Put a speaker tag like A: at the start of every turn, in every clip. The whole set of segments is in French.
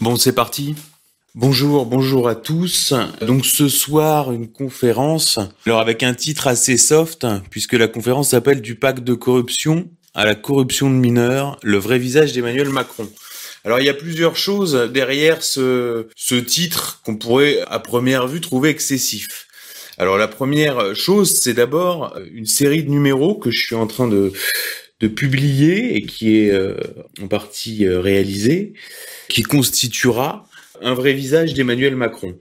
A: Bon, c'est parti. Bonjour, bonjour à tous. Donc ce soir, une conférence, alors avec un titre assez soft, puisque la conférence s'appelle Du pacte de corruption à la corruption de mineurs, le vrai visage d'Emmanuel Macron. Alors il y a plusieurs choses derrière ce, ce titre qu'on pourrait à première vue trouver excessif. Alors la première chose, c'est d'abord une série de numéros que je suis en train de, de publier et qui est euh, en partie euh, réalisée qui constituera un vrai visage d'Emmanuel Macron.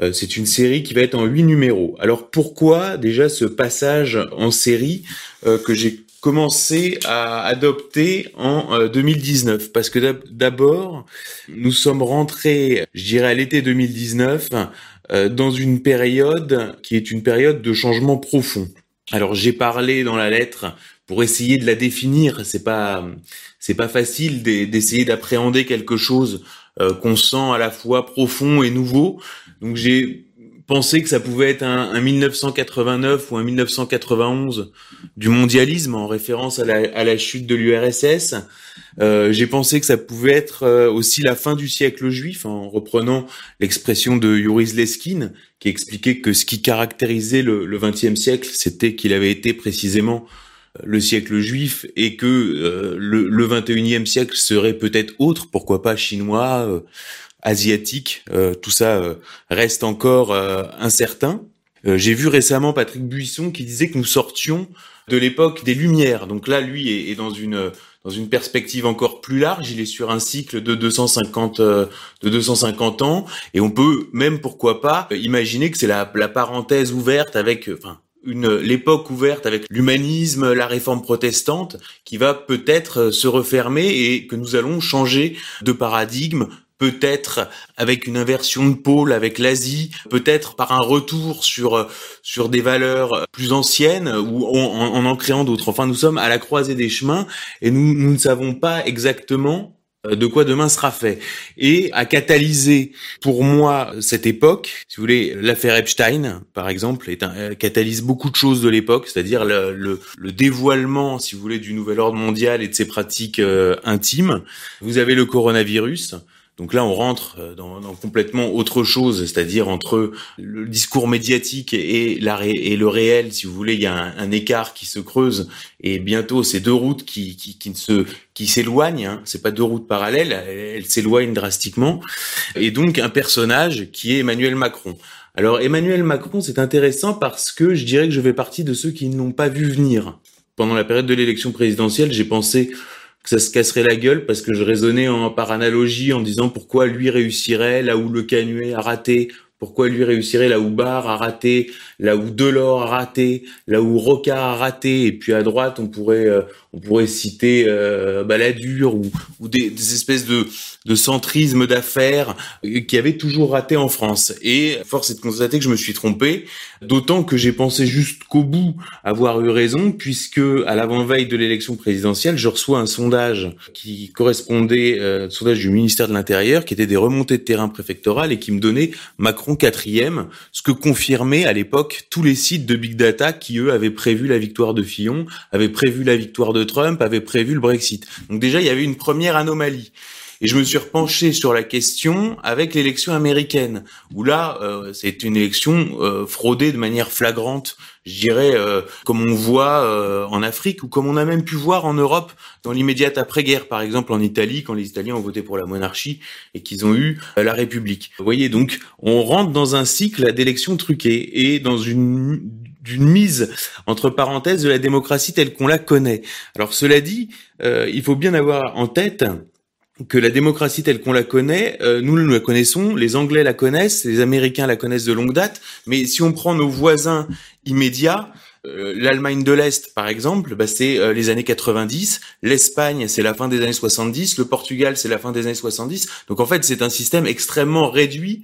A: Euh, c'est une série qui va être en huit numéros. Alors pourquoi déjà ce passage en série euh, que j'ai commencé à adopter en 2019 euh, Parce que d'abord, nous sommes rentrés, je dirais à l'été 2019, dans une période qui est une période de changement profond. Alors j'ai parlé dans la lettre pour essayer de la définir. C'est pas c'est pas facile d'essayer d'appréhender quelque chose euh, qu'on sent à la fois profond et nouveau. Donc j'ai pensé que ça pouvait être un, un, 1989 ou un 1991 du mondialisme en référence à la, à la chute de l'URSS. Euh, j'ai pensé que ça pouvait être euh, aussi la fin du siècle juif en reprenant l'expression de Yuris Leskin qui expliquait que ce qui caractérisait le XXe siècle, c'était qu'il avait été précisément le siècle juif et que euh, le, le 21e siècle serait peut-être autre, pourquoi pas chinois, euh, asiatique, euh, tout ça reste encore incertain. J'ai vu récemment Patrick Buisson qui disait que nous sortions de l'époque des Lumières. Donc là, lui est, est, dans une dans une perspective encore plus large. Il est sur un cycle de 250 de 250 ans et on peut même pourquoi pas imaginer que c'est la, la parenthèse ouverte avec enfin une l'époque ouverte avec l'humanisme, la réforme protestante, qui va peut-être se refermer et que nous allons changer de paradigme, peut-être avec une inversion de pôle avec l'Asie, peut-être par un retour sur sur des valeurs plus anciennes ou en, en en créant d'autres. Enfin, nous sommes à la croisée des chemins et nous, nous ne savons pas exactement euh, de quoi demain sera fait. Et à catalyser pour moi cette époque, si vous voulez, l'affaire Epstein, par exemple, est un, euh, catalyse beaucoup de choses de l'époque, c'est-à-dire le, le, le, dévoilement, si vous voulez, du nouvel ordre mondial et de ses pratiques euh, intimes. Vous avez le coronavirus, donc là, on rentre euh, dans, dans complètement autre chose, c'est-à-dire entre le discours médiatique et, la et le réel, si vous voulez, il y a un, écart qui se creuse et bientôt ces deux routes qui, qui, qui ne se qui s'éloignent. Hein, c'est pas deux routes parallèles, elles s'éloignent drastiquement. Et donc un personnage qui est Emmanuel Macron. Alors Emmanuel Macron, c'est intéressant parce que je dirais que je fais partie de ceux qui n'ont pas vu venir. Pendant la période de l'élection présidentielle, j'ai pensé que ça se casserait la gueule parce que je raisonnais en, par analogie en disant pourquoi lui réussirait là où le Canuet a raté, pourquoi lui réussirait là où Barre a raté, là où Delors a raté, là où Roca a raté, et puis à droite on pourrait euh, on pourrait citer euh, Balladur ou, ou des, des, espèces de, de centrisme d'affaires euh, qui avaient toujours raté en France. Et force est de constater que je me suis trompé, d'autant que j'ai pensé jusqu'au bout avoir eu raison, puisque à l'avant-veille de l'élection présidentielle, je reçois un sondage qui correspondait, euh, sondage du ministère de l'Intérieur, qui était des remontées de terrain préfectorales et qui me donnait Macron quatrième, ce que confirmaient à l'époque tous les sites de big data qui eux avaient prévu la victoire de Fillon, avaient prévu la victoire de Trump avait prévu le Brexit. Donc déjà, il y avait une première anomalie. Et je me suis repenché sur la question avec l'élection américaine, où là, euh, c'est une élection euh, fraudée de manière flagrante, je dirais, euh, comme on voit euh, en Afrique, ou comme on a même pu voir en Europe dans l'immédiate après-guerre, par exemple en Italie, quand les Italiens ont voté pour la monarchie et qu'ils ont eu la République. Vous voyez, donc, on rentre dans un cycle d'élections truquées et dans une d'une mise entre parenthèses de la démocratie telle qu'on la connaît. Alors cela dit, euh, il faut bien avoir en tête que la démocratie telle qu'on la connaît, euh, nous, nous la connaissons, les Anglais la connaissent, les Américains la connaissent de longue date, mais si on prend nos voisins immédiats, euh, l'Allemagne de l'Est, par exemple, bah, c'est euh, les années 90. L'Espagne, c'est la fin des années 70. Le Portugal, c'est la fin des années 70. Donc en fait, c'est un système extrêmement réduit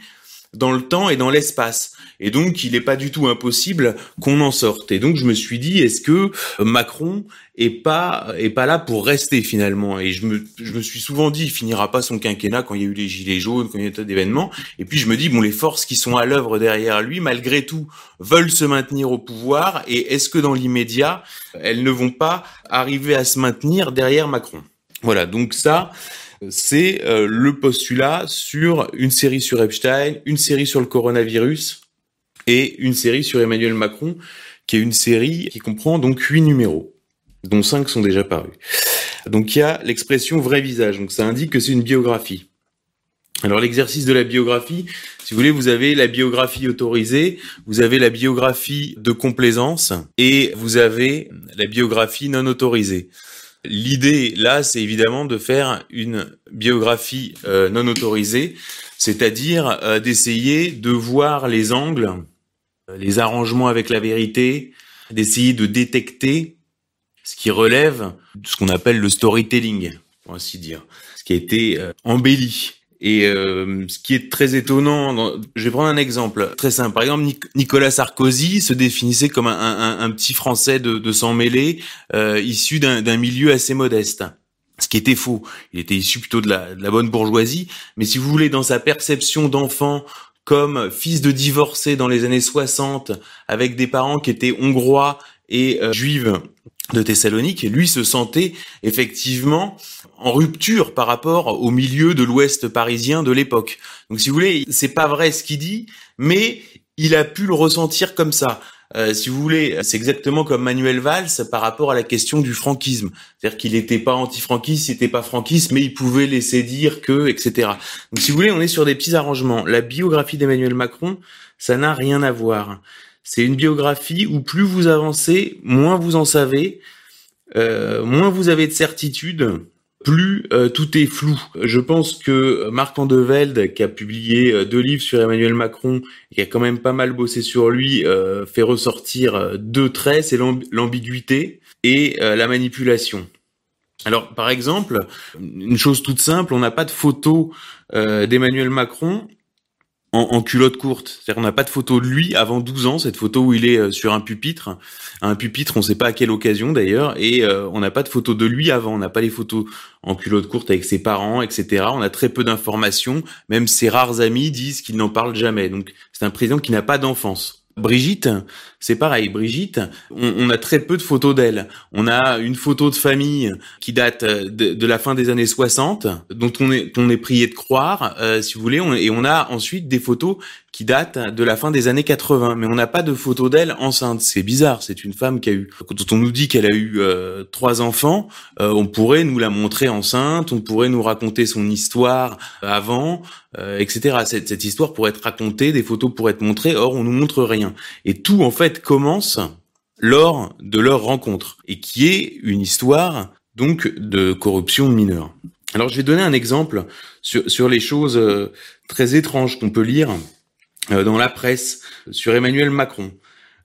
A: dans le temps et dans l'espace. Et donc, il n'est pas du tout impossible qu'on en sorte. Et donc, je me suis dit, est-ce que Macron est pas est pas là pour rester finalement? Et je me je me suis souvent dit, il finira pas son quinquennat quand il y a eu les gilets jaunes, quand il y a eu tas d'événements. Et puis je me dis, bon, les forces qui sont à l'œuvre derrière lui, malgré tout, veulent se maintenir au pouvoir. Et est-ce que dans l'immédiat, elles ne vont pas arriver à se maintenir derrière Macron? Voilà. Donc ça. c'est le postulat sur une série sur Epstein, une série sur le coronavirus et une série sur Emmanuel Macron, qui est une série qui comprend donc huit numéros, dont cinq sont déjà parus. Donc il y a l'expression vrai visage, donc ça indique que c'est une biographie. Alors l'exercice de la biographie, si vous voulez, vous avez la biographie autorisée, vous avez la biographie de complaisance et vous avez la biographie non autorisée. L'idée là, c'est évidemment de faire une biographie euh, non autorisée, c'est-à-dire euh, d'essayer de voir les angles, les arrangements avec la vérité, d'essayer de détecter ce qui relève de ce qu'on appelle le storytelling, pour ainsi dire, ce qui a été embelli et euh, ce qui est très étonnant, je vais prendre un exemple très simple. Par exemple, Nicolas Sarkozy se définissait comme un, petit Français de, de sang mêlé, euh, issu d'un milieu assez modeste. Ce qui était faux. Il était issu plutôt de la bonne bourgeoisie. Mais si vous voulez, dans sa perception d'enfant comme fils de divorcé dans les années 60, avec des parents qui étaient hongrois et euh, juives de Thessalonique, lui se sentait effectivement en rupture par rapport au milieu de l'Ouest parisien de l'époque. Donc si vous voulez, c'est pas vrai ce qu'il dit, mais il a pu le ressentir comme ça. Euh, si vous voulez, c'est exactement comme Manuel Valls par rapport à la question du franquisme. C'est-à-dire qu'il n'était pas anti-franquiste, il n'était pas franquiste, mais il pouvait laisser dire que, etc. Donc si vous voulez, on est sur des petits arrangements. La biographie d'Emmanuel Macron, ça n'a rien à voir. C'est une biographie où plus vous avancez, moins vous en savez, euh, moins vous avez de certitude, plus euh, tout est flou. Je pense que Marc Andevelde, qui a publié euh, deux livres sur Emmanuel Macron, et qui a quand même pas mal bossé sur lui, fait ressortir deux traits, c'est l'ambiguïté et la manipulation. Alors, par exemple, une chose toute simple, on n'a pas de photo d'Emmanuel Macron en, culotte courte. C'est-à-dire qu'on n'a pas de photo de lui avant 12 ans, cette photo où il est euh, sur un pupitre. Un pupitre, on ne sait pas à quelle occasion d'ailleurs, et euh, on n'a pas de photo de lui avant. On n'a pas les photos en culotte courte avec ses parents, etc. On a très peu d'informations. Même ses rares amis disent qu'il n'en parle jamais. Donc c'est un président qui n'a pas d'enfance. Brigitte, c'est pareil. Brigitte, on, a très peu de photos d'elle. On a une photo de famille qui date de, la fin des années 60, dont on est, on est prié de croire, euh, si vous voulez, et on a ensuite des photos qui datent de la fin des années 80, mais on n'a pas de photos d'elle enceinte. C'est bizarre. C'est une femme qui a eu, quand on nous dit qu'elle a eu euh, trois enfants, euh, on pourrait nous la montrer enceinte, on pourrait nous raconter son histoire avant, etc. Cette, cette histoire pourrait être racontée, des photos pourraient être montrées. Or, on nous montre rien. Et tout en fait commence lors de leur rencontre et qui est une histoire donc de corruption mineure. Alors je vais donner un exemple sur, sur les choses euh, très étranges qu'on peut lire euh, dans la presse sur Emmanuel Macron.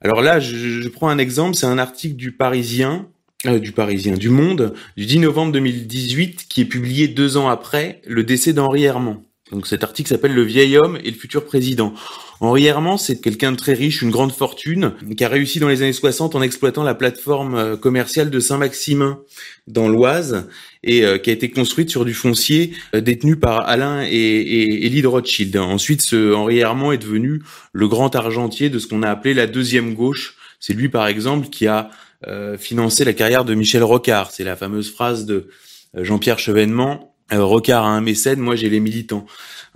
A: Alors là, je, prends un exemple, c'est un article du Parisien, euh, du Parisien, du Monde, du 10 novembre 2018, qui est publié deux ans après le décès d'Henri Herman. Donc cet article s'appelle Le vieil homme et le futur président. Henri Herman, c'est quelqu'un de très riche, une grande fortune, qui a réussi dans les années 60 en exploitant la plateforme euh, commerciale de Saint-Maximin dans l'Oise et euh, qui a été construite sur du foncier euh, détenu par Alain et, et Elie de Rothschild. Ensuite, ce Henri Herman est devenu le grand argentier de ce qu'on a appelé la deuxième gauche. C'est lui, par exemple, qui a financé la carrière de Michel Rocard. C'est la fameuse phrase de Jean-Pierre Chevènement. Rocard a un mécène, moi j'ai les militants.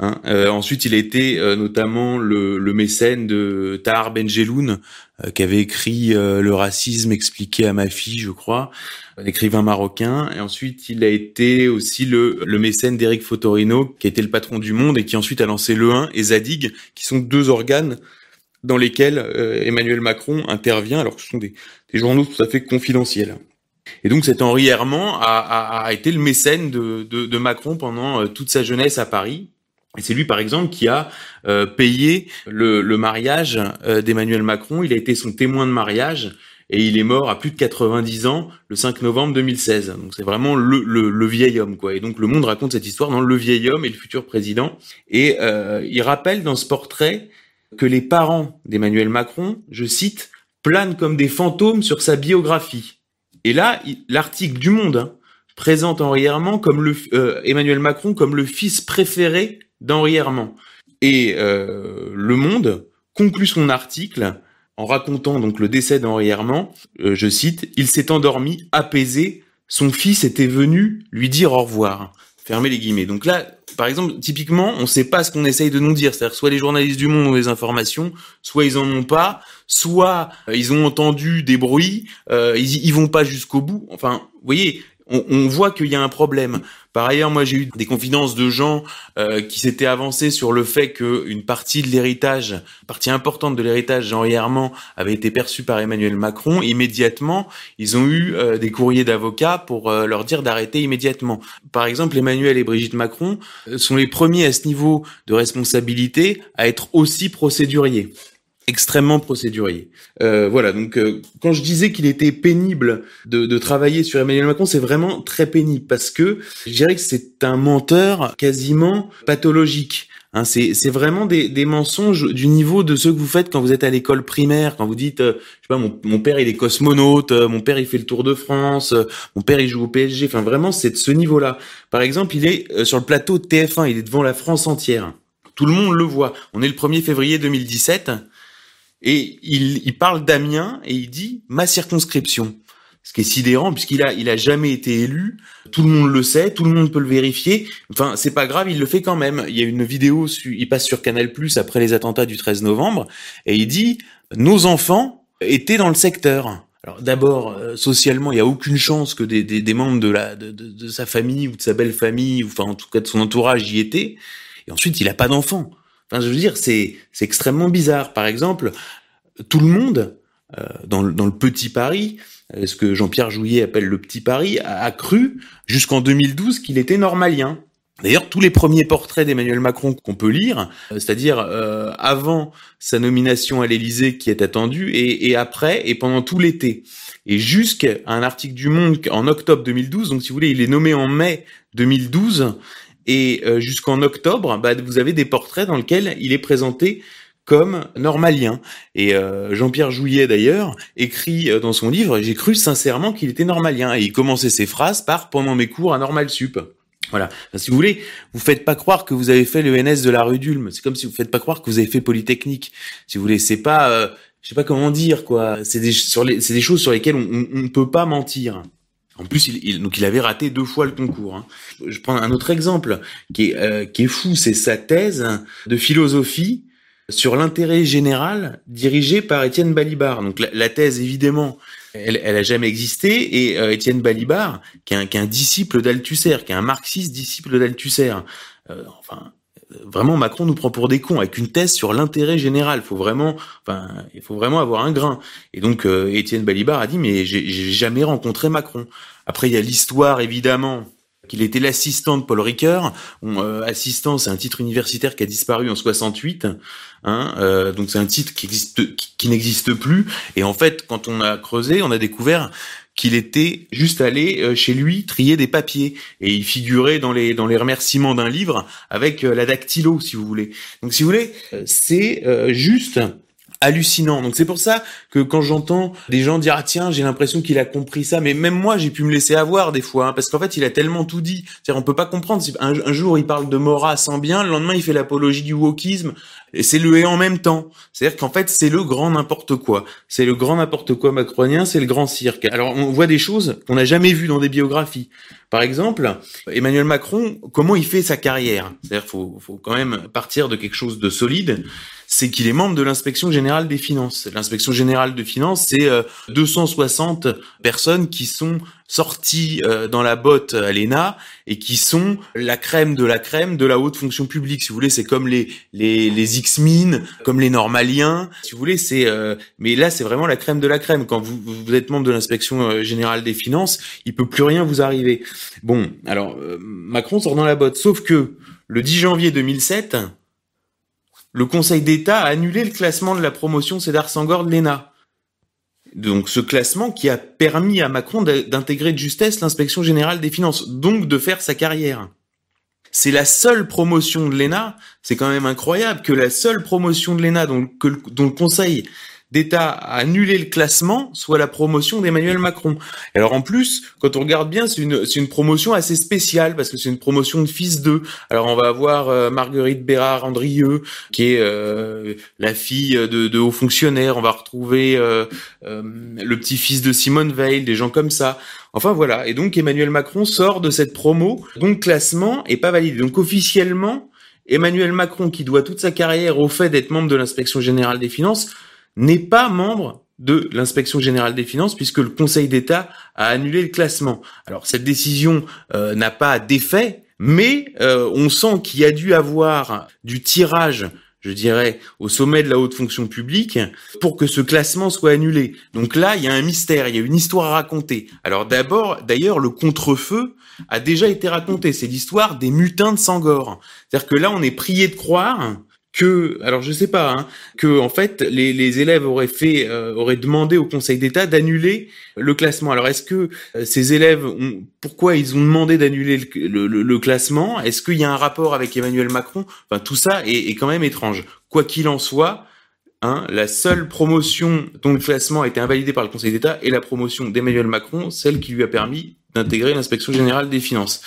A: Hein. Euh, ensuite, il a été euh, notamment le, le, mécène de Tahar Benjeloun, euh, qui avait écrit Le racisme expliqué à ma fille, je crois, un écrivain marocain. Et ensuite, il a été aussi le, le mécène d'Éric Fotorino, qui était le patron du Monde et qui ensuite a lancé Le 1 et Zadig, qui sont deux organes dans lesquels Emmanuel Macron intervient, alors que ce sont des, des journaux tout à fait confidentiels. Et donc cet Henri Herman a, été le mécène de, Macron pendant toute sa jeunesse à Paris. C'est lui, par exemple, qui a euh, payé le, mariage euh, d'Emmanuel Macron. Il a été son témoin de mariage et il est mort à plus de 90 ans le 5 novembre 2016. Donc c'est vraiment le, vieil homme, quoi. Et donc le Monde raconte cette histoire dans le vieil homme et le futur président. Et euh, il rappelle dans ce portrait que les parents d'Emmanuel Macron, je cite, planent comme des fantômes sur sa biographie. Et là, l'article du Monde hein, présente Henri Herman comme le Emmanuel Macron comme le fils préféré d'Henri Herman. Et euh, Le Monde conclut son article en racontant donc le décès d'Henri Herman. Euh, je cite Il s'est endormi, apaisé. Son fils était venu lui dire au revoir. Fermez les guillemets. Donc là, par exemple, typiquement, on ne sait pas ce qu'on essaye de nous dire. C'est-à-dire soit les journalistes du Monde ont des informations, soit ils en ont pas, soit euh, ils ont entendu des bruits, euh, ils, ils vont pas jusqu'au bout. Enfin, vous voyez, on, voit qu'il y a un problème. Par ailleurs, moi j'ai eu des confidences de gens euh, qui s'étaient avancés sur le fait qu'une partie de l'héritage, partie importante de l'héritage Jean-Henri Herman avait été perçue par Emmanuel Macron. Immédiatement, ils ont eu euh, des courriers d'avocats pour euh, leur dire d'arrêter immédiatement. Par exemple, Emmanuel et Brigitte Macron sont les premiers à ce niveau de responsabilité à être aussi procéduriers extrêmement procédurier. Euh, voilà, donc euh, quand je disais qu'il était pénible de, de, travailler sur Emmanuel Macron, c'est vraiment très pénible parce que je dirais que c'est un menteur quasiment pathologique. Hein, c'est, vraiment des, des, mensonges du niveau de ceux que vous faites quand vous êtes à l'école primaire, quand vous dites, euh, je sais pas, mon, mon, père il est cosmonaute, euh, mon père il fait le Tour de France, mon père il joue au PSG. Enfin vraiment, c'est de ce niveau-là. Par exemple, il est sur le plateau de TF1, il est devant la France entière. Tout le monde le voit. On est le 1er février 2017. Et il, il parle d'Amiens et il dit ma circonscription. Ce qui est sidérant puisqu'il a, il a jamais été élu. Tout le monde le sait, tout le monde peut le vérifier. Enfin, c'est pas grave, il le fait quand même. Il y a une vidéo, il passe sur Canal Plus après les attentats du 13 novembre et il dit nos enfants étaient dans le secteur. Alors d'abord, euh, socialement, il n'y a aucune chance que des, des, des membres de, la, de, de, sa famille ou de sa belle famille, ou enfin en tout cas de son entourage y étaient. Et ensuite, il n'a pas d'enfants. Enfin, je veux dire, c'est extrêmement bizarre. Par exemple, tout le monde euh, dans, le, dans le petit Paris, euh, ce que Jean-Pierre Jouillet appelle le petit Paris, a, cru jusqu'en 2012 qu'il était normalien. D'ailleurs, tous les premiers portraits d'Emmanuel Macron qu'on peut lire, euh, c'est-à-dire euh, avant sa nomination à l'Élysée qui est attendue, et, et après, et pendant tout l'été, et jusqu'à un article du Monde en octobre 2012, donc si vous voulez, il est nommé en mai 2012, et euh, jusqu'en octobre, bah, vous avez des portraits dans lesquels il est présenté comme normalien. Et euh, Jean-Pierre Jouillet d'ailleurs écrit euh, dans son livre, j'ai cru sincèrement qu'il était normalien. Et il commençait ses phrases par pendant mes cours à Normal Sup. Voilà. si vous voulez, vous faites pas croire que vous avez fait le NS de la rue d'Ulm. C'est comme si vous faites pas croire que vous avez fait Polytechnique. Si vous voulez, c'est pas, euh, je sais pas comment dire quoi. C'est des, c'est des choses sur lesquelles on ne peut pas mentir. En plus, il, donc il avait raté deux fois le concours. Hein. Je prends un autre exemple qui est, euh, qui est fou, c'est sa thèse de philosophie sur l'intérêt général dirigée par Étienne Balibar. Donc la, thèse, évidemment, elle, elle a jamais existé. Et euh, Étienne Balibar, qui est un, qui est un disciple d'Althusser, qui est un marxiste disciple d'Althusser, euh, enfin vraiment Macron nous prend pour des cons avec une thèse sur l'intérêt général. Faut vraiment, enfin, il faut vraiment avoir un grain. Et donc euh, Étienne Balibar a dit mais j'ai jamais rencontré Macron. Après il y a l'histoire évidemment qu'il était l'assistant de Paul Ricoeur. Euh, assistant, c'est un titre universitaire qui a disparu en 68. Hein, euh, donc c'est un titre qui qui n'existe plus. Et en fait, quand on a creusé, on a découvert qu'il était juste allé euh, chez lui trier des papiers et il figurait dans les dans les remerciements d'un livre avec euh, la dactylo si vous voulez. Donc si vous voulez, euh, c'est juste hallucinant. Donc c'est pour ça que quand j'entends des gens dire ah tiens j'ai l'impression qu'il a compris ça, mais même moi j'ai pu me laisser avoir des fois hein, parce qu'en fait il a tellement tout dit. C'est-à-dire on peut pas comprendre. Un, un, jour il parle de Mora sans bien, le lendemain il fait l'apologie du wokisme et c'est le et en même temps. C'est-à-dire qu'en fait c'est le grand n'importe quoi. C'est le grand n'importe quoi macronien, c'est le grand cirque. Alors on voit des choses qu'on n'a jamais vues dans des biographies. Par exemple, Emmanuel Macron, comment il fait sa carrière? C'est-à-dire faut faut quand même partir de quelque chose de solide c'est qu'il est membre de l'inspection générale des finances. L'inspection générale des finances, c'est 260 euh, personnes qui sont sorties euh, dans la botte à l'ENA et qui sont la crème de la crème de la haute fonction publique. Si vous voulez, c'est comme les les, les X-Min, comme les normaliens. Si vous voulez, c'est euh, mais là, c'est vraiment la crème de la crème. Quand vous, vous êtes membre de l'inspection générale des finances, il peut plus rien vous arriver. Bon, alors Macron sort dans la botte, sauf que le 10 janvier 2007, le Conseil d'État a annulé le classement de la promotion Cédar Sangor de l'ENA. Donc ce classement qui a permis à Macron d'intégrer de justesse l'inspection générale des finances, donc de faire sa carrière. C'est la seule promotion de l'ENA, c'est quand même incroyable que la seule promotion de l'ENA dont, dont le Conseil d'État à annuler le classement soit la promotion d'Emmanuel Macron. Alors en plus, quand on regarde bien, c'est une, une promotion assez spéciale parce que c'est une promotion de fils d'eux. Alors on va avoir euh, Marguerite Bérard Andrieux, qui est euh, la fille de, de hauts fonctionnaires. On va retrouver euh, le petit-fils de Simone Veil, des gens comme ça. Enfin voilà. Et donc Emmanuel Macron sort de cette promo, donc classement est pas validé. Donc officiellement, Emmanuel Macron, qui doit toute sa carrière au fait d'être membre de l'inspection générale des finances, n'est pas membre de l'inspection générale des finances puisque le Conseil d'État a annulé le classement. Alors cette décision euh, n'a pas d'effet, mais euh, on sent qu'il y a dû avoir du tirage je dirais, au sommet de la haute fonction publique pour que ce classement soit annulé. Donc là, il y a un mystère, il y a une histoire à raconter. Alors d'abord, d'ailleurs, le contre-feu a déjà été raconté. C'est l'histoire des mutins de Sangor. C'est-à-dire que là, on est prié de croire que, alors je sais pas, hein, que en fait les, les élèves auraient fait, euh, auraient demandé au Conseil d'État d'annuler le classement. Alors est-ce que euh, ces élèves, ont, pourquoi ils ont demandé d'annuler le, le, le, classement? Est-ce qu'il y a un rapport avec Emmanuel Macron? Enfin tout ça est, est quand même étrange. Quoi qu'il en soit, Hein, la seule promotion dont le classement a été invalidé par le Conseil d'État est la promotion d'Emmanuel Macron, celle qui lui a permis d'intégrer l'inspection générale des finances.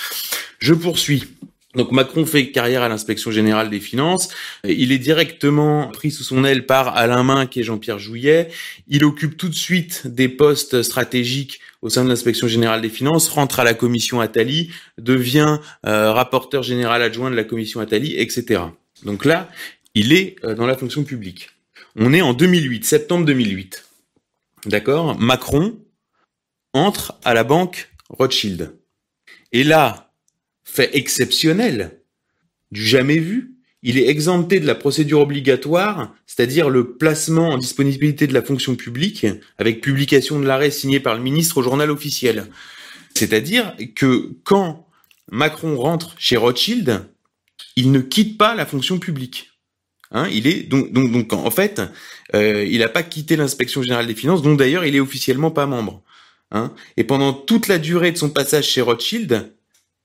A: Je poursuis. Donc Macron fait carrière à l'inspection générale des finances. Il est directement pris sous son aile par Alain Main, qui est Jean-Pierre Jouillet. Il occupe tout de suite des postes stratégiques au sein de l'inspection générale des finances, rentre à la commission Attali, devient euh, rapporteur général adjoint de la commission Attali, etc. Donc là, il est euh, dans la fonction publique. On est en 2008, septembre 2008. D'accord? Macron entre à la banque Rothschild. Et là, fait exceptionnel, du jamais vu. Il est exempté de la procédure obligatoire, c'est-à-dire le placement en disponibilité de la fonction publique, avec publication de l'arrêt signé par le ministre au journal officiel. C'est-à-dire que quand Macron rentre chez Rothschild, il ne quitte pas la fonction publique. Hein, il est donc en fait, euh, il n'a pas quitté l'inspection générale des finances, dont d'ailleurs il est officiellement pas membre. Hein. Et pendant toute la durée de son passage chez Rothschild,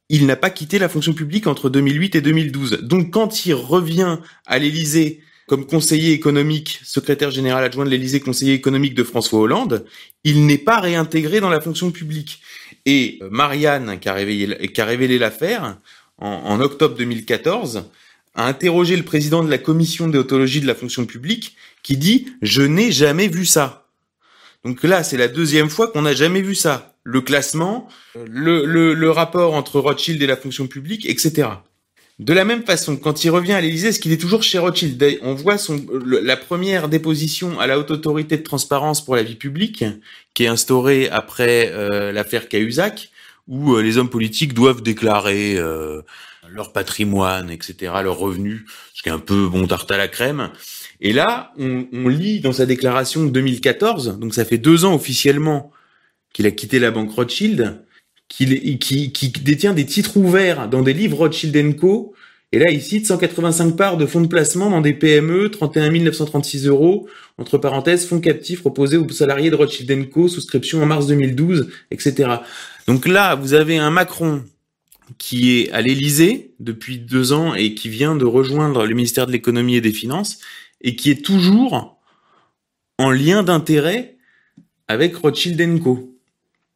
A: il n'a pas quitté la fonction publique entre 2008 et 2012. Donc quand il revient à l'Élysée comme conseiller économique, secrétaire général adjoint de l'Élysée, conseiller économique de François Hollande, il n'est pas réintégré dans la fonction publique. Et euh, Marianne, qui a révélé, l'affaire, en, octobre 2014, a interrogé le président de la commission déontologie de la fonction publique, qui dit « Je n'ai jamais vu ça ». Donc là, c'est la deuxième fois qu'on n'a jamais vu ça le classement, le, le, rapport entre Rothschild et la fonction publique, etc. De la même façon, quand il revient à l'Élysée, est-ce qu'il est toujours chez Rothschild On voit son, la première déposition à la haute autorité de transparence pour la vie publique, qui est instaurée après euh, l'affaire Cahuzac, où euh, les hommes politiques doivent déclarer euh, leur patrimoine, etc., leurs revenus, ce qui est un peu bon tarte à la crème. Et là, on, on lit dans sa déclaration de 2014, donc ça fait deux ans officiellement qu'il a quitté la banque Rothschild, qu'il qui, qui détient des titres ouverts dans des livres Rothschild Co. Et là, il cite 185 parts de fonds de placement dans des PME, 31 936 euros, entre parenthèses, fonds captifs proposés aux salariés de Rothschild Co, souscription en mars 2012, etc. Donc là, vous avez un Macron qui est à l'Élysée depuis deux ans et qui vient de rejoindre le ministère de l'économie et des finances et qui est toujours en lien d'intérêt avec Rothschild Co.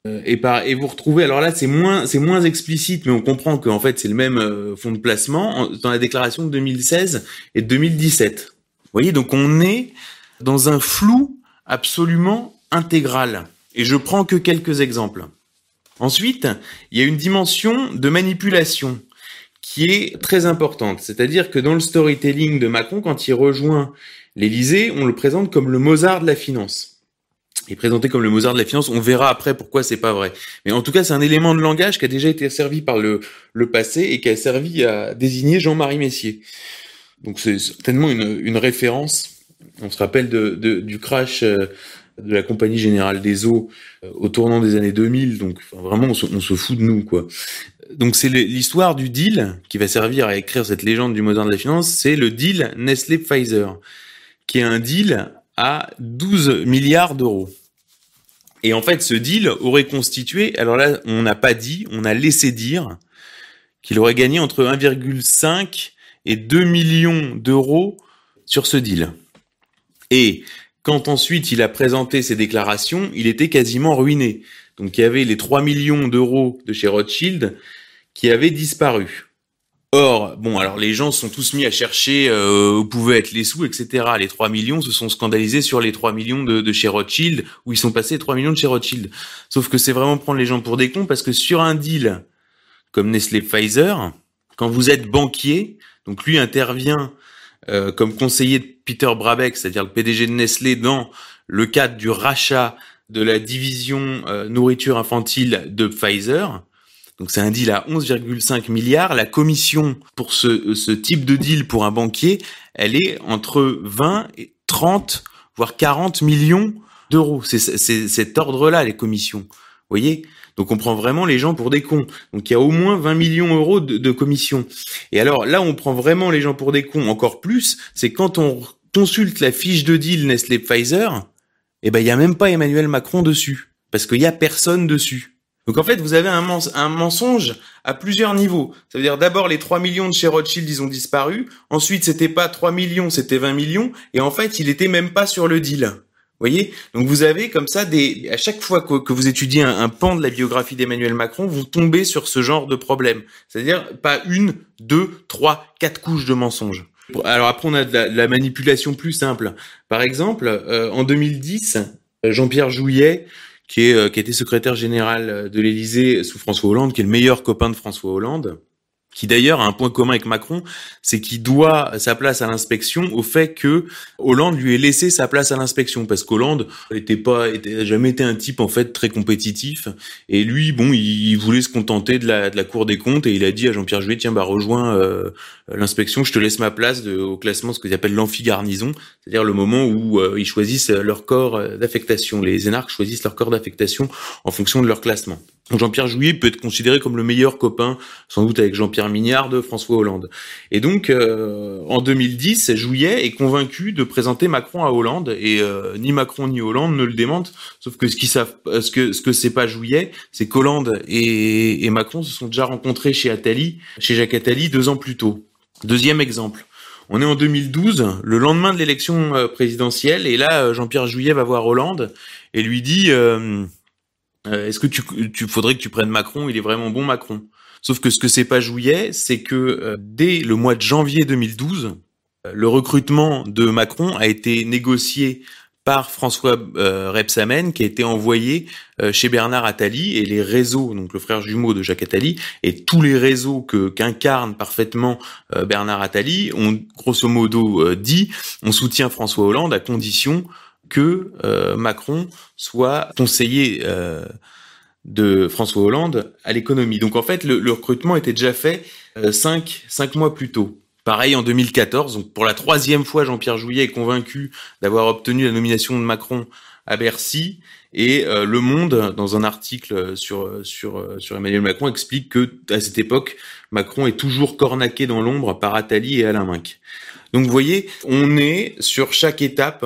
A: Euh, et, vous retrouvez, alors là c'est moins c'est moins explicite, mais on comprend qu'en fait c'est le même euh, fonds de placement dans la déclaration de 2016 et de 2017. Vous voyez, donc on est dans un flou absolument intégral. Et je prends que quelques exemples. Ensuite, il y a une dimension de manipulation qui est très importante. C'est-à-dire que dans le storytelling de Macron, quand il rejoint l'Élysée, on le présente comme le Mozart de la finance est présenté comme le Mozart de la finance. On verra après pourquoi c'est pas vrai. Mais en tout cas, c'est un élément de langage qui a déjà été servi par le, le passé et qui a servi à désigner Jean-Marie Messier. Donc c'est certainement une, une référence. On se rappelle de, du crash euh, de la Compagnie Générale des Eaux euh, au tournant des années 2000. Donc vraiment, on se, on se fout de nous, quoi. Donc c'est l'histoire du deal qui va servir à écrire cette légende du Mozart de la finance. C'est le deal Nestlé-Pfizer, qui est un deal à 12 milliards d'euros. Et en fait, ce deal aurait constitué, alors là, on n'a pas dit, on a laissé dire qu'il aurait gagné entre 1,5 et 2 millions d'euros sur ce deal. Et quand ensuite il a présenté ses déclarations, il était quasiment ruiné. Donc il y avait les 3 millions d'euros de chez Rothschild qui avaient disparu. Or, bon, alors les gens sont tous mis à chercher euh, où pouvaient être les sous, etc. Les 3 millions se sont scandalisés sur les 3 millions de, de chez Rothschild, où ils sont passés 3 millions de chez Rothschild. Sauf que c'est vraiment prendre les gens pour des cons, parce que sur un deal comme Nestlé Pfizer, quand vous êtes banquier, donc lui intervient euh, comme conseiller de Peter Brabeck, c'est-à-dire le PDG de Nestlé, dans le cadre du rachat de la division euh, nourriture infantile de Pfizer, donc c'est un deal à 11,5 milliards. La commission pour ce, ce type de deal pour un banquier, elle est entre 20 et 30, voire 40 millions d'euros. C'est cet ordre-là, les commissions. Vous voyez? Donc on prend vraiment les gens pour des cons. Donc il y a au moins 20 millions d'euros de, de commissions. Et alors là, on prend vraiment les gens pour des cons encore plus. C'est quand on consulte la fiche de deal Nestlé-Pfizer, eh ben il y a même pas Emmanuel Macron dessus. Parce qu'il y a personne dessus. Donc en fait, vous avez un, mensonge à plusieurs niveaux. Ça veut dire d'abord les 3 millions de chez Rothschild, ils ont disparu. Ensuite, c'était pas 3 millions, c'était 20 millions. Et en fait, il était même pas sur le deal. Vous voyez? Donc vous avez comme ça des à chaque fois que, vous étudiez un, pan de la biographie d'Emmanuel Macron, vous tombez sur ce genre de problème. C'est-à-dire pas une, deux, trois, quatre couches de mensonges. Alors après on a de la, manipulation plus simple. Par exemple, euh, en 2010, Jean-Pierre Jouillet qui, est, euh, qui était secrétaire général euh, de l'Élysée sous François Hollande, qui est le meilleur copain de François Hollande, qui d'ailleurs a un point commun avec Macron, c'est qu'il doit sa place à l'inspection au fait que Hollande lui ait laissé sa place à l'inspection parce qu'Hollande n'était pas, était, jamais été un type en fait très compétitif et lui, bon, il, voulait se contenter de la, Cour des comptes et il a dit à Jean-Pierre Jouet, tiens, bah rejoins euh, l'inspection, je te laisse ma place au classement, ce qu'ils appellent l'amphigarnison, c'est-à-dire le moment où euh, ils choisissent leur corps d'affectation. Les énarques choisissent leur corps d'affectation en fonction de leur classement. Jean-Pierre Jouillet peut être considéré comme le meilleur copain, sans doute avec Jean-Pierre Mignard de François Hollande. Et donc, euh, en 2010, Jouillet est convaincu de présenter Macron à Hollande, et euh, ni Macron ni Hollande ne le démentent. Sauf que ce qu'ils savent, euh, ce que ce que c'est pas Jouillet, c'est qu'Hollande et, Macron se sont déjà rencontrés chez Attali, chez Jacques Attali, deux ans plus tôt. Deuxième exemple. On est en 2012, le lendemain de l'élection présidentielle, et là, Jean-Pierre Jouillet va voir Hollande et lui dit est-ce que tu, tu faudrait que tu prennes Macron? Il est vraiment bon Macron. Sauf que ce que c'est pas Jouillet, c'est que euh, dès le mois de janvier 2012, euh, le recrutement de Macron a été négocié par François Repsamen, qui a été envoyé chez Bernard Attali et les réseaux, donc le frère jumeau de Jacques Attali, et tous les réseaux que qu'incarne parfaitement Bernard Attali ont grosso modo dit on soutient François Hollande à condition que euh, Macron soit conseiller euh, de François Hollande à l'économie. Donc en fait, le, recrutement était déjà fait euh, cinq, cinq mois plus tôt. Pareil en 2014, donc pour la troisième fois, Jean-Pierre Jouillet est convaincu d'avoir obtenu la nomination de Macron à Bercy. Et Le Monde, dans un article sur sur sur Emmanuel Macron, explique que à cette époque, Macron est toujours cornaqué dans l'ombre par Attali et Alain Minc. Donc vous voyez, on est sur chaque étape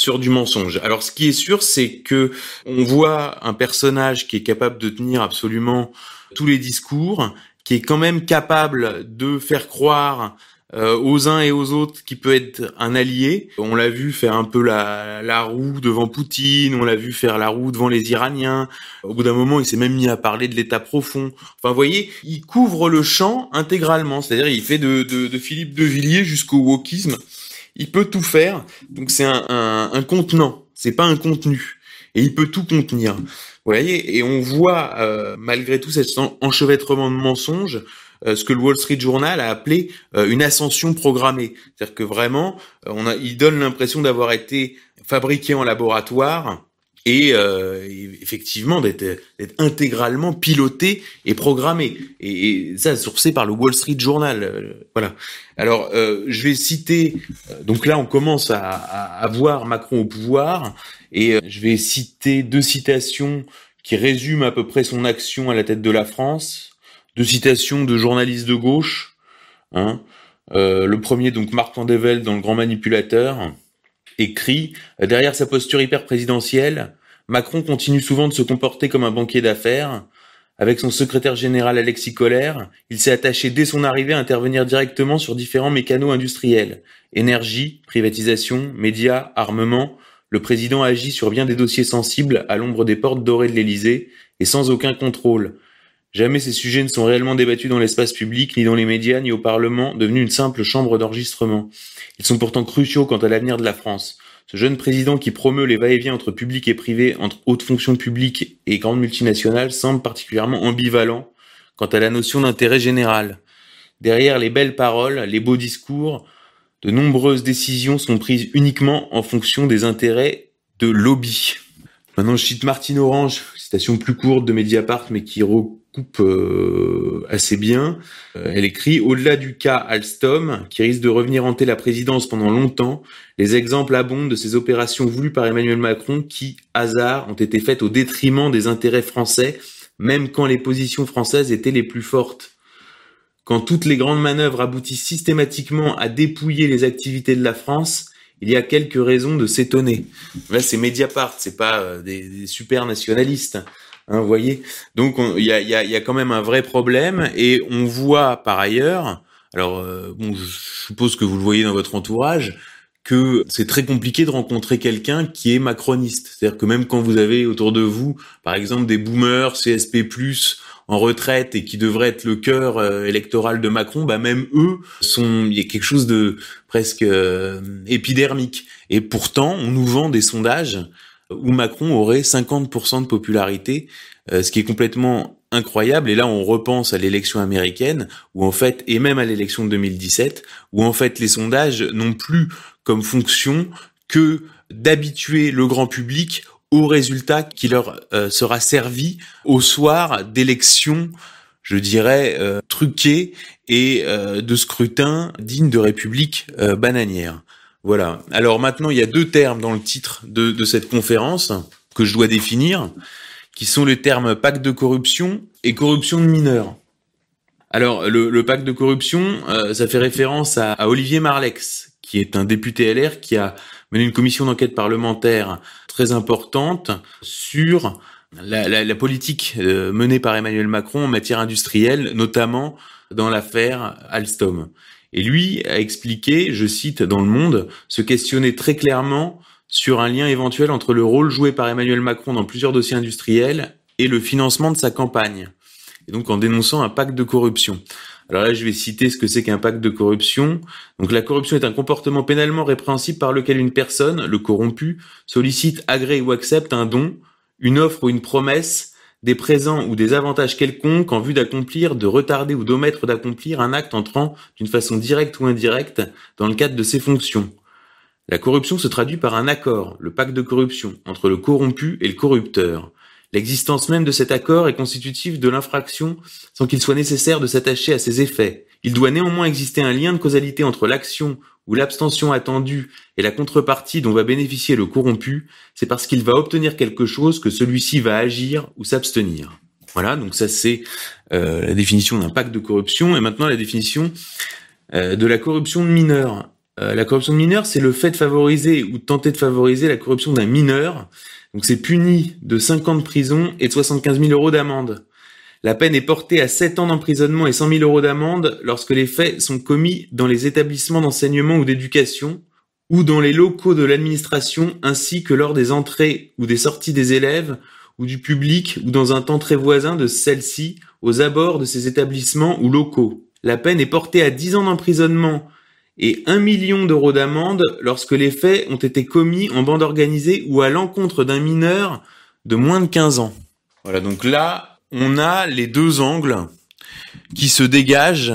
A: sur du mensonge. Alors ce qui est sûr, c'est que on voit un personnage qui est capable de tenir absolument tous les discours, qui est quand même capable de faire croire euh, aux uns et aux autres qui peut être un allié. On l'a vu faire un peu la, la roue devant Poutine, on l'a vu faire la roue devant les Iraniens. Au bout d'un moment, il s'est même mis à parler de l'État profond. Enfin, vous voyez, il couvre le champ intégralement. C'est-à-dire, il fait de, de, de Philippe de Villiers jusqu'au wokisme il peut tout faire. Donc c'est un, un, un contenant, c'est pas un contenu. Et il peut tout contenir. Vous voyez, et on voit euh, malgré tout cet enchevêtrement de mensonges, euh, ce que le Wall Street Journal a appelé euh, une ascension programmée. C'est-à-dire que vraiment, on a, il donne l'impression d'avoir été fabriqué en laboratoire et euh, effectivement d'être intégralement piloté et programmé. Et, ça sourcé par le Wall Street Journal euh, voilà. Alors euh, je vais citer donc là on commence à, à, voir Macron au pouvoir et je vais citer deux citations qui résument à peu près son action à la tête de la France. Deux citations de journalistes de gauche hein. le premier donc Marc Vandevelde dans le Grand Manipulateur écrit derrière sa posture hyper présidentielle, Macron continue souvent de se comporter comme un banquier d'affaires. Avec son secrétaire général Alexis Collère, il s'est attaché dès son arrivée à intervenir directement sur différents mécanos industriels. Énergie, privatisation, médias, armement, le président agit sur bien des dossiers sensibles à l'ombre des portes dorées de l'Élysée et sans aucun contrôle. Jamais ces sujets ne sont réellement débattus dans l'espace public, ni dans les médias, ni au Parlement, devenu une simple chambre d'enregistrement. Ils sont pourtant cruciaux quant à l'avenir de la France. Ce jeune président qui promeut les va-et-vient entre public et privé, entre hautes fonctions publiques et grandes multinationales, semble particulièrement ambivalent quant à la notion d'intérêt général. Derrière les belles paroles, les beaux discours, de nombreuses décisions sont prises uniquement en fonction des intérêts de lobby. Maintenant, je cite Martine Orange, citation plus courte de Mediapart, mais qui recoupe euh, assez bien. Euh, elle écrit Au-delà du cas Alstom, qui risque de revenir hanter la présidence pendant longtemps, les exemples abondent de ces opérations voulues par Emmanuel Macron qui, hasard, ont été faites au détriment des intérêts français, même quand les positions françaises étaient les plus fortes. Quand toutes les grandes manœuvres aboutissent systématiquement à dépouiller les activités de la France, il y a quelques raisons de s'étonner. Là, c'est Mediapart, c'est pas euh, des, super nationalistes. Hein, vous voyez Donc, il y a, y, a, y a, quand même un vrai problème. Et on voit par ailleurs, alors, euh, bon, je suppose que vous le voyez dans votre entourage, que c'est très compliqué de rencontrer quelqu'un qui est macroniste. C'est-à-dire que même quand vous avez autour de vous, par exemple, des boomers, CSP+, en retraite et qui devraient être le cœur euh, électoral de Macron, bah même eux sont, il y a quelque chose de presque euh, épidermique. Et pourtant, on nous vend des sondages où Macron aurait 50% de popularité, euh, ce qui est complètement incroyable. Et là, on repense à l'élection américaine, où en fait, et même à l'élection de 2017, où en fait les sondages n'ont plus comme fonction que d'habituer le grand public au résultat qui leur euh, sera servi au soir d'élections, je dirais, euh, truquées et de scrutins dignes de république bananière. Voilà. Alors maintenant, il y a deux termes dans le titre de, cette conférence que je dois définir, qui sont les termes pacte de corruption et corruption de mineurs. Alors, le, pacte de corruption, ça fait référence à, Olivier Marlex, qui est un député LR qui a mené une commission d'enquête parlementaire très importante sur la politique euh, menée par Emmanuel Macron en matière industrielle, notamment dans l'affaire Alstom. Et lui a expliqué, je cite dans Le Monde, se questionner très clairement sur un lien éventuel entre le rôle joué par Emmanuel Macron dans plusieurs dossiers industriels et le financement de sa campagne. Et donc en dénonçant un pacte de corruption. Alors là, je vais citer ce que c'est qu'un pacte de corruption. Donc la corruption est un comportement pénalement répréhensible par lequel une personne, le corrompu, sollicite, agrée ou accepte un don, une offre ou une promesse, des présents ou des avantages quelconques en vue d'accomplir, de retarder ou d'omettre d'accomplir un acte entrant d'une façon directe ou indirecte dans le cadre de ses fonctions. La corruption se traduit par un accord, le pacte de corruption, entre le corrompu et le corrupteur. L'existence même de cet accord est constitutive de l'infraction sans qu'il soit nécessaire de s'attacher à ses effets. Il doit néanmoins exister un lien de causalité entre l'action ou l'abstention attendue et la contrepartie dont va bénéficier le corrompu, c'est parce qu'il va obtenir quelque chose que celui-ci va agir ou s'abstenir. Voilà, donc ça c'est euh, la définition d'un pacte de corruption, et maintenant la définition euh, de la corruption de mineur. Euh, la corruption de mineur, c'est le fait de favoriser ou de tenter de favoriser la corruption d'un mineur donc c'est puni de 5 ans de prison et de 75 000 euros d'amende. La peine est portée à 7 ans d'emprisonnement et 100 000 euros d'amende lorsque les faits sont commis dans les établissements d'enseignement ou d'éducation ou dans les locaux de l'administration ainsi que lors des entrées ou des sorties des élèves ou du public ou dans un temps très voisin de celle-ci aux abords de ces établissements ou locaux. La peine est portée à 10 ans d'emprisonnement et 1 million d'euros d'amende lorsque les faits ont été commis en bande organisée ou à l'encontre d'un mineur de moins de 15 ans. Voilà, donc là, on a les deux angles qui se dégagent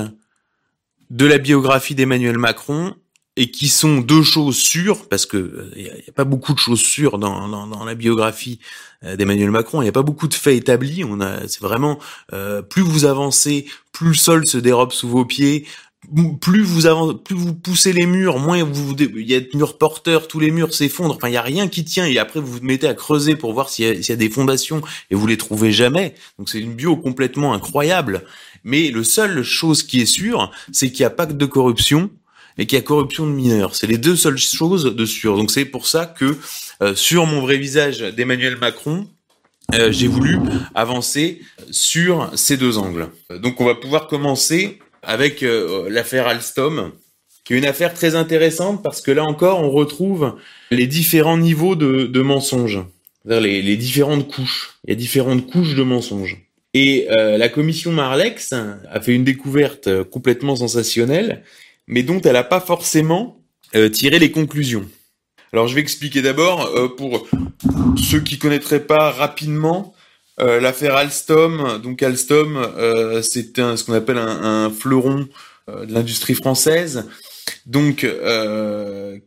A: de la biographie d'Emmanuel Macron et qui sont deux choses sûres, parce que il euh, n'y a, pas beaucoup de choses sûres dans, dans, la biographie euh, d'Emmanuel Macron, il n'y a pas beaucoup de faits établis. On a, c'est vraiment euh, plus vous avancez, plus le sol se dérobe sous vos pieds, plus vous avancez, plus vous poussez les murs, moins vous, il y a de murs porteurs, tous les murs s'effondrent. Enfin, il y a rien qui tient. Et après, vous vous mettez à creuser pour voir s'il y, a des fondations et vous les trouvez jamais. Donc, c'est une bio complètement incroyable. Mais le seul chose qui est sûr, c'est qu'il n'y a pas que de corruption et qu'il y a corruption de mineurs. C'est les deux seules choses de sûr. Donc, c'est pour ça que euh, sur mon vrai visage d'Emmanuel Macron, euh, j'ai voulu avancer sur ces deux angles. Donc, on va pouvoir commencer avec euh, l'affaire Alstom. qui est une affaire très intéressante parce que là encore, on retrouve les différents niveaux de, de mensonges, les, les différentes couches. Il y a différentes couches de mensonges. Et euh, la commission Marlex a fait une découverte complètement sensationnelle, mais dont elle n'a pas forcément euh, tiré les conclusions. Alors je vais expliquer d'abord euh, pour ceux qui connaîtraient pas rapidement euh, l'affaire Alstom. Donc Alstom, euh, c'est ce qu'on appelle un, un fleuron de l'industrie française. Donc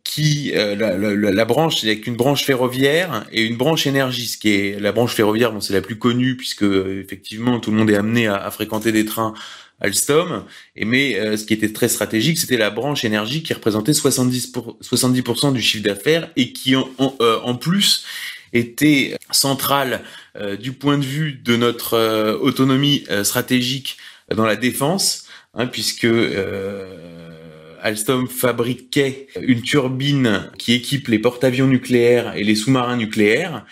A: qui la, la, la, branche, il qu'une branche ferroviaire et une branche énergie. Ce qui est la branche ferroviaire, bon c'est la plus connue puisque effectivement tout le monde est amené à, à fréquenter des trains Alstom. Et mais euh, ce qui était très stratégique, c'était la branche énergie qui représentait 70 pour, 70% du chiffre d'affaires et qui euh, en, plus était centrale euh, du point de vue de notre euh, autonomie stratégique dans la défense, hein, puisque Alstom fabriquait une turbine qui équipe les porte-avions nucléaires et les sous-marins nucléaires.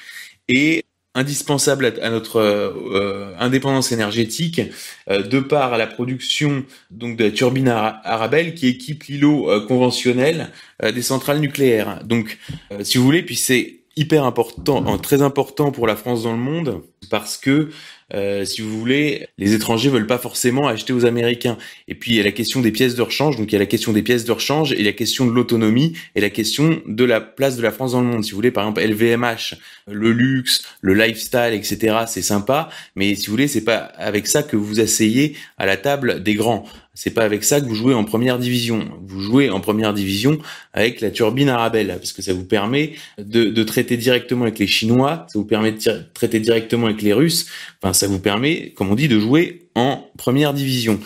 A: Et indispensable à, notre euh, indépendance énergétique euh, de par à la production donc de la turbine Arabelle qui équipe l'îlot euh, conventionnel des centrales nucléaires. Donc, si vous voulez, puis c'est hyper important, très important pour la France dans le monde parce que euh, si vous voulez, les étrangers veulent pas forcément acheter aux Américains. Et puis il y a la question des pièces de rechange, donc il y a la question des pièces de rechange et la question de l'autonomie et la question de la place de la France dans le monde. Si vous voulez, par exemple LVMH, le luxe, le lifestyle, etc. C'est sympa, mais si vous voulez, c'est pas avec ça que vous asseyez à la table des grands. C'est pas avec ça que vous jouez en première division. Vous jouez en première division avec la turbine Arabelle, parce que ça vous permet de, de traiter directement avec les Chinois, ça vous permet de traiter directement avec les Russes. Enfin, ça vous permet, comme on dit, de jouer en première division.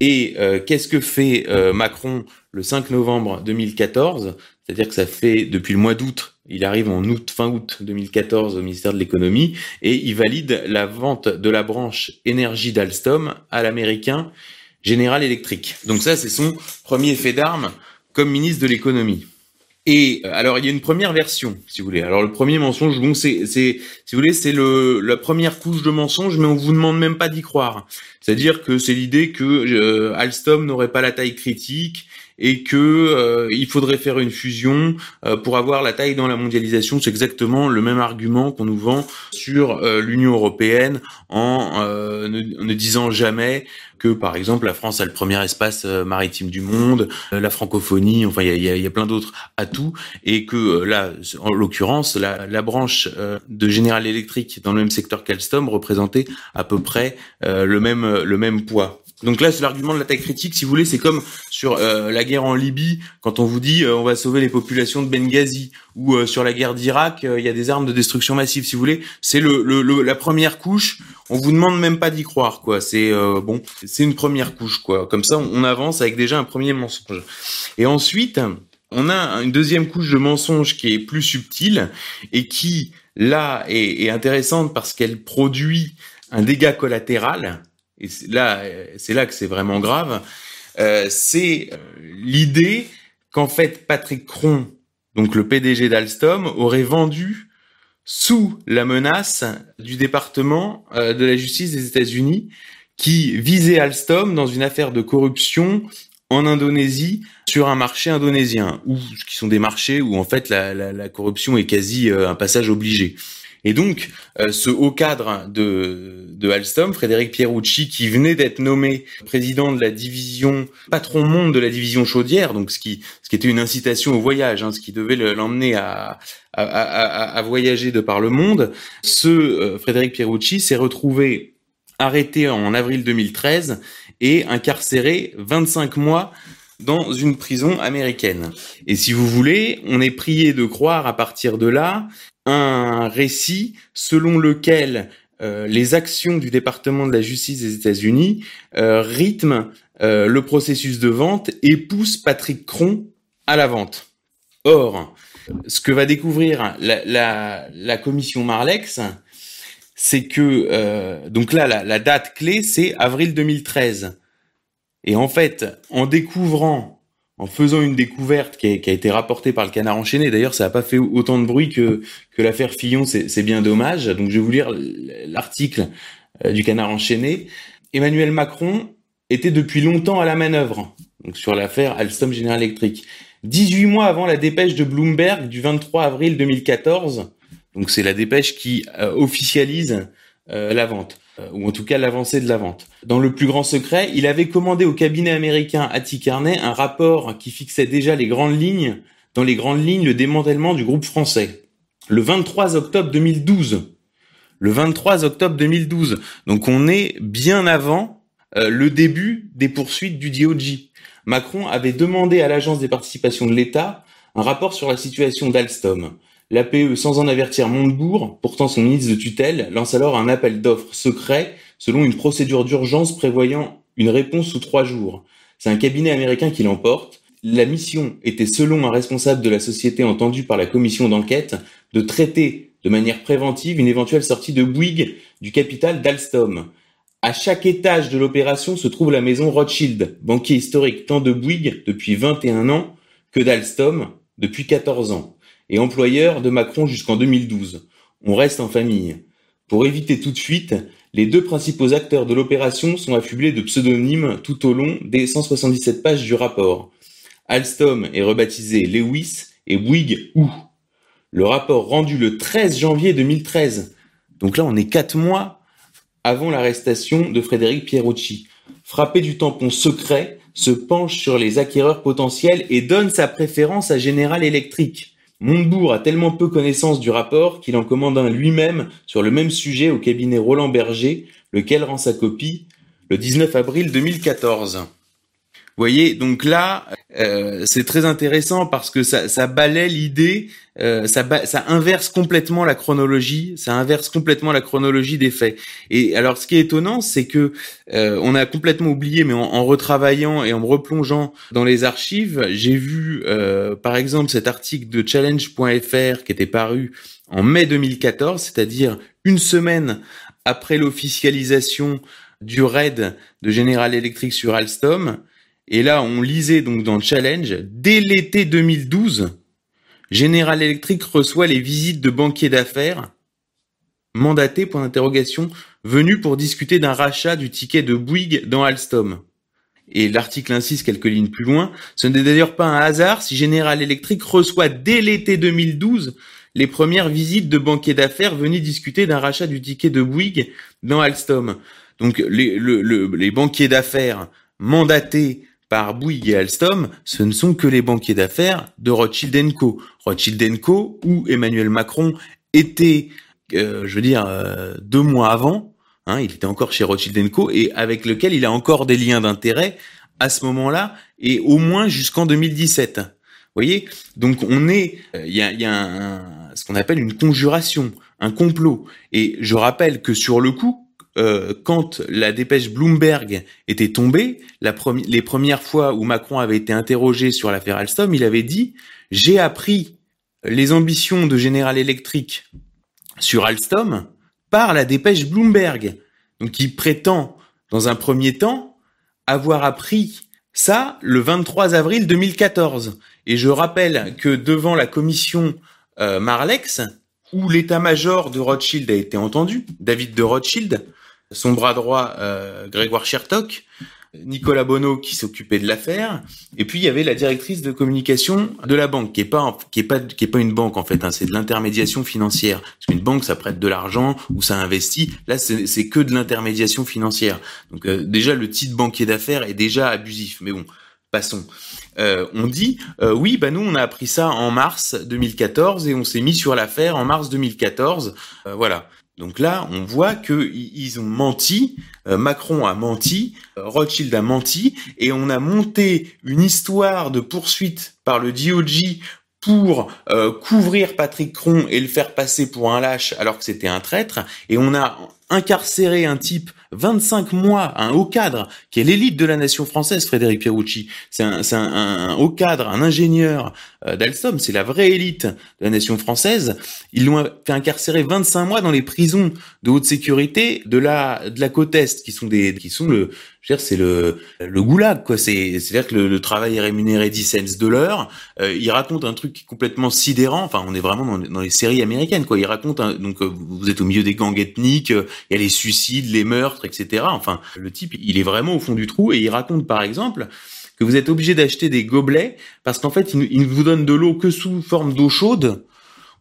A: Et euh, qu'est-ce que fait euh, Macron le 5 novembre 2014 C'est-à-dire que ça fait depuis le mois d'août il arrive en août, fin août 2014 au ministère de l'économie et il valide la vente de la branche énergie d'Alstom à l'américain General Electric. Donc ça, c'est son premier fait d'armes comme ministre de l'économie. Et euh, alors il y a une première version, si vous voulez. Alors le premier mensonge, bon, c'est, si vous voulez, c'est le la première couche de mensonge, mais on vous demande même pas d'y croire. C'est-à-dire que c'est l'idée que euh, Alstom n'aurait pas la taille critique et que euh, il faudrait faire une fusion euh, pour avoir la taille dans la mondialisation. C'est exactement le même argument qu'on nous vend sur euh, l'Union européenne en ne, ne, disant jamais que par exemple la France a le premier espace maritime du monde, la francophonie, enfin il y a, y a, plein d'autres atouts et que là en l'occurrence la, la, branche de General Electric dans le même secteur qu'Alstom représentait à peu près le même le même poids. Donc là, c'est l'argument de la taille critique. Si vous voulez, c'est comme sur euh, la guerre en Libye, quand on vous dit euh, on va sauver les populations de Benghazi, ou euh, sur la guerre d'Irak, il y a des armes de destruction massive. Si vous voulez, c'est le, le, la première couche. On vous demande même pas d'y croire, quoi. C'est bon, c'est une première couche, quoi. Comme ça, on avance avec déjà un premier mensonge. Et ensuite, on a une deuxième couche de mensonge qui est plus subtile et qui là est, est intéressante parce qu'elle produit un dégât collatéral et là, c'est là que c'est vraiment grave, euh, c'est euh, l'idée qu'en fait Patrick Cron, donc le PDG d'Alstom, aurait vendu sous la menace du département euh, de la justice des États-Unis qui visait Alstom dans une affaire de corruption en Indonésie sur un marché indonésien, ou qui sont des marchés où en fait la, corruption est quasi un passage obligé. Et donc, euh, ce haut cadre de, de Alstom, Frédéric Pierucci, qui venait d'être nommé président de la division, patron monde de la division chaudière, donc ce qui, ce qui était une incitation au voyage, hein, ce qui devait l'emmener à, à, à, à, voyager de par le monde, ce euh, Frédéric Pierucci s'est retrouvé arrêté en avril 2013 et incarcéré 25 mois dans une prison américaine. Et si vous voulez, on est prié de croire à partir de là un récit selon lequel euh, les actions du département de la justice des États-Unis euh, rythment euh, le processus de vente et poussent Patrick Cron à la vente. Or, ce que va découvrir la, commission Marlex, c'est que donc là la date clé c'est avril 2013. Et en fait, en découvrant en faisant une découverte qui a, été rapportée par le Canard enchaîné. D'ailleurs, ça n'a pas fait autant de bruit que, l'affaire Fillon, c'est bien dommage. Donc, je vais vous lire l'article euh, du Canard enchaîné. Emmanuel Macron était depuis longtemps à la manœuvre. sur l'affaire Alstom General Electric. 18 mois avant la dépêche de Bloomberg du 23 avril 2014, donc c'est la dépêche qui euh, officialise euh, la vente, ou en tout cas l'avancée de la vente. Dans le plus grand secret, il avait commandé au cabinet américain Carney un rapport qui fixait déjà les grandes lignes, dans les grandes lignes, le démantèlement du groupe français. Le 23 octobre 2012. Le 23 octobre 2012. Donc on est bien avant le début des poursuites du DOJ. Macron avait demandé à l'Agence des participations de l'État un rapport sur la situation d'Alstom. L'APE, sans en avertir Montebourg, pourtant son ministre de tutelle, lance alors un appel d'offres secret selon une procédure d'urgence prévoyant une réponse sous trois jours. C'est un cabinet américain qui l'emporte. La mission était, selon un responsable de la société entendu par la commission d'enquête, de traiter de manière préventive une éventuelle sortie de Bouygues du capital d'Alstom. À chaque étage de l'opération se trouve la maison Rothschild, banquier historique tant de Bouygues depuis 21 ans que d'Alstom depuis 14 ans, et employeur de Macron jusqu'en 2012. On reste en famille. Pour éviter toute fuite, les deux principaux acteurs de l'opération sont affublés de pseudonymes tout au long des 177 pages du rapport. Alstom est rebaptisé Lewis et Bouygues Ou. Le rapport rendu le 13 janvier 2013. Donc là, on est quatre mois avant l'arrestation de Frédéric Pierucci. Frappé du tampon secret, se penche sur les acquéreurs potentiels et donne sa préférence à General Electric. Montebourg a tellement peu connaissance du rapport qu'il en commande un lui-même sur le même sujet au cabinet Roland Berger, lequel rend sa copie le 19 avril 2014 voyez, donc là, euh, c'est très intéressant parce que ça, ça l'idée, euh, ça, inverse complètement la chronologie, ça inverse complètement la chronologie des faits. Et alors, ce qui est étonnant, c'est que euh, on a complètement oublié, mais en, retravaillant et en replongeant dans les archives, j'ai vu, par exemple, cet article de Challenge.fr qui était paru en mai 2014, c'est-à-dire une semaine après l'officialisation du raid de General Electric sur Alstom, et là, on lisait donc dans le challenge, dès l'été 2012, General Electric reçoit les visites de banquiers d'affaires mandatés pour interrogation venus pour discuter d'un rachat du ticket de Bouygues dans Alstom. Et l'article insiste quelques lignes plus loin, ce n'est d'ailleurs pas un hasard si General Electric reçoit dès l'été 2012 les premières visites de banquiers d'affaires venus discuter d'un rachat du ticket de Bouygues dans Alstom. Donc les, les banquiers d'affaires mandatés par Bouygues et Alstom, ce ne sont que les banquiers d'affaires de Rothschild Co. Rothschild Co, où Emmanuel Macron était, euh, je veux dire, euh, deux mois avant, hein, il était encore chez Rothschild Co, et avec lequel il a encore des liens d'intérêt à ce moment-là, et au moins jusqu'en 2017. Vous voyez? Donc on est, euh, il y a, y a ce qu'on appelle une conjuration, un complot. Et je rappelle que sur le coup, euh, quand la dépêche Bloomberg était tombée, les premières fois où Macron avait été interrogé sur l'affaire Alstom, il avait dit j'ai appris les ambitions de General Electric sur Alstom par la dépêche Bloomberg. Donc il prétend, dans un premier temps, avoir appris ça le 23 avril 2014. Et je rappelle que devant la commission euh, Marlex, où l'état-major de Rothschild a été entendu, David de Rothschild, son bras droit euh, Grégoire Chertok, Nicolas Bonneau qui s'occupait de l'affaire, et puis il y avait la directrice de communication de la banque, qui est pas qui est pas qui est pas une banque en fait, hein, c'est de l'intermédiation financière. Parce qu'une banque ça prête de l'argent ou ça investit, là c'est que de l'intermédiation financière. Donc euh, déjà le titre banquier d'affaires est déjà abusif, mais bon, passons. Euh, on dit oui, bah nous on a appris ça en mars 2014 et on s'est mis sur l'affaire en mars 2014, voilà. Donc là, on voit que ils ont menti, euh, Macron a menti, euh, Rothschild a menti, et on a monté une histoire de poursuite par le DOJ pour euh, couvrir Patrick Cron et le faire passer pour un lâche alors que c'était un traître, et on a incarcéré un type 25 mois, un haut cadre, qui est l'élite de la nation française, Frédéric Pierucci. C'est un, un, haut cadre, un ingénieur euh, d'Alstom, c'est la vraie élite de la nation française. Ils l'ont fait incarcérer 25 mois dans les prisons de haute sécurité de la de la côte est, qui sont des qui sont le c'est le le goulag quoi. C'est c'est à dire que le, travail est rémunéré 10 cents de l'heure. Euh, il raconte un truc complètement sidérant. Enfin, on est vraiment dans, dans les séries américaines quoi. Il raconte donc euh, vous êtes au milieu des gangs ethniques, il y a les suicides, les meurtres, etc. Enfin, le type il est vraiment au fond du trou et il raconte par exemple que vous êtes obligé d'acheter des gobelets parce qu'en fait, ils ne vous donnent de l'eau que sous forme d'eau chaude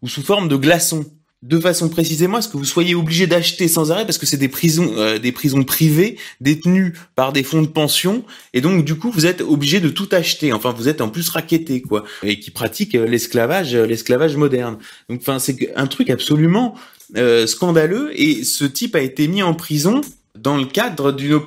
A: ou sous forme de glaçons de façon précisément à ce que vous soyez obligé d'acheter sans arrêt parce que c'est des prisons euh, des prisons privées détenues par des fonds de pension et donc du coup vous êtes obligé de tout acheter. Enfin vous êtes en plus raquetté quoi et qui pratiquent euh, l'esclavage euh, l'esclavage moderne. Donc enfin c'est un truc absolument scandaleux et ce type a été mis en prison dans le cadre d'une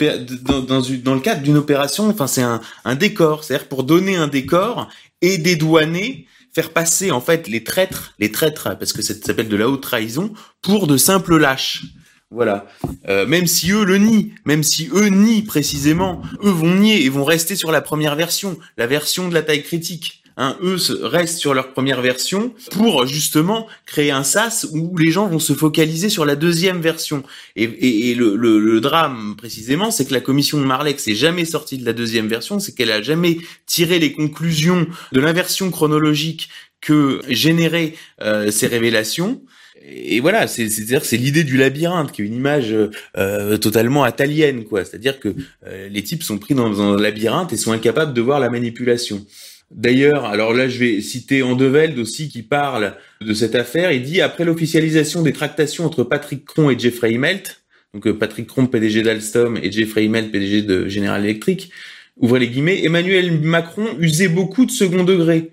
A: dans, dans, dans, le cadre d'une opération enfin c'est un, un décor. C'est-à-dire pour donner un décor et dédouaner faire passer en fait les traîtres, les traîtres, parce que ça s'appelle de la haute trahison, pour de simples lâches. Voilà. Euh, même si eux le nient, même si eux nient précisément, eux vont nier et vont rester sur la première version, la version de la taille critique. Hein, eux restent sur leur première version pour justement créer un sas où les gens vont se focaliser sur la deuxième version. Et, le, drame précisément, c'est que la commission de Marlex est jamais sortie de la deuxième version, c'est qu'elle a jamais tiré les conclusions de l'inversion chronologique que généraient euh, ces révélations. Et voilà, c'est-à-dire c'est l'idée du labyrinthe, qui est une image euh, totalement atalienne, quoi. C'est-à-dire que euh, les types sont pris dans, dans un labyrinthe et sont incapables de voir la manipulation. D'ailleurs, alors là, je vais citer Andeveld aussi qui parle de cette affaire. Il dit après l'officialisation des tractations entre Patrick Cron et Jeffrey Melt, donc euh, Patrick Cron, PDG d'Alstom, et Jeffrey Melt, PDG de General Electric, ouvrez les guillemets, Emmanuel Macron usait beaucoup de second degré.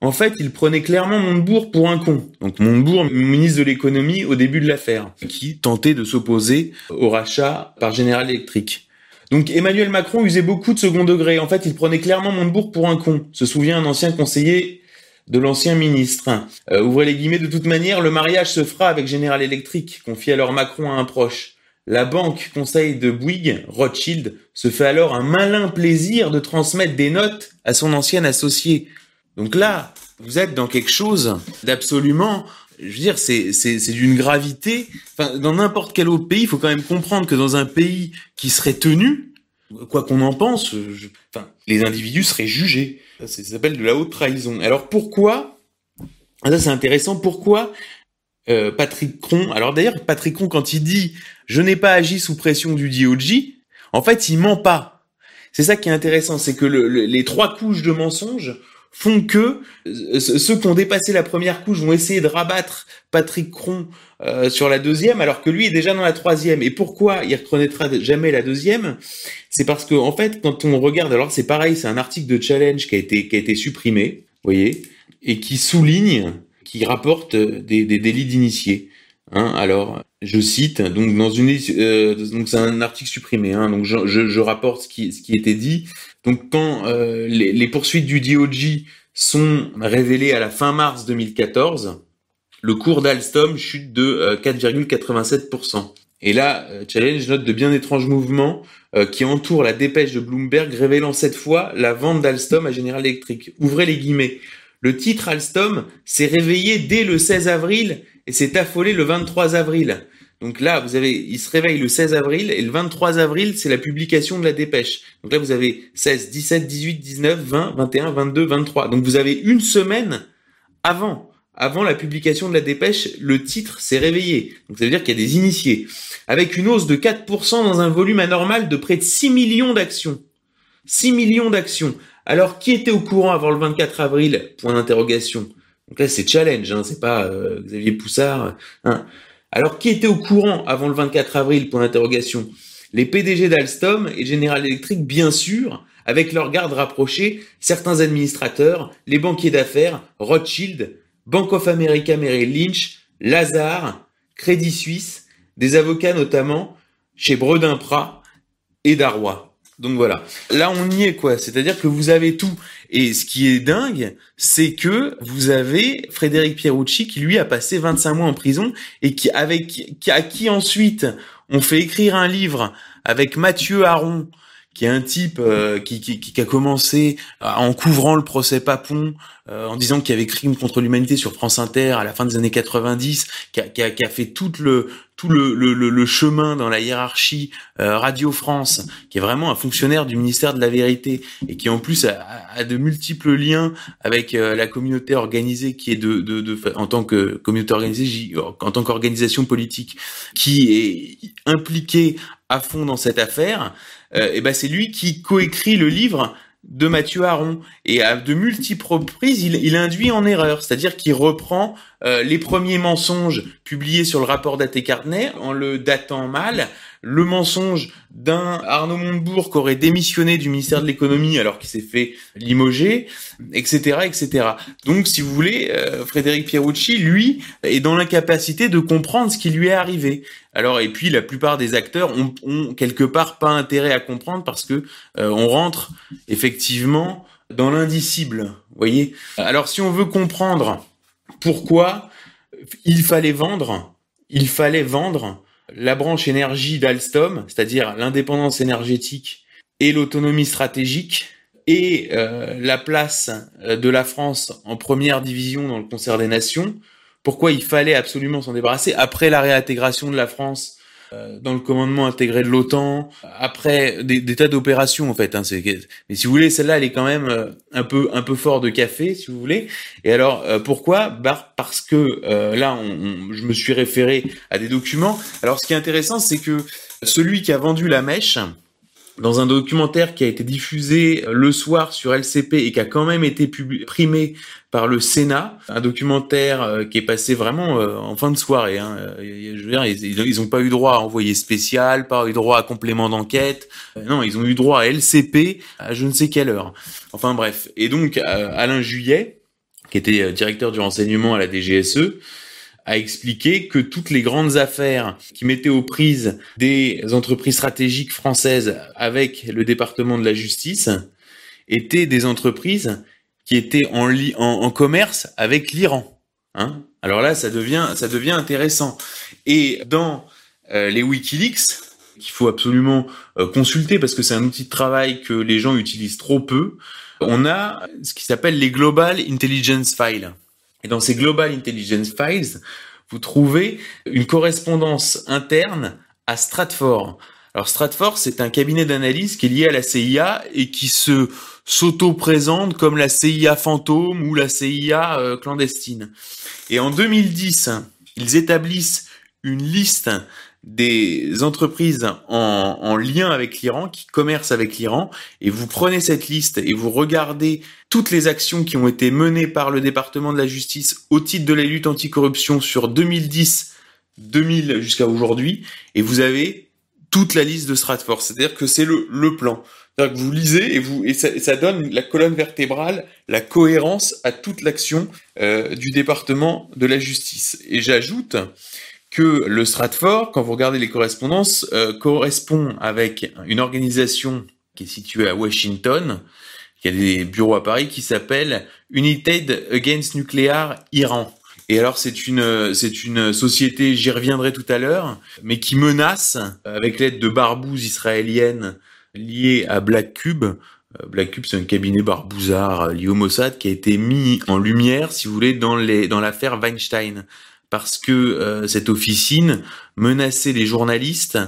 A: En fait, il prenait clairement Montebourg pour un con. Donc Montebourg, ministre de l'économie au début de l'affaire, qui tentait de s'opposer au rachat par General Electric. Donc Emmanuel Macron usait beaucoup de second degré. En fait, il prenait clairement Montebourg pour un con. Se souvient un ancien conseiller de l'ancien ministre. Euh, ouvrez les guillemets, de toute manière, le mariage se fera avec General Electric, confie alors Macron à un proche. La banque conseil de Bouygues, Rothschild, se fait alors un malin plaisir de transmettre des notes à son ancien associé. Donc là, vous êtes dans quelque chose d'absolument je veux dire, c'est c'est c'est d'une gravité. Enfin, dans n'importe quel autre pays, il faut quand même comprendre que dans un pays qui serait tenu, quoi qu'on en pense, les individus seraient jugés. Ça, ça s'appelle de la haute trahison. Alors pourquoi ah, Ça c'est intéressant. Pourquoi euh, Patrick Cron Alors d'ailleurs, Patrick Cron, quand il dit je n'ai pas agi sous pression du DOJ, en fait, il ment pas. C'est ça qui est intéressant, c'est que le, les trois couches de mensonges font que euh, ceux qui ont dépassé la première couche vont essayer de rabattre Patrick Cron euh, sur la deuxième, alors que lui est déjà dans la troisième. Et pourquoi il reconnaîtra jamais la deuxième? C'est parce que en fait, quand on regarde, alors c'est pareil, c'est un article de challenge qui a été qui a supprimé, voyez, et qui souligne, qui rapporte des, des délits d'initiés. Hein, alors, je cite, donc dans une, euh, donc c'est un article supprimé, hein, donc je, rapporte ce qui, ce qui était dit. Donc quand euh, les, poursuites du DOJ sont révélées à la fin mars 2014, le cours d'Alstom chute de 4,87%. Euh, Et là, euh, Challenge note de bien étranges mouvements qui entourent la dépêche de Bloomberg révélant cette fois la vente d'Alstom à General Electric. Ouvrez les guillemets. Le titre Alstom s'est réveillé dès le 16 avril et s'est affolé le 23 avril. Donc là, vous avez, il se réveille le 16 avril et le 23 avril, c'est la publication de la dépêche. Donc là, vous avez 16, 17, 18, 19, 20, 21, 22, 23. Donc vous avez une semaine avant, avant la publication de la dépêche, le titre s'est réveillé. Donc ça veut dire qu'il y a des initiés. Avec une hausse de 4% dans un volume anormal de près de 6 millions d'actions. 6 millions d'actions. Alors, qui était au courant avant le 24 avril? Point d'interrogation. Donc là, c'est challenge, hein, c'est pas euh, Xavier Poussard. Hein. Alors, qui était au courant avant le 24 avril Point d'interrogation? Les PDG d'Alstom et General Electric, bien sûr, avec leurs gardes rapprochés, certains administrateurs, les banquiers d'affaires, Rothschild, Bank of America Merrill Lynch, Lazare, Crédit Suisse, des avocats notamment chez Bredin Prat et Darrois. Donc voilà. Là, on y est quoi. C'est-à-dire que vous avez tout. Et ce qui est dingue, c'est que vous avez Frédéric Pierucci qui lui a passé 25 mois en prison et qui avec qui, à qui ensuite on fait écrire un livre avec Mathieu Aron qui est un type euh, qui, qui, qui, a commencé en couvrant le procès Papon, euh, en disant qu'il y avait crime contre l'humanité sur France Inter à la fin des années 90, qui a, qui a, qui a fait tout le tout le, le, le, chemin dans la hiérarchie euh, Radio France, qui est vraiment un fonctionnaire du ministère de la Vérité et qui en plus a, a de multiples liens avec la communauté organisée, qui est de, de, de en tant que communauté organisée, en tant qu'organisation politique, qui est impliquée à fond dans cette affaire, euh, et ben c'est lui qui coécrit le livre de Mathieu Aron. Et à de multiples reprises, il, il induit en erreur, c'est-à-dire qu'il reprend euh, les premiers mensonges publiés sur le rapport d'Até-Carnet en le datant mal, le mensonge d'un Arnaud Montebourg qui aurait démissionné du ministère de l'économie alors qu'il s'est fait limoger, etc., etc. Donc, si vous voulez, euh, Frédéric Pierucci, lui, est dans l'incapacité de comprendre ce qui lui est arrivé. Alors, et puis, la plupart des acteurs ont, ont quelque part pas intérêt à comprendre parce que euh, on rentre effectivement dans l'indicible. Voyez. Alors, si on veut comprendre pourquoi il fallait vendre, il fallait vendre la branche énergie d'Alstom, c'est-à-dire l'indépendance énergétique et l'autonomie stratégique, et euh, la place euh, de la France en première division dans le concert des nations, pourquoi il fallait absolument s'en débarrasser après la réintégration de la France euh, dans le commandement intégré de l'OTAN, après des, tas d'opérations en fait. Hein, mais si vous voulez, celle-là, elle est quand même euh, un peu un peu fort de café, si vous voulez. Et alors euh, pourquoi? Bah, Parce que là, on, je me suis référé à des documents. Alors ce qui est intéressant, c'est que celui qui a vendu la mèche, dans un documentaire qui a été diffusé le soir sur LCP et qui a quand même été primé par le Sénat, un documentaire euh, qui est passé vraiment euh, en fin de soirée. Hein. Euh, je veux dire, ils n'ont pas eu droit à envoyé spécial, pas eu droit à complément d'enquête. non, ils ont eu droit à LCP à je ne sais quelle heure. Enfin bref. Et donc Alain Juillet, qui était directeur du renseignement à la DGSE, a expliqué que toutes les grandes affaires qui mettaient aux prises des entreprises stratégiques françaises avec le département de la justice étaient des entreprises qui étaient en, en, commerce avec l'Iran. Hein Alors là, ça devient, ça devient intéressant. Et dans euh, les WikiLeaks, qu'il faut absolument euh, consulter parce que c'est un outil de travail que les gens utilisent trop peu, on a ce qui s'appelle les Global Intelligence Files. Et dans ces Global Intelligence Files, vous trouvez une correspondance interne à Stratfor. Alors Stratfor, c'est un cabinet d'analyse qui est lié à la CIA et qui se s'auto-présente comme la CIA fantôme ou la CIA euh, clandestine. Et en 2010, ils établissent une liste des entreprises en, en lien avec l'Iran, qui commercent avec l'Iran, et vous prenez cette liste et vous regardez toutes les actions qui ont été menées par le département de la justice au titre de la lutte anticorruption sur 2010, 2000 jusqu'à aujourd'hui, et vous avez toute la liste de Stratfor. C'est-à-dire que c'est le, le plan. C'est-à-dire que vous lisez et vous et ça, ça, donne la colonne vertébrale, la cohérence à toute l'action euh, du département de la justice. Et j'ajoute que le Stratford, quand vous regardez les correspondances, euh, correspond avec une organisation qui est située à Washington, qui a des bureaux à Paris, qui s'appelle United Against Nuclear Iran. Et alors c'est une c'est une société, j'y reviendrai tout à l'heure, mais qui menace avec l'aide de barbouzes israéliennes liées à Black Cube. Euh, Black Cube, c'est un cabinet barbouzard lié au Mossad qui a été mis en lumière, si vous voulez, dans les dans l'affaire Weinstein parce que euh, cette officine menaçait les journalistes,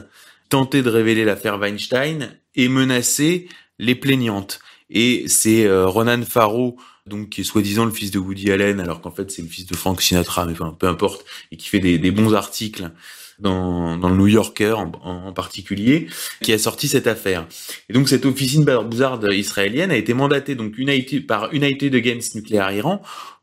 A: tentait de révéler l'affaire Weinstein et menaçait les plaignantes. Et c'est euh, Ronan Farrow, donc qui est soi-disant le fils de Woody Allen, alors qu'en fait c'est le fils de Frank Sinatra, mais enfin peu importe, et qui fait des, bons articles dans, dans, le New Yorker en, particulier, qui a sorti cette affaire. Et donc cette officine barbouzarde israélienne a été mandatée donc United, par United Against Nuclear Iran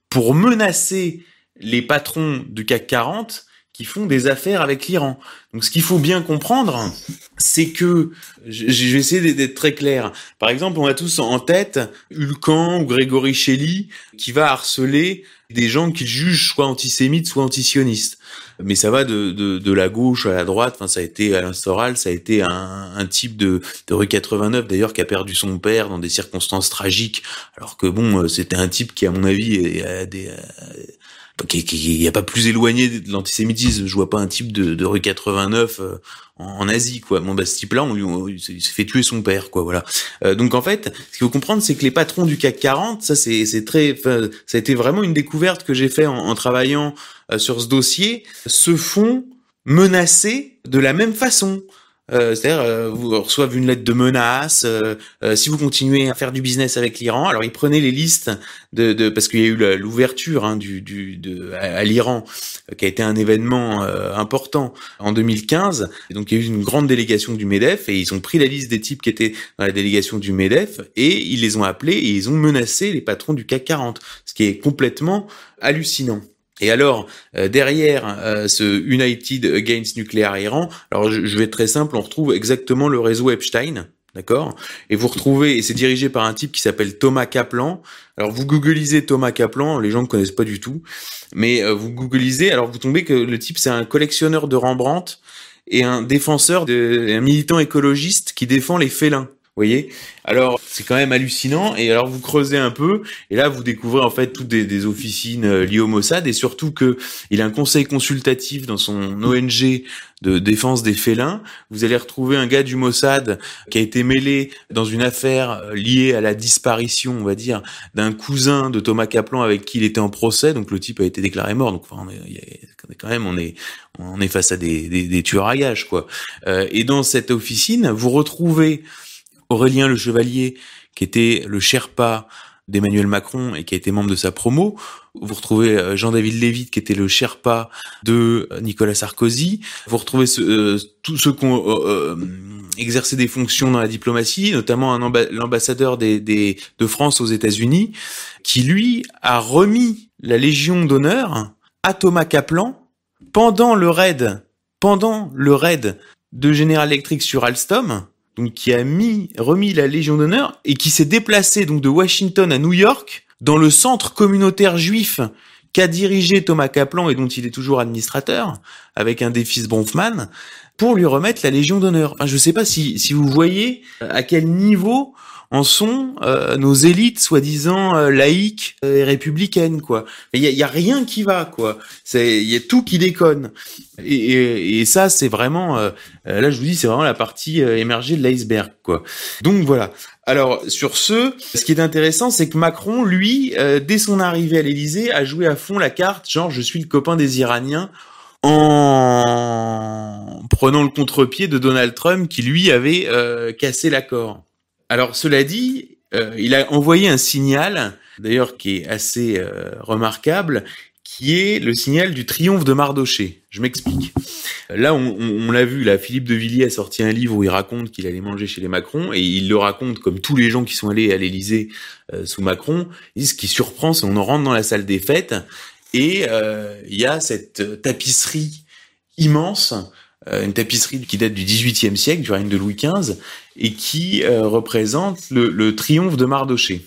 A: pour menacer les patrons du CAC 40 qui font des affaires avec l'Iran. Donc ce qu'il faut bien comprendre, c'est que, je, vais essayer d'être très clair, par exemple, on a tous en tête Hulcan ou Grégory Shelley qui va harceler des gens qu'il juge soit antisémites, soit antisionistes. Mais ça va de, de, la gauche à la droite, enfin ça a été Alain Soral, ça a été un, un type de, de rue 89 d'ailleurs qui a perdu son père dans des circonstances tragiques, alors que bon, c'était un type qui à mon avis a des il n'y a pas plus éloigné de l'antisémitisme. Je vois pas un type de, rue 89 euh, en, Asie, quoi. Bon, bah, ce type-là, on lui, il s'est fait tuer son père, quoi, voilà. Euh, donc, en fait, ce qu'il faut comprendre, c'est que les patrons du CAC 40, ça, c'est, c'est très, ça a été vraiment une découverte que j'ai fait en, en travaillant euh, sur ce dossier, se font menacer de la même façon. Euh, c'est-à-dire, euh, vous reçoivez une lettre de menace. Euh, si vous continuez à faire du business avec l'Iran, alors ils prenaient les listes de, de parce qu'il y a eu l'ouverture hein, du, du de, à, l'Iran, qui a été un événement important en 2015. Et donc il y a eu une grande délégation du Medef et ils ont pris la liste des types qui étaient dans la délégation du Medef et ils les ont appelés et ils ont menacé les patrons du CAC 40, ce qui est complètement hallucinant. Et alors, euh, derrière euh, ce United Against Nuclear Iran, alors je, vais être très simple, on retrouve exactement le réseau Epstein, d'accord? Et vous retrouvez, et c'est dirigé par un type qui s'appelle Thomas Kaplan. Alors vous googlisez Thomas Kaplan, les gens ne connaissent pas du tout, mais euh, vous googlisez, alors vous tombez que le type c'est un collectionneur de Rembrandt et un défenseur, de, un militant écologiste qui défend les félins voyez? Alors c'est quand même hallucinant. Et alors vous creusez un peu, et là vous découvrez en fait toutes des, officines euh, liées au Mossad, et surtout que il a un conseil consultatif dans son ONG de défense des félins. Vous allez retrouver un gars du Mossad qui a été mêlé dans une affaire euh, liée à la disparition, on va dire, d'un cousin de Thomas Kaplan avec qui il était en procès. Donc le type a été déclaré mort. Donc enfin, on est, quand même on est on est face à des, des, tueurs à gages quoi. Euh, et dans cette officine, vous retrouvez Aurélien Le Chevalier, qui était le Sherpa d'Emmanuel Macron et qui a été membre de sa promo. Vous retrouvez euh, Jean-David Lévy, qui était le Sherpa de euh, Nicolas Sarkozy. Vous retrouvez euh, tous ceux qui ont exercé des fonctions dans la diplomatie, notamment l'ambassadeur de France aux États-Unis, qui lui a remis la Légion d'honneur à Thomas Kaplan pendant le raid, pendant le raid de General Electric sur Alstom, donc qui a mis remis la Légion d'honneur et qui s'est déplacé donc de Washington à New York dans le centre communautaire juif qu'a dirigé Thomas Kaplan et dont il est toujours administrateur avec un des fils Bronfman pour lui remettre la Légion d'honneur. je ne sais pas si, si vous voyez à quel niveau en sont euh, nos élites soi-disant euh, laïques et républicaines quoi. Il y a, rien qui va quoi. C'est il y a tout qui déconne. Et, et, ça c'est vraiment euh, là je vous dis c'est vraiment la partie émergée de l'iceberg quoi. Donc voilà. Alors sur ce, ce qui est intéressant, c'est que Macron, lui, dès son arrivée à l'Élysée, a joué à fond la carte, genre je suis le copain des Iraniens, en prenant le contre-pied de Donald Trump qui lui avait cassé l'accord. Alors cela dit, euh, il a envoyé un signal, d'ailleurs qui est assez euh, remarquable, qui est le signal du triomphe de Mardoché. Je m'explique. Là, on, l'a vu, là, Philippe de Villiers a sorti un livre où il raconte qu'il allait manger chez les Macron, et il le raconte comme tous les gens qui sont allés à l'Élysée euh, sous Macron. ce qui surprend, c'est qu'on rentre dans la salle des fêtes, et il y a cette tapisserie immense euh, une tapisserie qui date du XVIIIe siècle, du règne de Louis XV, et qui euh, représente le, triomphe de Mardoché.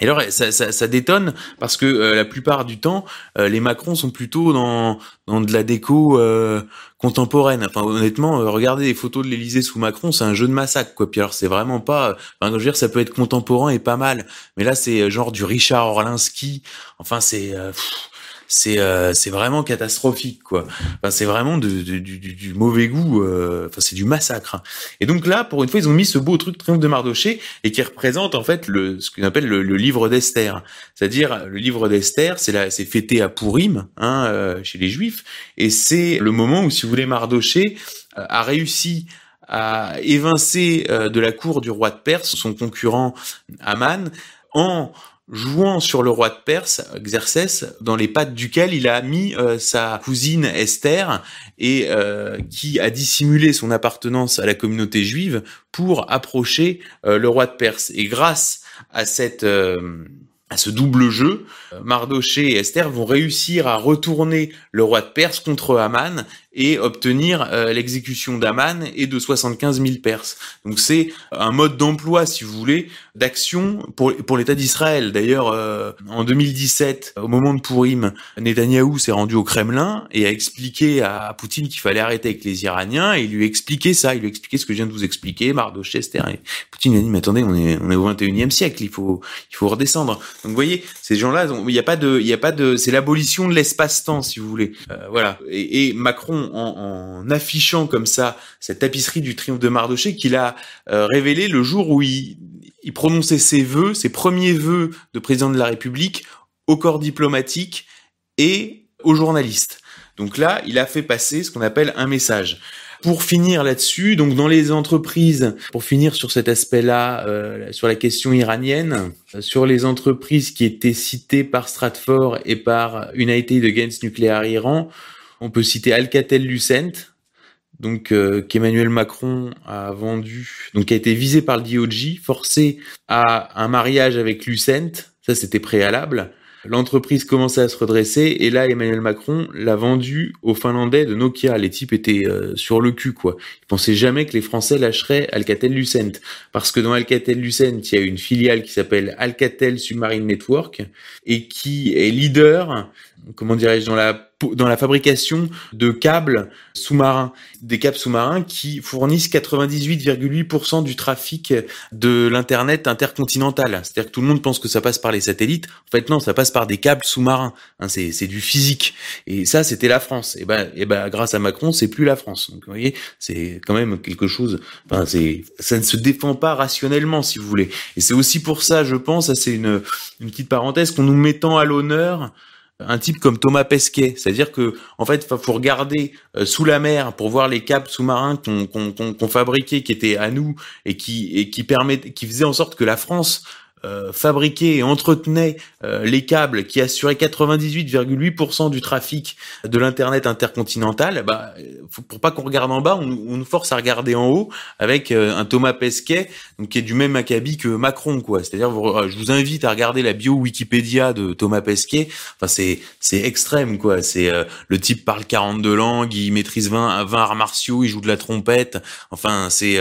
A: Et alors ça, ça, ça détonne parce que euh, la plupart du temps, les Macrons sont plutôt dans, dans de la déco contemporaine. Enfin honnêtement, regardez les photos de l'Élysée sous Macron, c'est un jeu de massacre quoi. Puis alors c'est vraiment pas. Enfin je veux dire, ça peut être contemporain et pas mal, mais là c'est genre du Richard Orlinski. Enfin c'est c'est euh, c'est vraiment catastrophique quoi. Enfin, c'est vraiment du, du, mauvais goût. Euh, enfin, c'est du massacre. Hein. Et donc là, pour une fois, ils ont mis ce beau truc Triomphe de Mardoché et qui représente en fait le ce qu'on appelle le, livre d'Esther. C'est-à-dire le livre d'Esther, c'est là, c'est fêté à Purim hein, euh, chez les Juifs et c'est le moment où, si vous voulez, Mardoché a réussi à évincer de la cour du roi de Perse son concurrent Aman en jouant sur le roi de Perse, Xerxès, dans les pattes duquel il a mis euh, sa cousine Esther et euh, qui a dissimulé son appartenance à la communauté juive pour approcher euh, le roi de Perse. Et grâce à cette à ce double jeu, Mardoché et Esther vont réussir à retourner le roi de Perse contre Aman et obtenir euh, l'exécution d'Aman et de 75 000 Perses. Donc c'est un mode d'emploi, si vous voulez, d'action pour, pour l'État d'Israël. D'ailleurs, euh, en 2017, au moment de Purim, Netanyahou s'est rendu au Kremlin et a expliqué à Poutine qu'il fallait arrêter avec les Iraniens et il lui a expliqué ça, il lui a expliqué ce que je viens de vous expliquer, Mardoché, Esther. Et Poutine a dit, mais attendez, on est, on est au 21e siècle, il faut, il faut redescendre. Donc vous voyez, ces gens-là, il n'y a pas de, il y a pas de, c'est l'abolition de l'espace-temps, si vous voulez. Euh, voilà. Et, et Macron en, affichant comme ça cette tapisserie du triomphe de Mardoché qu'il a euh, révélé le jour où il, prononçait ses vœux, ses premiers vœux de président de la République au corps diplomatique et aux journalistes. Donc là, il a fait passer ce qu'on appelle un message. Pour finir là-dessus, donc dans les entreprises, pour finir sur cet aspect-là, euh, sur la question iranienne, sur les entreprises qui étaient citées par Stratfor et par United Against Nuclear Iran, on peut citer Alcatel-Lucent, donc euh, qu'Emmanuel Macron a vendu, donc a été visé par le DOJ, forcé à un mariage avec Lucent, ça c'était préalable. L'entreprise commençait à se redresser et là Emmanuel Macron l'a vendu aux Finlandais de Nokia. Les types étaient euh, sur le cul quoi. Ils pensaient jamais que les Français lâcheraient Alcatel-Lucent parce que dans Alcatel-Lucent il y a une filiale qui s'appelle Alcatel Submarine Network et qui est leader, comment dirais-je, dans la dans la fabrication de câbles sous-marins, des câbles sous-marins qui fournissent 98,8% du trafic de l'internet intercontinental. C'est-à-dire que tout le monde pense que ça passe par les satellites. En fait, non, ça passe par des câbles sous-marins. Hein, c'est, du physique. Et ça, c'était la France. Et ben, et ben, grâce à Macron, c'est plus la France. Donc, vous voyez, c'est quand même quelque chose. Enfin, c'est, ça ne se défend pas rationnellement, si vous voulez. Et c'est aussi pour ça, je pense, ça c'est une petite parenthèse, qu'on nous mettant à l'honneur un type comme Thomas Pesquet, c'est-à-dire que en fait, faut regarder euh, sous la mer pour voir les câbles sous-marins qu'on fabriquait, qui étaient à nous et qui et qui permet, qui faisaient en sorte que la France euh, fabriquait et entretenait euh, les câbles qui assuraient 98,8% du trafic de l'internet intercontinental, bah, faut, pour pas qu'on regarde en bas, on, on, nous force à regarder en haut avec euh, un Thomas Pesquet, donc qui est du même acabit que Macron, quoi. C'est-à-dire, je vous invite à regarder la bio Wikipédia de Thomas Pesquet. Enfin, c'est c'est extrême, quoi. C'est le type parle 42 langues, il maîtrise 20 20 arts martiaux, il joue de la trompette. Enfin, c'est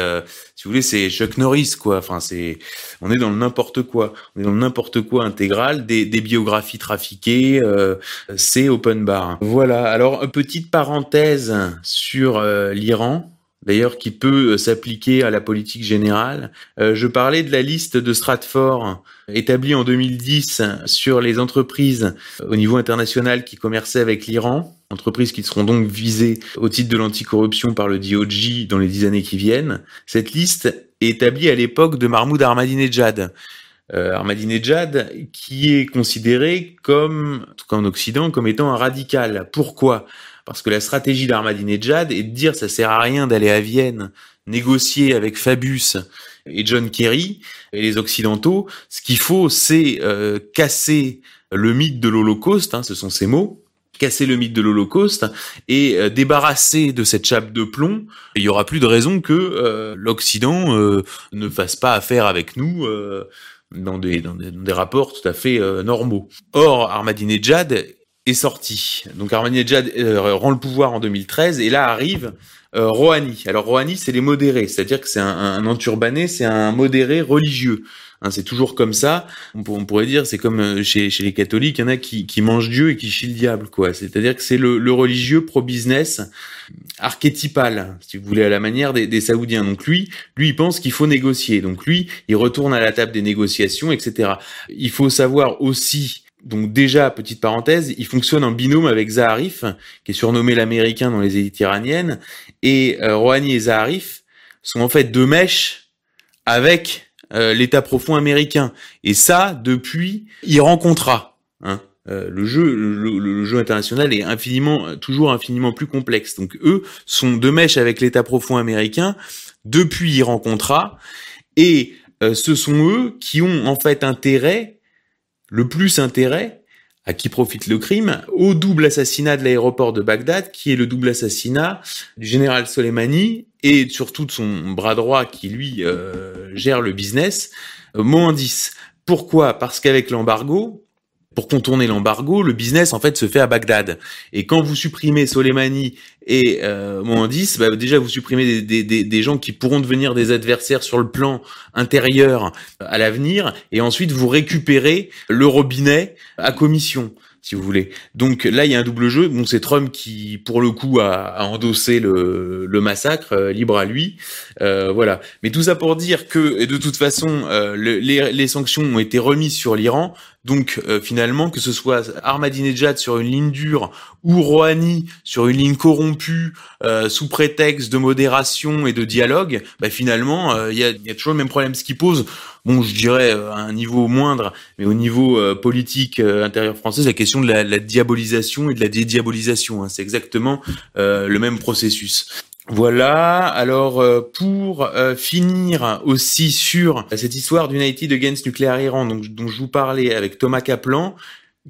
A: si vous voulez, c'est Chuck Norris, quoi. Enfin, c'est, on est dans le n'importe quoi. On est dans le n'importe quoi intégral, des, des biographies trafiquées, euh, c'est open bar. Voilà. Alors, petite parenthèse sur euh, l'Iran d'ailleurs qui peut euh, s'appliquer à la politique générale. Euh, je parlais de la liste de Stratfor établie en 2010 sur les entreprises au niveau international qui commerçaient avec l'Iran, entreprises qui seront donc visées au titre de l'anticorruption par le DOJ dans les dix années qui viennent. Cette liste est établie à l'époque de Mahmoud Ahmadinejad. Euh, Ahmadinejad qui est considéré comme, en tout cas en Occident, comme étant un radical. Pourquoi? Parce que la stratégie d'Ahmadinejad est de dire ça sert à rien d'aller à Vienne négocier avec Fabius et John Kerry et les Occidentaux. Ce qu'il faut, c'est euh, casser le mythe de l'Holocauste, hein, ce sont ces mots, casser le mythe de l'Holocauste et euh, débarrasser de cette chape de plomb. Il y aura plus de raison que euh, l'Occident ne fasse pas affaire avec nous dans des, dans, des, rapports tout à fait normaux. Or, Ahmadinejad est sorti. Donc Ahmadinejad euh, rend le pouvoir en 2013 et là arrive euh, Rouhani. Alors Rouhani, c'est les modérés, c'est-à-dire que c'est un, un enturbané, c'est un modéré religieux. Hein, c'est toujours comme ça. On, pourrait dire, c'est comme euh, chez, chez les catholiques, il y en a qui, qui mangent Dieu et qui chient le diable, quoi. C'est-à-dire que c'est le, le, religieux pro-business archétypal, si vous voulez, à la manière des, des Saoudiens. Donc lui, lui, il pense qu'il faut négocier. Donc lui, il retourne à la table des négociations, etc. Il faut savoir aussi donc déjà, petite parenthèse, il fonctionne en binôme avec Zaharif, qui est surnommé l'américain dans les élites iraniennes, et euh, Rouhani et Zaharif sont en fait deux mèches avec euh, l'État profond américain. Et ça, depuis Iran-Contra. Hein. Euh, le jeu, le, jeu international est infiniment, toujours infiniment plus complexe. Donc eux sont deux mèches avec l'État profond américain depuis Iran-Contra, et euh, ce sont eux qui ont en fait intérêt le plus intérêt à qui profite le crime, au double assassinat de l'aéroport de Bagdad, qui est le double assassinat du général Soleimani et surtout de son bras droit qui lui euh, gère le business, euh, Mohandis. Pourquoi? Parce qu'avec l'embargo, pour contourner l'embargo, le business en fait se fait à Bagdad. Et quand vous supprimez Soleimani et euh, Mohandis, bah, déjà vous supprimez des, gens qui pourront devenir des adversaires sur le plan intérieur à l'avenir, et ensuite vous récupérez le robinet à commission si vous voulez. Donc là, il y a un double jeu. Bon, c'est Trump qui, pour le coup, a, a endossé le, le massacre, euh, libre à lui. Euh, voilà. Mais tout ça pour dire que, de toute façon, euh, les, les, sanctions ont été remises sur l'Iran. Donc euh, finalement, que ce soit Ahmadinejad sur une ligne dure ou Rouhani sur une ligne corrompue euh, sous prétexte de modération et de dialogue, bah, finalement, il y, a, y, a, toujours le même problème. Ce qui pose, bon, je dirais à un niveau moindre, mais au niveau politique intérieur français, la question de la, la, diabolisation et de la dédiabolisation. Hein. C'est exactement le même processus. Voilà. Alors pour finir aussi sur cette histoire d'United Against Nuclear Iran, donc dont je vous parlais avec Thomas Kaplan,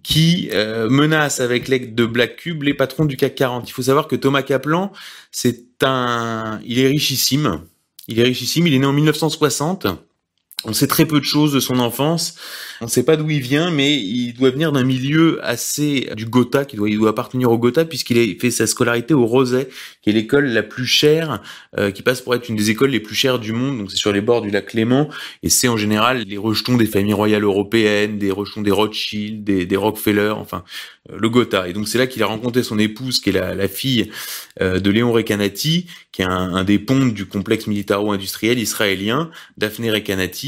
A: qui menace avec l'aide de Black Cube les patrons du CAC 40. Il faut savoir que Thomas Kaplan, c'est un, il est richissime. Il est richissime. Il est né en 1960. On sait très peu de choses de son enfance. On ne sait pas d'où il vient, mais il doit venir d'un milieu assez du Gotha, qui doit, il doit appartenir au Gotha puisqu'il a fait sa scolarité au Roset, qui est l'école la plus chère, euh, qui passe pour être une des écoles les plus chères du monde. Donc c'est sur les bords du lac Clément, et c'est en général les rejetons des familles royales européennes, des rejetons des Rothschild, des, des Rockefeller, enfin euh, le Gotha. Et donc c'est là qu'il a rencontré son épouse, qui est la, la fille euh, de Léon Recanati, qui est un, un des pontes du complexe militaro-industriel israélien, Daphné Recanati.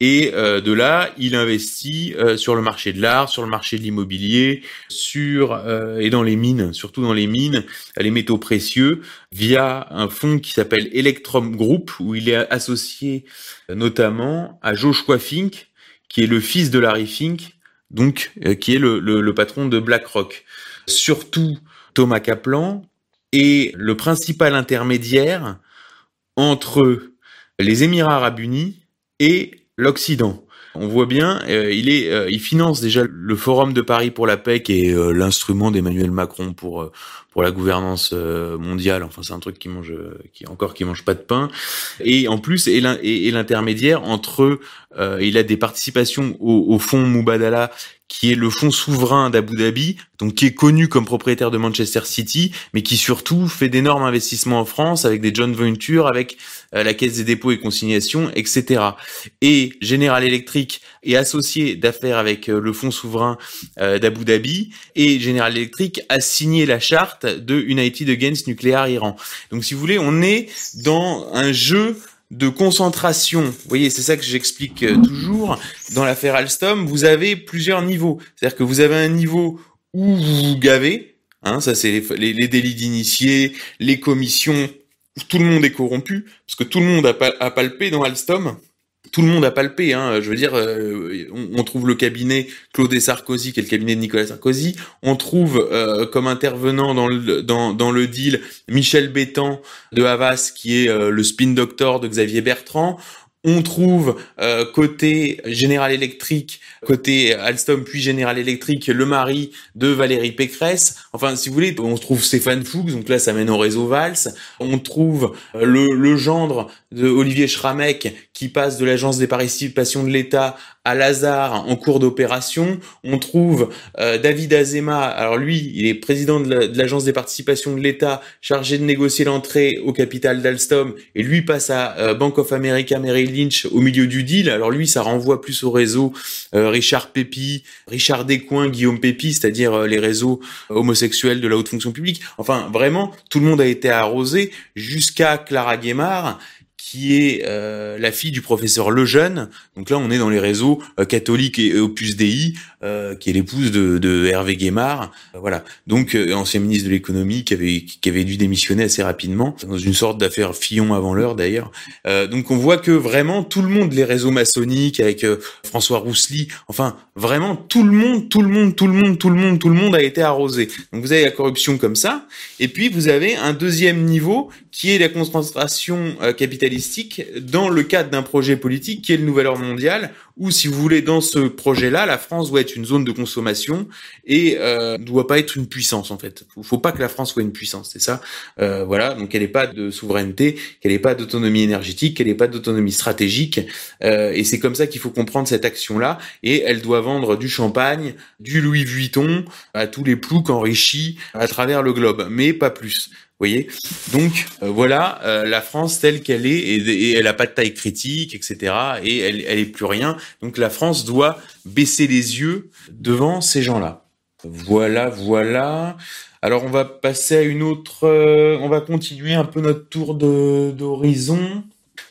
A: Et euh, de là, il investit euh, sur le marché de l'art, sur le marché de l'immobilier, sur euh, et dans les mines, surtout dans les mines, les métaux précieux, via un fonds qui s'appelle Electrum Group, où il est associé notamment à Joshua Fink, qui est le fils de Larry Fink, donc qui est le, patron de BlackRock. Surtout Thomas Kaplan est le principal intermédiaire entre les Émirats arabes unis et l'Occident. On voit bien, euh, il est, euh, il finance déjà le Forum de Paris pour la paix, qui est euh, l'instrument d'Emmanuel Macron pour pour la gouvernance mondiale. Enfin, c'est un truc qui mange, qui encore qui mange pas de pain. Et en plus, et l'intermédiaire entre, il a des participations au, au fonds Mubadala qui est le fonds souverain d'Abu Dhabi, donc qui est connu comme propriétaire de Manchester City, mais qui surtout fait d'énormes investissements en France avec des joint ventures, avec euh, la Caisse des dépôts et consignations, etc. Et General Electric est associé d'affaires avec euh, le fonds souverain euh, d'Abu Dhabi, et General Electric a signé la charte de United Against Nuclear Iran. Donc si vous voulez, on est dans un jeu de concentration. Vous voyez, c'est ça que j'explique euh, toujours. Dans l'affaire Alstom, vous avez plusieurs niveaux. C'est-à-dire que vous avez un niveau où vous vous gavez, hein, ça c'est les, délits d'initiés, les commissions, tout le monde est corrompu, parce que tout le monde a palpé dans Alstom tout le monde a palpé. Hein. Je veux dire, euh, on, trouve le cabinet Claude Sarkozy, qui est le cabinet de Nicolas Sarkozy. On trouve euh, comme intervenant dans le, dans, dans le deal Michel Bétan de Havas, qui est euh, le spin doctor de Xavier Bertrand. On trouve côté General Electric, côté Alstom puis General Electric, le mari de Valérie Pécresse. Enfin, si vous voulez, on trouve Stéphane Fuchs, donc là ça mène au réseau Vals. On trouve le, le gendre de Olivier Schramek qui passe de l'agence des participations de l'État à Lazare en cours d'opération. On trouve euh, David Azema, alors lui, il est président de l'agence des participations de l'État, chargé de négocier l'entrée au capital d'Alstom, et lui passe à euh, Bank of America Merrill Lynch au milieu du deal. Alors lui, ça renvoie plus au réseau euh, Richard Pépi, Richard Descoings, Guillaume Pépi, c'est-à-dire les réseaux homosexuels de la haute fonction publique. Enfin, vraiment, tout le monde a été arrosé jusqu'à Clara Guémard, qui est euh, la fille du professeur Lejeune. Donc là, on est dans les réseaux euh, catholiques et Opus Dei, euh, qui est l'épouse de, de, Hervé Guémard. voilà. Donc ancien ministre de l'économie qui avait qui avait dû démissionner assez rapidement dans une sorte d'affaire Fillon avant l'heure d'ailleurs. donc on voit que vraiment tout le monde, les réseaux maçonniques avec François Roussely, enfin vraiment tout le monde, tout le monde, tout le monde, tout le monde, tout le monde a été arrosé. Donc vous avez la corruption comme ça, et puis vous avez un deuxième niveau qui est la concentration capitaliste dans le cadre d'un projet politique qui est le nouvel ordre mondial, où, si vous voulez, dans ce projet-là, la France doit être une zone de consommation et euh, doit pas être une puissance en fait. Il faut pas que la France soit une puissance, c'est ça. Euh, voilà, donc elle n'ait pas de souveraineté, qu'elle n'ait pas d'autonomie énergétique, qu'elle n'ait pas d'autonomie stratégique, euh, et c'est comme ça qu'il faut comprendre cette action-là. Et elle doit vendre du champagne, du Louis Vuitton à tous les ploucs enrichis à travers le globe, mais pas plus voyez Donc euh, voilà euh, la France telle qu'elle est et, elle a pas de taille critique, etc. Et elle, elle est plus rien. Donc la France doit baisser les yeux devant ces gens-là. Voilà, voilà. Alors on va passer à une autre. Euh, on va continuer un peu notre tour d'horizon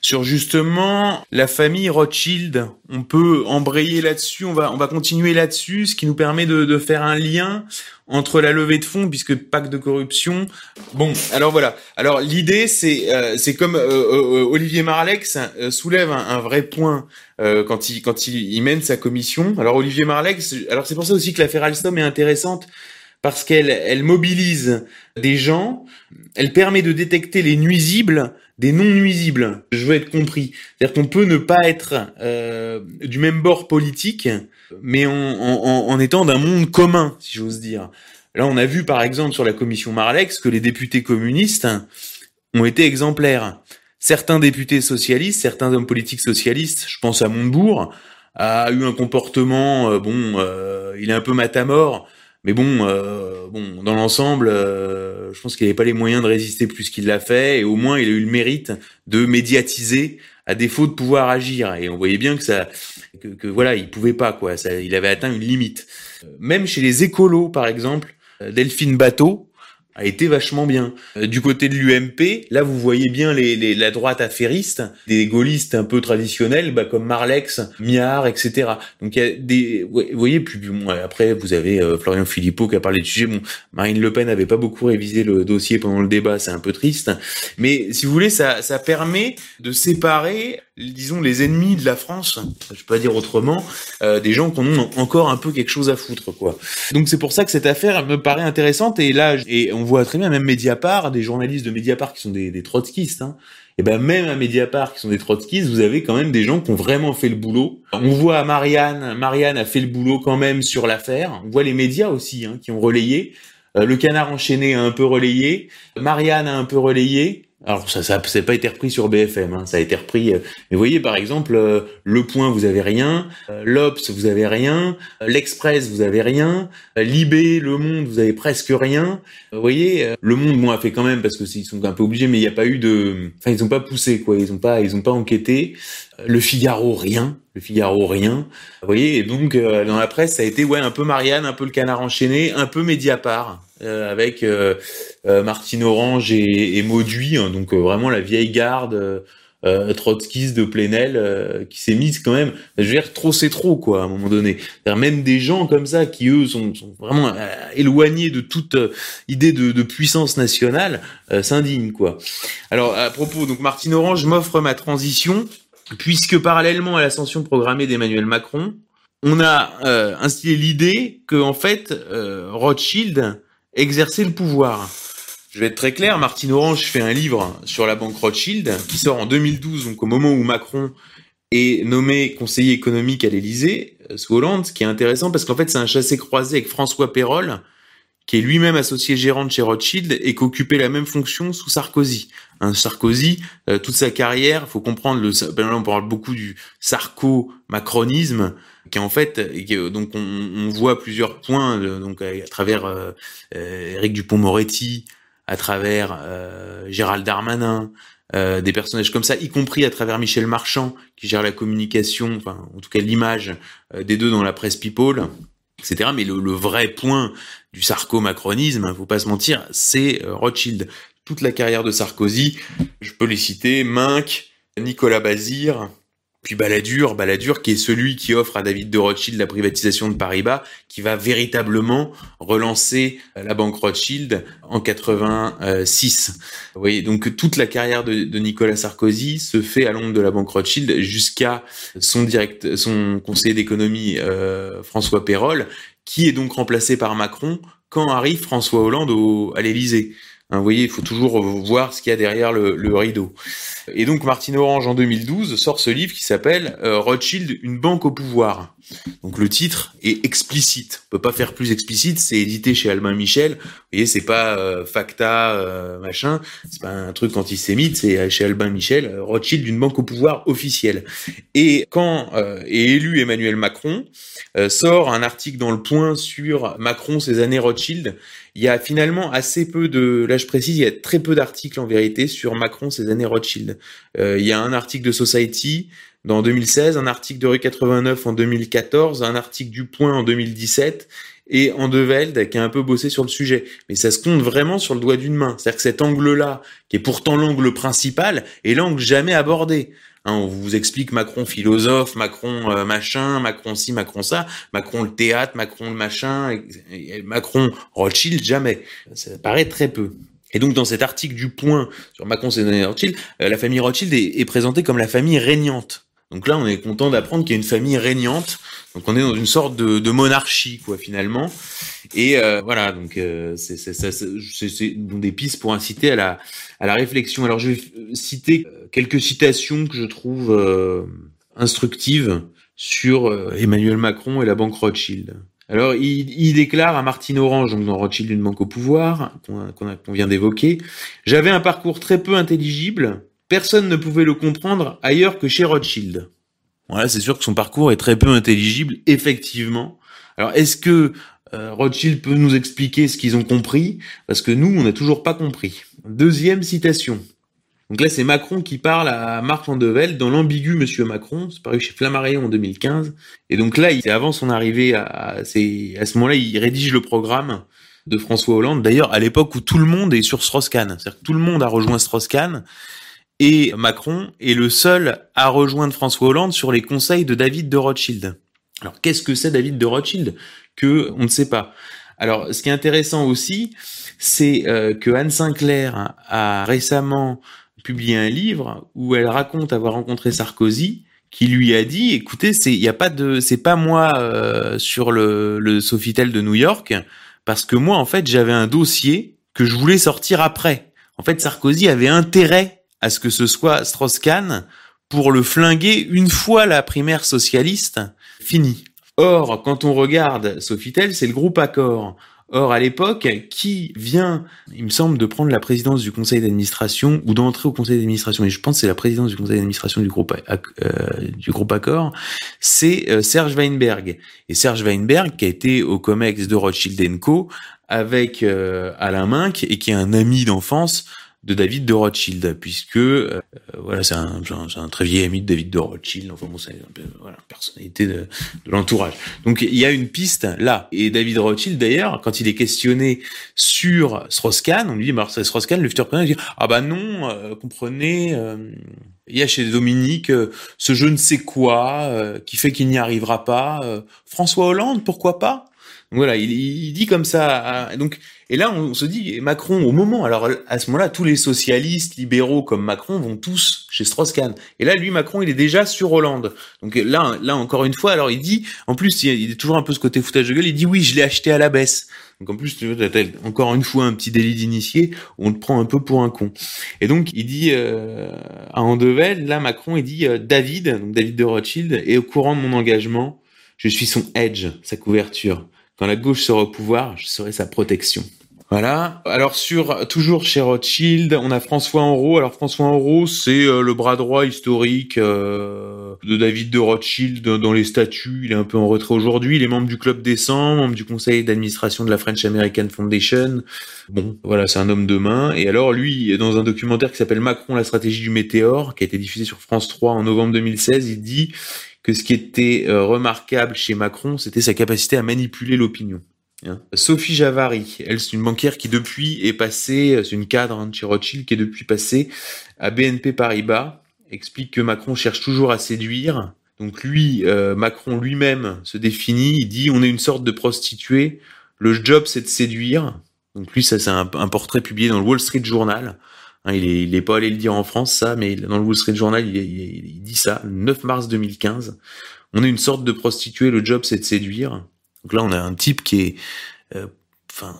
A: sur justement la famille Rothschild. On peut embrayer là-dessus, on va, on va continuer là-dessus, ce qui nous permet de, de, faire un lien entre la levée de fonds, puisque pacte de corruption. Bon, alors voilà. Alors l'idée, c'est euh, c'est comme euh, euh, Olivier Marlex soulève un, un, vrai point quand il quand il, il, mène sa commission. Alors Olivier Marlex, alors c'est pour ça aussi que l'affaire Alstom est intéressante parce qu'elle elle mobilise des gens, elle permet de détecter les nuisibles des non nuisibles. Je veux être compris. C'est-à-dire qu'on peut ne pas être euh, du même bord politique, mais en, en, en étant d'un monde commun, si j'ose dire. Là, on a vu par exemple sur la commission Marlex que les députés communistes ont été exemplaires. Certains députés socialistes, certains hommes politiques socialistes, je pense à Montebourg, a eu un comportement, euh, bon, euh, il est un peu matamor, mais bon, euh, bon, dans l'ensemble, je pense qu'il n'avait pas les moyens de résister plus qu'il l'a fait, et au moins il a eu le mérite de médiatiser à défaut de pouvoir agir. Et on voyait bien que ça, que, voilà, il pouvait pas quoi, ça, il avait atteint une limite. Même chez les écolos, par exemple, Delphine Bateau, a été vachement bien. Euh, du côté de l'UMP, là vous voyez bien les, la droite affairiste, des gaullistes un peu traditionnels, bah, comme Marlex, Miard, etc. Donc il y a des, vous voyez, puis après vous avez euh, Florian Philippot qui a parlé du sujet. Bon, Marine Le Pen n'avait pas beaucoup révisé le dossier pendant le débat, c'est un peu triste, mais si vous voulez, ça, ça permet de séparer disons les ennemis de la France, je peux pas dire autrement, euh, des gens qui ont encore un peu quelque chose à foutre quoi. Donc c'est pour ça que cette affaire me paraît intéressante et là et on voit très bien même Mediapart, des journalistes de Mediapart qui sont des, des trotskistes. Hein, et ben même à Mediapart qui sont des trotskistes, vous avez quand même des gens qui ont vraiment fait le boulot. On voit Marianne, Marianne a fait le boulot quand même sur l'affaire. On voit les médias aussi hein, qui ont relayé. Euh, le canard enchaîné a un peu relayé. Marianne a un peu relayé. Alors ça, ça, ça pas été repris sur BFM, hein, ça a été repris. Euh, mais voyez par exemple, euh, Le Point, vous avez rien, euh, l'Obs, vous avez rien, l'Express, vous avez rien, Libé, Le Monde, vous avez presque rien. Vous voyez, Le Monde, bon, a fait quand même parce que ils sont un peu obligés, mais il n'y a pas eu de, enfin ils ont pas poussé quoi, ils ont pas, ils ont pas enquêté. Le Figaro, rien. Le Figaro, rien. Vous voyez, et donc dans la presse, ça a été ouais un peu Marianne, un peu le Canard enchaîné, un peu Mediapart. Euh, avec euh, euh, Martine Orange et, et Mauduit, hein, donc vraiment la vieille garde euh, trotskiste de Plenel qui s'est mise quand même, je veux dire, trop c'est trop quoi à un moment donné. Même des gens comme ça qui eux sont, sont vraiment éloignés de toute idée de, de, puissance nationale s'indignent quoi. Alors à propos, donc Martine Orange m'offre ma transition puisque parallèlement à l'ascension programmée d'Emmanuel Macron, on a instillé l'idée que en fait Rothschild exercer le pouvoir. Je vais être très clair, Martine Orange fait un livre sur la banque Rothschild qui sort en 2012, donc au moment où Macron est nommé conseiller économique à l'Élysée, euh, sous Hollande, ce qui est intéressant parce qu'en fait c'est un chassé-croisé avec François Pérol, qui est lui-même associé gérant de chez Rothschild et qui occupait la même fonction sous Sarkozy. Un Sarkozy, euh, toute sa carrière, faut comprendre, le, on parle beaucoup du sarco-macronisme, qui en fait, donc on, voit plusieurs points, donc à, travers euh, euh, Éric Dupont-Moretti, à travers euh, Gérald Darmanin, euh, des personnages comme ça, y compris à travers Michel Marchand, qui gère la communication, enfin en tout cas l'image des deux dans la presse People, etc. Mais le, vrai point du sarco-macronisme, hein, faut pas se mentir, c'est Rothschild. Toute la carrière de Sarkozy, je peux les citer, Minck, Nicolas Bazir, puis Balladur, Balladur qui est celui qui offre à David de Rothschild la privatisation de Paribas, qui va véritablement relancer euh, la banque Rothschild en 86. Vous voyez, donc toute la carrière de, Nicolas Sarkozy se fait à l'ombre de la banque Rothschild jusqu'à son direct, son conseiller d'économie euh, François Pérol, qui est donc remplacé par Macron quand arrive François Hollande au, à l'Élysée. Hein, vous voyez, il faut toujours voir ce qu'il y a derrière le, rideau. Et donc Martine Orange en 2012 sort ce livre qui s'appelle euh, Rothschild, une banque au pouvoir. Donc le titre est explicite. On peut pas faire plus explicite. C'est édité chez Albin Michel. Vous voyez, c'est pas euh, Facta euh, machin. C'est pas un truc antisémite. C'est chez Albin Michel. Rothschild, une banque au pouvoir officielle. Et quand est élu Emmanuel Macron, sort un article dans le Point sur Macron ses années Rothschild il y a finalement assez peu de, là je précise, il y a très peu d'articles en vérité sur Macron ces années Rothschild. Euh, il y a un article de Society dans 2016, un article de Rue 89 en 2014, un article du Point en 2017 et Andeveld qui a un peu bossé sur le sujet. Mais ça se compte vraiment sur le doigt d'une main. C'est-à-dire que cet angle-là, qui est pourtant l'angle principal, est l'angle jamais abordé. Hein, on vous explique Macron philosophe, Macron euh, machin, Macron ci, Macron ça, Macron le théâtre, Macron le machin, Macron Rothschild, jamais. Ça paraît très peu. Et donc dans cet article du Point sur Macron c'est Rothschild, euh, la famille Rothschild est, est, présentée comme la famille régnante. Donc là, on est content d'apprendre qu'il y a une famille régnante. Donc on est dans une sorte de, de monarchie, quoi, finalement. Et euh, voilà, donc euh, c'est des pistes pour inciter à la, à la réflexion. Alors je vais citer quelques citations que je trouve euh, instructives sur euh, Emmanuel Macron et la banque Rothschild. Alors, il, déclare à Martine Orange, donc dans Rothschild, une banque au pouvoir, qu'on vient d'évoquer, J'avais un parcours très peu intelligible, personne ne pouvait le comprendre ailleurs que chez Rothschild. Voilà, c'est sûr que son parcours est très peu intelligible, effectivement. Alors, est-ce que euh, Rothschild peut nous expliquer ce qu'ils ont compris? Parce que nous, on n'a toujours pas compris. Deuxième citation. Donc là, c'est Macron qui parle à Marc Vandevel dans l'ambigu Monsieur Macron. C'est paru chez Flammarion en 2015. Et donc là, c'est avant son arrivée à, à ce moment-là, il rédige le programme de François Hollande. D'ailleurs, à l'époque où tout le monde est sur Strauss-Kahn, c'est-à-dire que tout le monde a rejoint Strauss-Kahn et Macron est le seul à rejoindre François Hollande sur les conseils de David de Rothschild. Alors, qu'est-ce que c'est David de Rothschild Que on ne sait pas. Alors, ce qui est intéressant aussi, c'est euh, que Anne Sinclair a récemment publié un livre où elle raconte avoir rencontré Sarkozy qui lui a dit écoutez c'est il y a pas de c'est pas moi euh, sur le, le Sofitel de New York parce que moi en fait j'avais un dossier que je voulais sortir après. En fait Sarkozy avait intérêt à ce que ce soit Strauss-Kahn pour le flinguer une fois la primaire socialiste finie. Or quand on regarde Sofitel c'est le groupe Accord Or, à l'époque, qui vient, il me semble, de prendre la présidence du conseil d'administration ou d'entrer au conseil d'administration, et je pense que c'est la présidence du conseil d'administration du groupe euh, du groupe Accor, c'est euh, Serge Weinberg. Et Serge Weinberg, qui a été au Comex de Rothschild Co avec euh, Alain Minck et qui est un ami d'enfance de David de Rothschild, puisque euh, voilà, c'est un, un, très vieil ami de David de Rothschild. Enfin bon, c'est voilà, personnalité de, de l'entourage. Donc il y a une piste là. Et David Rothschild d'ailleurs, quand il est questionné sur Strauss-Kahn, on lui dit, c'est Strauss-Kahn, le futur président, il dit, ah bah non, euh, comprenez. Euh, il y a chez Dominique ce je ne sais quoi qui fait qu'il n'y arrivera pas. François Hollande, pourquoi pas? Voilà, il, il, dit comme ça. donc, et là, on se dit Macron au moment. Alors à ce moment-là, tous les socialistes libéraux comme Macron vont tous chez Strauss-Kahn. Et là, lui, Macron, il est déjà sur Hollande. Donc là, là encore une fois, alors il dit, en plus, il est toujours un peu ce côté foutage de gueule. Il dit oui, je l'ai acheté à la baisse. Donc en plus, encore une fois un petit délit d'initié, on te prend un peu pour un con. Et donc il dit euh, à Andevel, là Macron, il dit euh, David, donc David de Rothschild, est au courant de mon engagement. Je suis son edge, sa couverture. Quand la gauche sera au pouvoir, je serai sa protection. Voilà. Alors sur toujours chez Rothschild, on a François Enrault. Alors François Enrault, c'est euh, le bras droit historique euh, de David de Rothschild dans les statuts. Il est un peu en retrait aujourd'hui. Il est membre du club des 100, membre du conseil d'administration de la French American Foundation. Bon, voilà, c'est un homme de main. Et alors lui, dans un documentaire qui s'appelle Macron, la stratégie du météore, qui a été diffusé sur France 3 en novembre 2016, il dit que ce qui était euh, remarquable chez Macron, c'était sa capacité à manipuler l'opinion. Hein. Sophie Javary, elle c'est une banquière qui depuis est passée, c'est une cadre hein, de chez Rothschild qui est depuis passée à BNP Paribas, explique que Macron cherche toujours à séduire. Donc lui, euh, Macron lui-même se définit, il dit on est une sorte de prostituée, le job c'est de séduire. Donc lui, ça c'est un, portrait publié dans le Wall Street Journal. Hein, il, est, il est pas allé le dire en France, ça, mais dans le Wall Street Journal, il, il, dit ça, le 9 mars 2015. On est une sorte de prostituée, le job c'est de séduire. Donc là, on a un type qui est... Euh,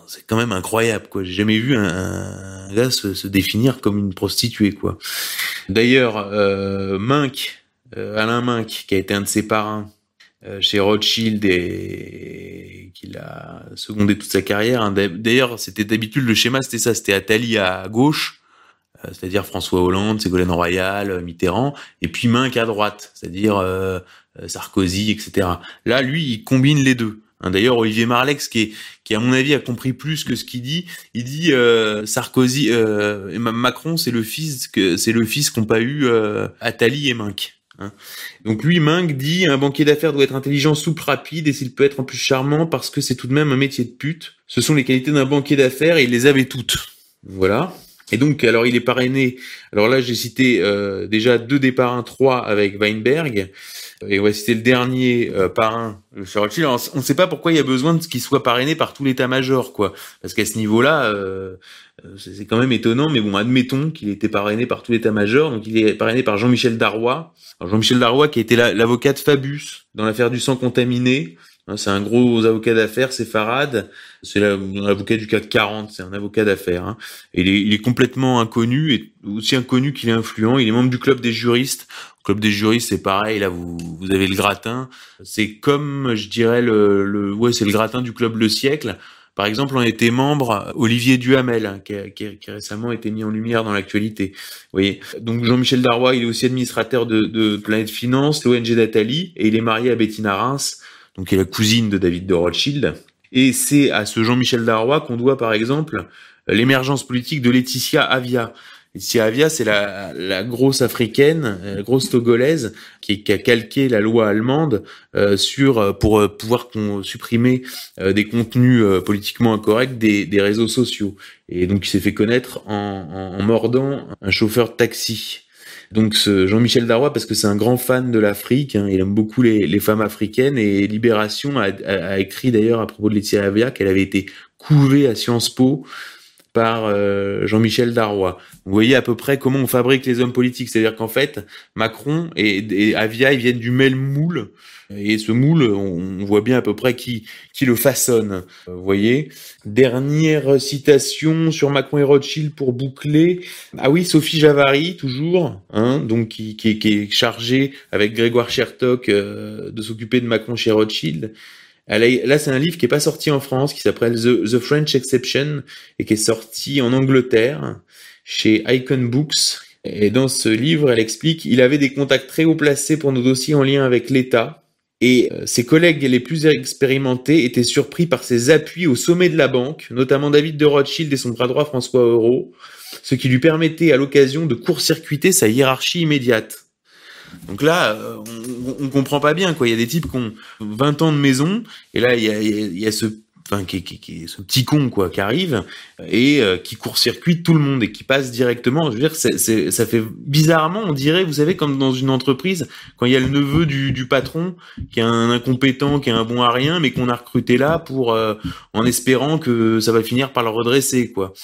A: c'est quand même incroyable, quoi. J'ai jamais vu un, un gars se, se, définir comme une prostituée, quoi. D'ailleurs, euh, Minck, euh, Alain Minck, qui a été un de ses parrains euh, chez Rothschild et qu'il a secondé toute sa carrière. Hein. D'ailleurs, c'était d'habitude le schéma, c'était ça, c'était Attali à gauche, c'est-à-dire François Hollande, Ségolène Royal, euh, Mitterrand, et puis Minck à droite, c'est-à-dire euh, Sarkozy, etc. Là, lui, il combine les deux. Hein, d'ailleurs, Olivier Marlex, qui, est, qui à mon avis a compris plus que ce qu'il dit, il dit euh, Sarkozy, euh, Macron, c'est le fils que c'est le fils qu'ont pas eu euh, Attali et Minck. Hein. Donc lui, Minck dit un banquier d'affaires doit être intelligent, souple, rapide, et s'il peut être en plus charmant parce que c'est tout de même un métier de pute. Ce sont les qualités d'un banquier d'affaires et il les avait toutes. Voilà. Et donc, alors il est parrainé. Alors là, j'ai cité euh, déjà deux parrains, trois avec Weinberg. Et on va citer le dernier euh, parrain, le Rothschild. on ne sait pas pourquoi il y a besoin de qu'il soit parrainé par tout l'état-major, quoi. Parce qu'à ce niveau-là, euh, c'est quand même étonnant. Mais bon, admettons qu'il était parrainé par tout l'état-major. Donc, il est parrainé par Jean-Michel Darrois. Jean-Michel Darrois, qui était l'avocat de Fabius dans l'affaire du sang contaminé. Hein, c'est un gros avocat d'affaires, c'est Farad. C'est l'avocat du CAC 40, c'est un avocat d'affaires. Hein. Il est, complètement inconnu, et aussi inconnu qu'il est influent. Il est membre du club des juristes. Club des juristes, c'est pareil. Là, vous, avez le gratin. C'est comme, je dirais, le, le ouais, c'est le gratin du club Le Siècle. Par exemple, on était membre Olivier Duhamel, hein, qui, a, qui, a, a, récemment été mis en lumière dans l'actualité. Voyez. Donc Jean-Michel Darrois, il est aussi administrateur de, de Planète Finance, l'ONG d'Atali, et il est marié à Bettina Reims, donc qui est la cousine de David de Rothschild. Et c'est à ce Jean-Michel Darrois qu'on doit, par exemple, l'émergence politique de Laetitia Avia. Laetitia Avia, c'est la, la, grosse africaine, la grosse togolaise, qui, qui a calqué la loi allemande euh, sur euh, pour euh, pouvoir supprimer euh, des contenus euh, politiquement incorrects des, des, réseaux sociaux. Et donc, il s'est fait connaître en, en, en mordant un chauffeur de taxi. Donc ce Jean-Michel Darrois, parce que c'est un grand fan de l'Afrique, hein, il aime beaucoup les, femmes africaines, et Libération a écrit d'ailleurs à propos de Laetitia Avia qu'elle avait été couvée à Sciences Po par euh, Jean-Michel Darrois. Vous voyez à peu près comment on fabrique les hommes politiques, c'est-à-dire qu'en fait, Macron et, Avia, ils viennent du même moule, et ce moule, on, voit bien à peu près qui, qui le façonne. Vous voyez? Dernière citation sur Macron et Rothschild pour boucler. Ah oui, Sophie Javary, toujours, hein, donc qui, qui, qui est chargée avec Grégoire Chertok euh, de s'occuper de Macron chez Rothschild. Là, c'est un livre qui est pas sorti en France, qui s'appelle The, French Exception et qui est sorti en Angleterre chez Icon Books. Et dans ce livre, elle explique, il avait des contacts très haut placés pour nos dossiers en lien avec l'État. Et euh, ses collègues les plus expérimentés étaient surpris par ses appuis au sommet de la banque, notamment David de Rothschild et son bras droit François Euro, ce qui lui permettait à l'occasion de court-circuiter sa hiérarchie immédiate. Donc là, euh, on, on, comprend pas bien quoi. Il y a des types qui ont 20 ans de maison et là il y a, il y a ce enfin qui, qui, qui, ce petit con quoi qui arrive et euh, qui court-circuite tout le monde et qui passe directement. Je veux dire, c'est, c'est, ça fait bizarrement, on dirait, vous savez, comme dans une entreprise, quand il y a le neveu du, du patron qui est un incompétent, qui est un bon à rien, mais qu'on a recruté là pour euh, en espérant que ça va finir par le redresser quoi.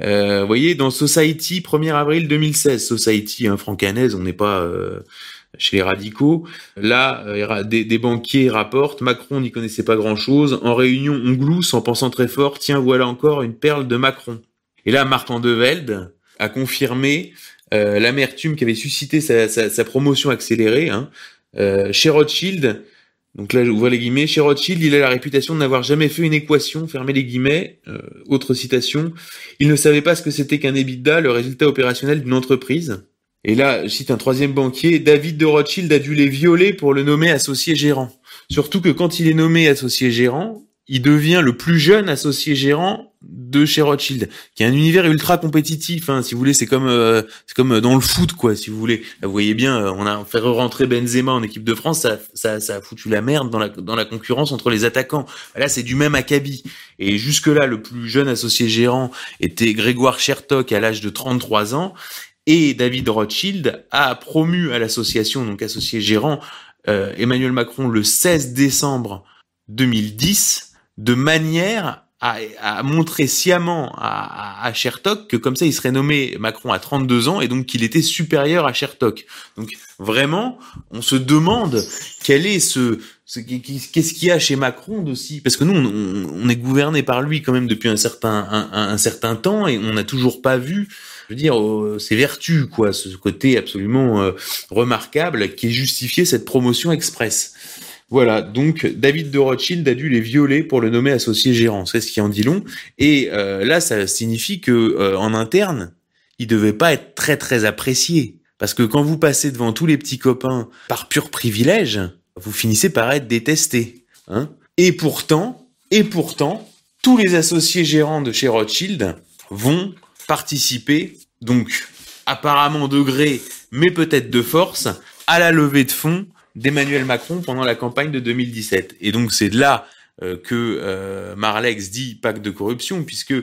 A: Euh, vous voyez, dans Society, 1er avril 2016, Society, hein, francanaise, on n'est pas chez les radicaux. Là, euh, des, banquiers rapportent, Macron n'y connaissait pas grand-chose. En réunion, on glousse en pensant très fort, tiens, voilà encore une perle de Macron. Et là, Marc Andevelde a confirmé euh, l'amertume qui avait suscité sa promotion accélérée. Hein. Euh, chez Rothschild, donc là, j'ouvre les guillemets, chez Rothschild, il a la réputation de n'avoir jamais fait une équation, fermez les guillemets, euh, autre citation, il ne savait pas ce que c'était qu'un EBITDA, le résultat opérationnel d'une entreprise. Et là, je cite un troisième banquier, David de Rothschild a dû les violer pour le nommer associé gérant. Surtout que quand il est nommé associé gérant, il devient le plus jeune associé gérant de chez Rothschild, qui est un univers ultra compétitif. Hein, si vous voulez, c'est comme euh, c'est comme dans le foot, quoi. Si vous voulez, vous voyez bien, euh, on a fait rentrer Benzema en équipe de France, ça, ça, ça a foutu la merde dans la dans la concurrence entre les attaquants. Là, c'est du même acabit. Et jusque là, le plus jeune associé gérant était Grégoire Chertok à l'âge de 33 ans, et David Rothschild a promu à l'association, donc associé gérant, euh, Emmanuel Macron le 16 décembre 2010, de manière à, à montrer sciemment à, à, Chertok que comme ça il serait nommé Macron à 32 ans et donc qu'il était supérieur à Chertok. Donc vraiment, on se demande quel est ce, qu'est-ce qu'il y a chez Macron aussi Parce que nous, on, on, est gouverné par lui quand même depuis un certain un, un certain temps et on n'a toujours pas vu je veux dire, c'est euh, vertu, quoi, ce côté absolument euh, remarquable qui justifiait cette promotion express. Voilà, donc David de Rothschild a dû les violer pour le nommer associé gérant, c'est ce qui en dit long. Et euh, là, ça signifie que en interne, il devait pas être très très apprécié, parce que quand vous passez devant tous les petits copains par pur privilège, vous finissez par être détesté. Hein et pourtant, et pourtant, tous les associés gérants de chez Rothschild vont participer, donc apparemment de gré, mais peut-être de force, à la levée de fonds d'Emmanuel Macron pendant la campagne de 2017. Et donc c'est de là euh, que euh, Marlex dit pacte de corruption, puisque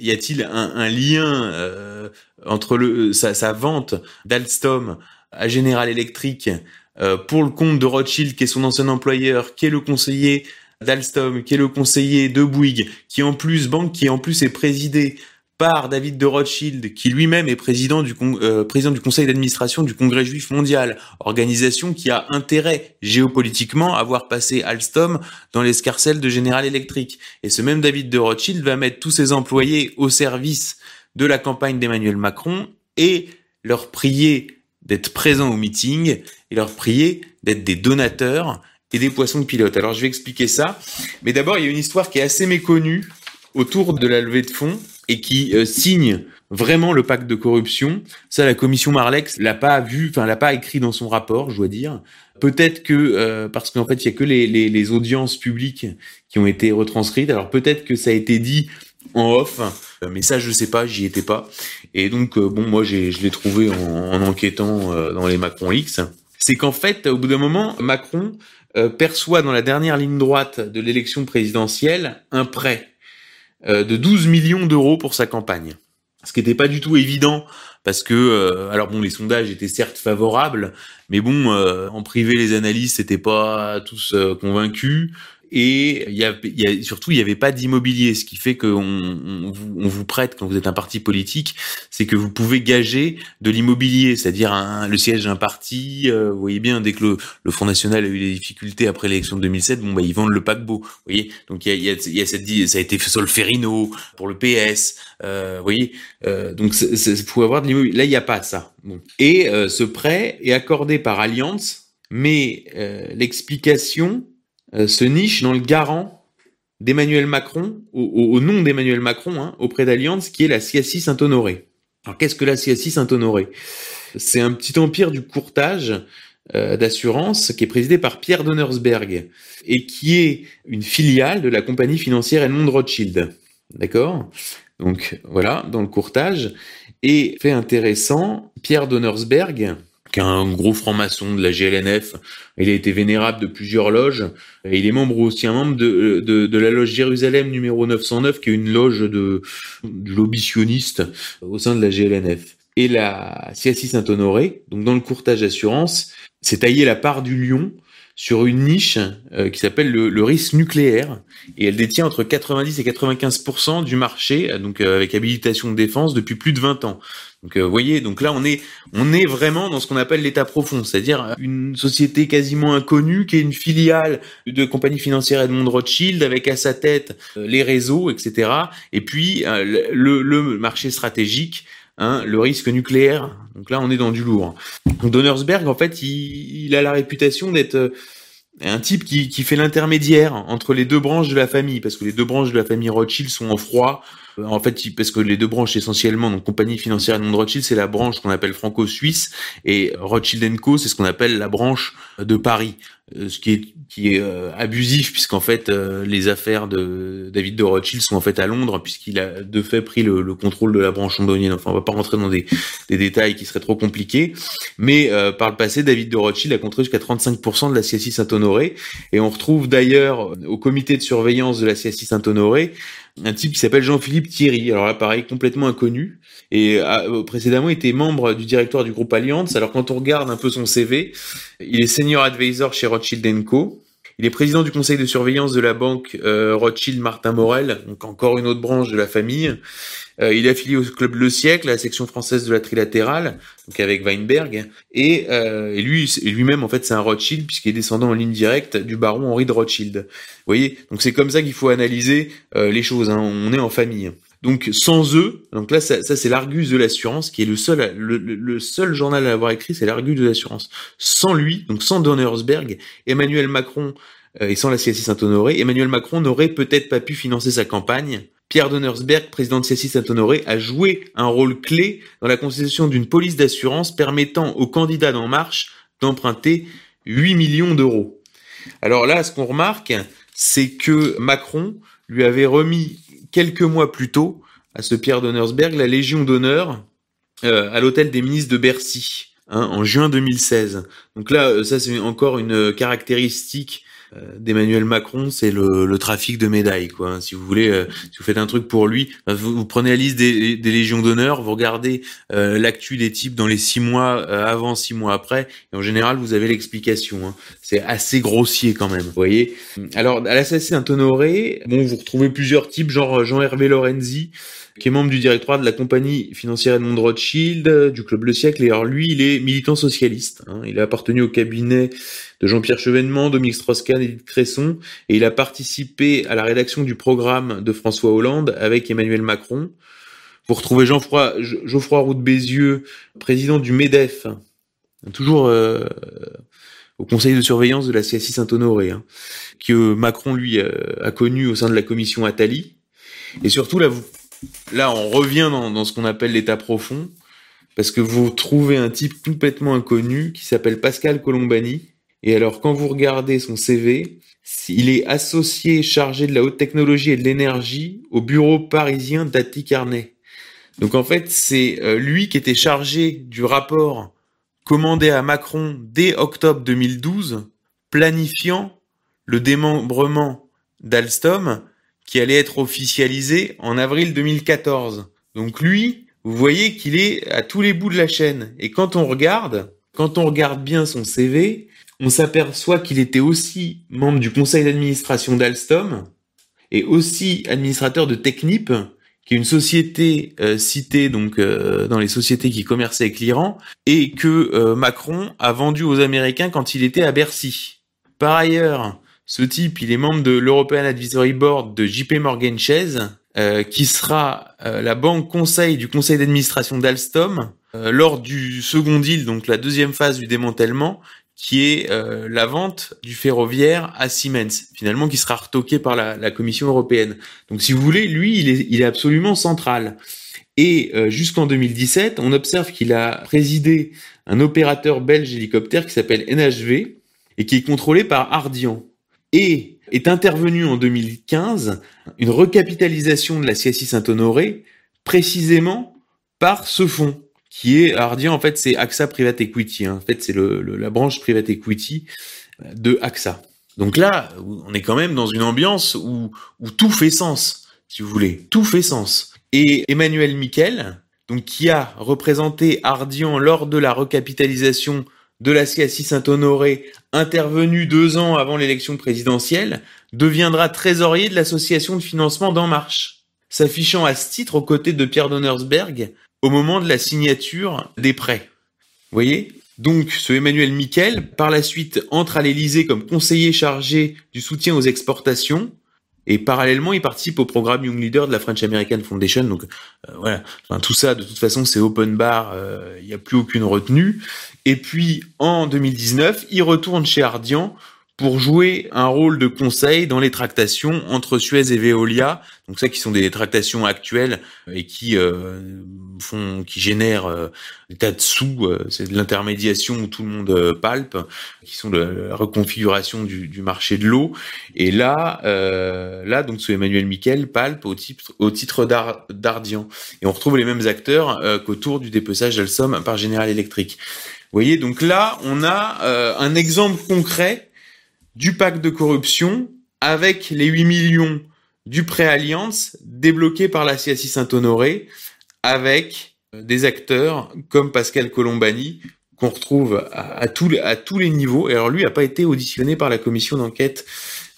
A: y a-t-il un, lien euh, entre sa, sa vente d'Alstom à General Electric euh, pour le compte de Rothschild, qui est son ancien employeur, qui est le conseiller d'Alstom, qui est le conseiller de Bouygues, qui en plus banque, qui en plus est présidé par David de Rothschild, qui lui-même est président du, euh, président du conseil d'administration du Congrès juif mondial, organisation qui a intérêt géopolitiquement à voir passer Alstom dans l'escarcelle de General Electric. Et ce même David de Rothschild va mettre tous ses employés au service de la campagne d'Emmanuel Macron et leur prier d'être présents au meeting et leur prier d'être des donateurs et des poissons de pilote. Alors je vais expliquer ça, mais d'abord il y a une histoire qui est assez méconnue autour de la levée de fonds et qui euh, signe vraiment le pacte de corruption. Ça, la commission Marlex l'a pas vu, enfin l'a pas écrit dans son rapport, je dois dire. Peut-être que euh, parce qu'en fait il y a que les, les, les, audiences publiques qui ont été retranscrites. Alors peut-être que ça a été dit en off, euh, mais ça je sais pas, j'y étais pas. Et donc bon, moi j'ai, je l'ai trouvé en, en enquêtant dans les Macron X. C'est qu'en fait, au bout d'un moment, Macron perçoit dans la dernière ligne droite de l'élection présidentielle un prêt euh, de 12 millions d'euros pour sa campagne. Ce qui n'était pas du tout évident parce que euh, alors bon les sondages étaient certes favorables mais bon euh, en privé les analystes n'étaient pas tous convaincus et y, a, y a, surtout il n'y avait pas d'immobilier, ce qui fait qu'on on vous, on vous, prête quand vous êtes un parti politique, c'est que vous pouvez gager de l'immobilier, c'est-à-dire le siège d'un parti. Euh, vous voyez bien, dès que le, le, Front National a eu des difficultés après l'élection de 2007, bon bah ils vendent le paquebot. Vous voyez, donc il y a, y a, y a cette, ça a été Solferino pour le PS. Euh, vous voyez, euh, donc vous pouvez avoir de l'immobilier. Là il n'y a pas ça. Bon. Et euh, ce prêt est accordé par Alliance, mais euh, l'explication se niche dans le garant d'Emmanuel Macron, au, nom d'Emmanuel Macron, hein, auprès d'Alliance, qui est la CIACI Saint-Honoré. Alors qu'est-ce que la CIACI Saint-Honoré? C'est un petit empire du courtage euh, d'assurance qui est présidé par Pierre Donnersberg et qui est une filiale de la compagnie financière Edmond Rothschild. D'accord? Donc voilà, dans le courtage. Et fait intéressant, Pierre Donnersberg, qu'un gros franc-maçon de la GLNF. Il a été vénérable de plusieurs loges. Il est membre aussi un membre de, de, de, la loge Jérusalem numéro 909, qui est une loge de, de lobbysionniste au sein de la GLNF. Et la CSI Saint-Honoré, donc dans le courtage assurance, s'est taillé la part du lion sur une niche euh, qui s'appelle le, risque nucléaire et elle détient entre 90 et 95% du marché donc euh, avec habilitation de défense depuis plus de 20 ans. Donc euh, vous voyez, donc là on est on est vraiment dans ce qu'on appelle l'état profond, c'est-à-dire une société quasiment inconnue qui est une filiale de compagnie financière Edmond Rothschild avec à sa tête les réseaux, etc. Et puis le, le marché stratégique Hein, le risque nucléaire. Donc là, on est dans du lourd. Donnersberg, en fait, il, a la réputation d'être euh, un type qui, qui fait l'intermédiaire entre les deux branches de la famille, parce que les deux branches de la famille Rothschild sont en froid, euh, en fait, parce que les deux branches essentiellement, donc compagnie financière et de Rothschild, c'est la branche qu'on appelle franco-suisse et Rothschild Co, c'est ce qu'on appelle la branche de Paris, euh, ce qui est qui est euh, abusif puisqu'en fait les affaires de David de Rothschild sont en fait à Londres puisqu'il a de fait pris le, contrôle de la branche londonienne. Enfin, on va pas rentrer dans des, des détails qui seraient trop compliqués, mais par le passé, David de Rothschild a contrôlé jusqu'à 35% de la CSI Saint-Honoré. Et on retrouve d'ailleurs au comité de surveillance de la CSI Saint-Honoré un type qui s'appelle Jean-Philippe Thierry. Alors là, pareil, complètement inconnu. Et a, euh, précédemment, était membre du directoire du groupe Allianz. Alors quand on regarde un peu son CV, il est senior advisor chez Rothschild Co. Il est président du conseil de surveillance de la banque euh, Rothschild Martin Morel, donc encore une autre branche de la famille. Euh, il est affilié au club Le Siècle, la section française de la trilatérale, donc avec Weinberg. Et, euh, et lui, lui-même en fait, c'est un Rothschild puisqu'il est descendant en ligne directe du baron Henri de Rothschild. Vous voyez, donc c'est comme ça qu'il faut analyser euh, les choses. Hein. On est en famille. Donc sans eux, donc là ça, c'est l'Argus de l'assurance qui est le seul le, seul journal à l'avoir écrit, c'est l'Argus de l'assurance. Sans lui, donc sans Donnersberg, Emmanuel Macron et sans la CSI Saint-Honoré, Emmanuel Macron n'aurait peut-être pas pu financer sa campagne Pierre Donnersberg, président de CSI Saint-Honoré, a joué un rôle clé dans la constitution d'une police d'assurance permettant aux candidats d'En Marche d'emprunter 8 millions d'euros. Alors là, ce qu'on remarque, c'est que Macron lui avait remis quelques mois plus tôt à ce Pierre Donnersberg la Légion d'honneur euh, à l'hôtel des ministres de Bercy hein, en juin 2016. Donc là, ça c'est encore une caractéristique d'Emmanuel Macron, c'est le, trafic de médailles, quoi. Si vous voulez, si vous faites un truc pour lui, vous, prenez la liste des, légions d'honneur, vous regardez l'actu des types dans les six mois avant, six mois après, et en général, vous avez l'explication. Hein. C'est assez grossier quand même, vous voyez. Alors, à l'assassin Honoré, bon, vous retrouvez plusieurs types, genre Jean-Hervé Lorenzi, qui est membre du directoire de la compagnie financière Edmond Rothschild, du Club Le Siècle. Et alors lui, il est militant socialiste. Hein. Il a appartenu au cabinet de Jean-Pierre Chevènement, Dominique Strauss-Kahn et Edith Cresson. Et il a participé à la rédaction du programme de François Hollande avec Emmanuel Macron. Vous retrouvez Geoffroy, Geoffroy Roux de Bézieux, président du MEDEF, toujours euh, au conseil de surveillance de la CSI Saint-Honoré, hein, que Macron, lui, euh, a connu au sein de la commission Attali. Et surtout, là, vous Là, on revient dans, ce qu'on appelle l'état profond, parce que vous trouvez un type complètement inconnu qui s'appelle Pascal Colombani. Et alors, quand vous regardez son CV, il est associé chargé de la haute technologie et de l'énergie au bureau parisien d'Atti Carnet. Donc en fait, c'est euh, lui qui était chargé du rapport commandé à Macron dès octobre 2012, planifiant le démembrement d'Alstom qui allait être officialisé en avril 2014. Donc lui, vous voyez qu'il est à tous les bouts de la chaîne. Et quand on regarde, quand on regarde bien son CV, on s'aperçoit qu'il était aussi membre du conseil d'administration d'Alstom et aussi administrateur de Technip, qui est une société euh, citée donc euh, dans les sociétés qui commerçaient avec l'Iran et que euh, Macron a vendu aux Américains quand il était à Bercy. Par ailleurs, ce type, il est membre de l'European Advisory Board de JP Morgan Chase, euh, qui sera euh, la banque conseil du conseil d'administration d'Alstom euh, lors du second deal, donc la deuxième phase du démantèlement, qui est la vente du ferroviaire à Siemens, finalement qui sera retoqué par la, Commission européenne. Donc si vous voulez, lui, il est, absolument central. Et jusqu'en 2017, on observe qu'il a présidé un opérateur belge hélicoptère qui s'appelle NHV et qui est contrôlé par Ardian et est intervenue en 2015 une recapitalisation de la CSI Saint-Honoré précisément par ce fonds qui est Ardian en fait c'est AXA Private Equity hein. en fait c'est le, la branche Private Equity de AXA. Donc là, on est quand même dans une ambiance où, où tout fait sens, si vous voulez, tout fait sens. Et Emmanuel Miquel, donc qui a représenté Ardian lors de la recapitalisation de la CSI Saint-Honoré, intervenu deux ans avant l'élection présidentielle, deviendra trésorier de l'association de financement d'En Marche, s'affichant à ce titre aux côtés de Pierre Donnersberg au moment de la signature des prêts. Voyez? Donc, ce Emmanuel Miquel, par la suite, entre à l'Élysée comme conseiller chargé du soutien aux exportations, et parallèlement, il participe au programme Young Leader de la French American Foundation. Donc euh, voilà, enfin, tout ça, de toute façon, c'est open bar, euh, il n'y a plus aucune retenue. Et puis en 2019, il retourne chez Ardian pour jouer un rôle de conseil dans les tractations entre Suez et Veolia. Donc ça qui sont des tractations actuelles et qui euh, font qui génèrent euh, des tas de sous, euh, c'est de l'intermédiation où tout le monde palpe, qui sont de la reconfiguration du, du marché de l'eau. Et là là donc ce Emmanuel Miquel palpe au titre au titre d'Ardian. Et on retrouve les mêmes acteurs qu'autour du dépeçage d'Alstom par General Electric. Vous voyez, donc là, on a un exemple concret du pacte de corruption avec les 8 millions du pré-alliance débloqués par la CSI Saint-Honoré avec euh, des acteurs comme Pascal Colombani qu'on retrouve à, tous les niveaux. Et alors lui n'a pas été auditionné par la commission d'enquête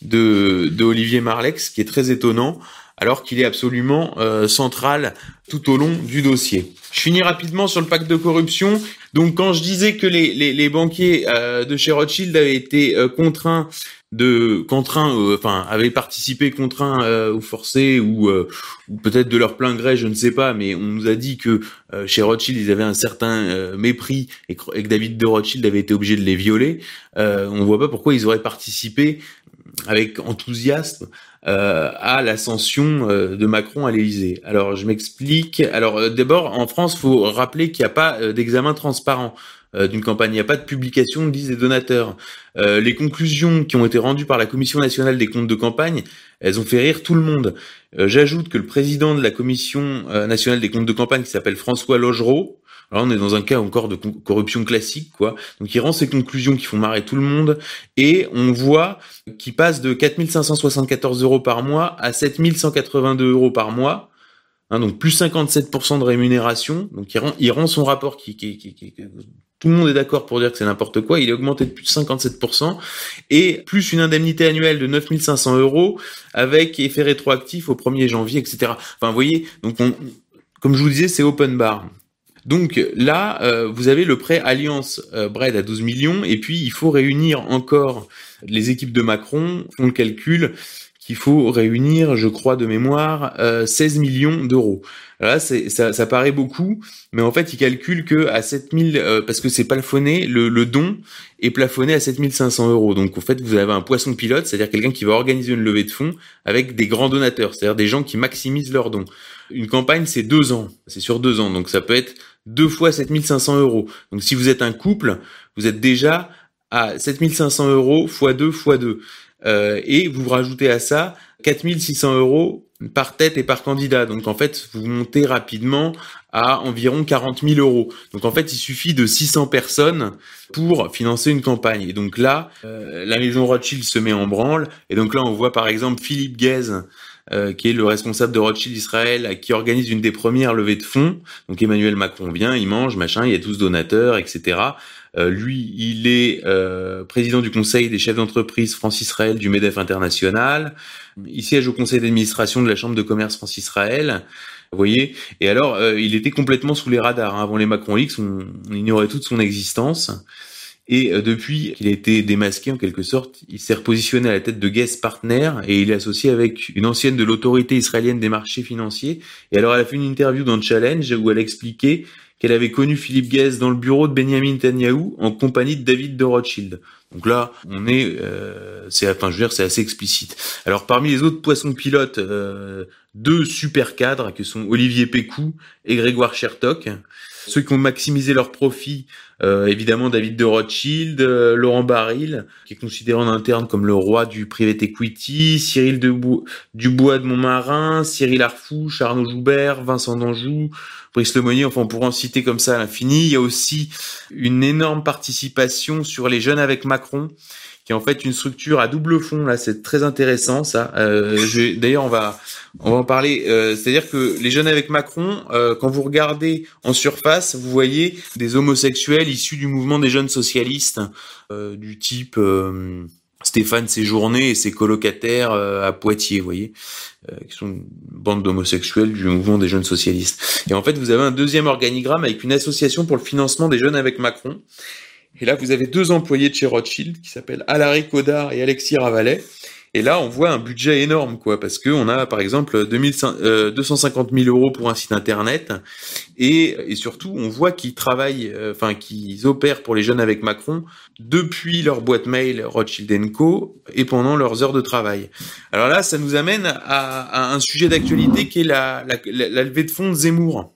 A: de, de Olivier Marlex, ce qui est très étonnant, alors qu'il est absolument euh, central tout au long du dossier. Je finis rapidement sur le pacte de corruption. Donc quand je disais que les, les, les banquiers euh, de chez Rothschild avaient été euh, contraints de contraints, enfin avaient participé contraints ou forcés ou, ou peut-être de leur plein gré, je ne sais pas, mais on nous a dit que chez Rothschild ils avaient un certain mépris et que, David de Rothschild avait été obligé de les violer. on voit pas pourquoi ils auraient participé avec enthousiasme euh, à l'ascension euh, de Macron à l'Élysée. Alors je m'explique. Alors euh, d'abord en France, faut rappeler qu'il n'y a pas d'examen transparent d'une campagne. Il n'y a pas de publication de liste des donateurs. les conclusions qui ont été rendues par la Commission nationale des comptes de campagne, elles ont fait rire tout le monde. J'ajoute que le président de la Commission nationale des comptes de campagne, qui s'appelle François Logereau, Alors on est dans un cas encore de corruption classique, quoi. Donc il rend ses conclusions qui font marrer tout le monde et on voit qu'il passe de 4574 euros par mois à 7182 euros par mois. Hein, donc plus 57% de rémunération. Donc il rend, il rend son rapport qui, qui, qui, qui tout le monde est d'accord pour dire que c'est n'importe quoi. Il est augmenté de plus de 57% et plus une indemnité annuelle de 9500 euros avec effet rétroactif au 1er janvier, etc. Enfin, vous voyez, donc on, comme je vous disais, c'est open bar. Donc là, euh, vous avez le prêt Alliance euh, Bread à 12 millions, et puis il faut réunir encore les équipes de Macron, font le calcul, qu'il faut réunir, je crois de mémoire, 16 euh, millions d'euros. Là, ça, ça paraît beaucoup, mais en fait, ils calculent que à 7000, euh, parce que c'est plafonné, le, don est plafonné à 7500 euros. Donc, en fait, vous avez un poisson pilote, c'est-à-dire quelqu'un qui va organiser une levée de fonds avec des grands donateurs, c'est-à-dire des gens qui maximisent leurs dons. Une campagne, c'est deux ans, c'est sur deux ans, donc ça peut être deux fois 7500 euros. Donc, si vous êtes un couple, vous êtes déjà à 7500 euros fois 2 fois 2. Euh, et vous rajoutez à ça 4600 euros par tête et par candidat. Donc en fait, vous montez rapidement à environ 40 000 euros. Donc en fait, il suffit de 600 personnes pour financer une campagne. Et donc là, euh, la maison Rothschild se met en branle. Et donc là, on voit par exemple Philippe Guez, euh, qui est le responsable de Rothschild Israël, qui organise une des premières levées de fonds. Donc Emmanuel Macron vient, il mange, machin, il y a tous donateurs, etc. Euh, lui, il est euh, président du conseil des chefs d'entreprise France-Israël du MEDEF international. Il siège au conseil d'administration de la Chambre de commerce France-Israël. Vous voyez Et alors, euh, il était complètement sous les radars. Hein. Avant les Macron X, on, ignorait toute son existence. Et depuis qu'il a été démasqué en quelque sorte, il s'est repositionné à la tête de Guest Partner et il est associé avec une ancienne de l'autorité israélienne des marchés financiers. Et alors elle a fait une interview dans Challenge où elle expliquait qu'elle avait connu Philippe Guez dans le bureau de Benjamin Netanyahu en compagnie de David de Rothschild. Donc là, on est, euh, c'est, enfin, je veux dire, c'est assez explicite. Alors parmi les autres poissons pilotes, euh, deux super cadres que sont Olivier Pécou et Grégoire Chertok. Ceux qui ont maximisé leurs profits, euh, évidemment David de Rothschild, euh, Laurent Baril, qui est considéré en interne comme le roi du private equity, Cyril Dubois de Montmarin, Cyril Arfouche, Arnaud Joubert, Vincent Danjou, Brice Lemonnier, enfin on pourrait en citer comme ça à l'infini. Il y a aussi une énorme participation sur les jeunes avec Macron, qui est en fait une structure à double fond. Là, c'est très intéressant ça. Euh, D'ailleurs, on va on va en parler. Euh, C'est-à-dire que les jeunes avec Macron, euh, quand vous regardez en surface, vous voyez des homosexuels issus du mouvement des jeunes socialistes, euh, du type euh, Stéphane Séjourné et ses colocataires à Poitiers, vous voyez, qui sont une bande d'homosexuels du mouvement des jeunes socialistes. Et en fait, vous avez un deuxième organigramme avec une association pour le financement des jeunes avec Macron. Et là, vous avez deux employés de chez Rothschild qui s'appellent Alary Codard et Alexis Ravalet. Et là, on voit un budget énorme, quoi, parce que on a, par exemple, 250 000 euros pour un site internet, et, et surtout, on voit qu'ils travaillent, euh, enfin, qu'ils opèrent pour les jeunes avec Macron depuis leur boîte mail Rothschild Co et pendant leurs heures de travail. Alors là, ça nous amène à, un sujet d'actualité qui est la, levée de fonds de Zemmour,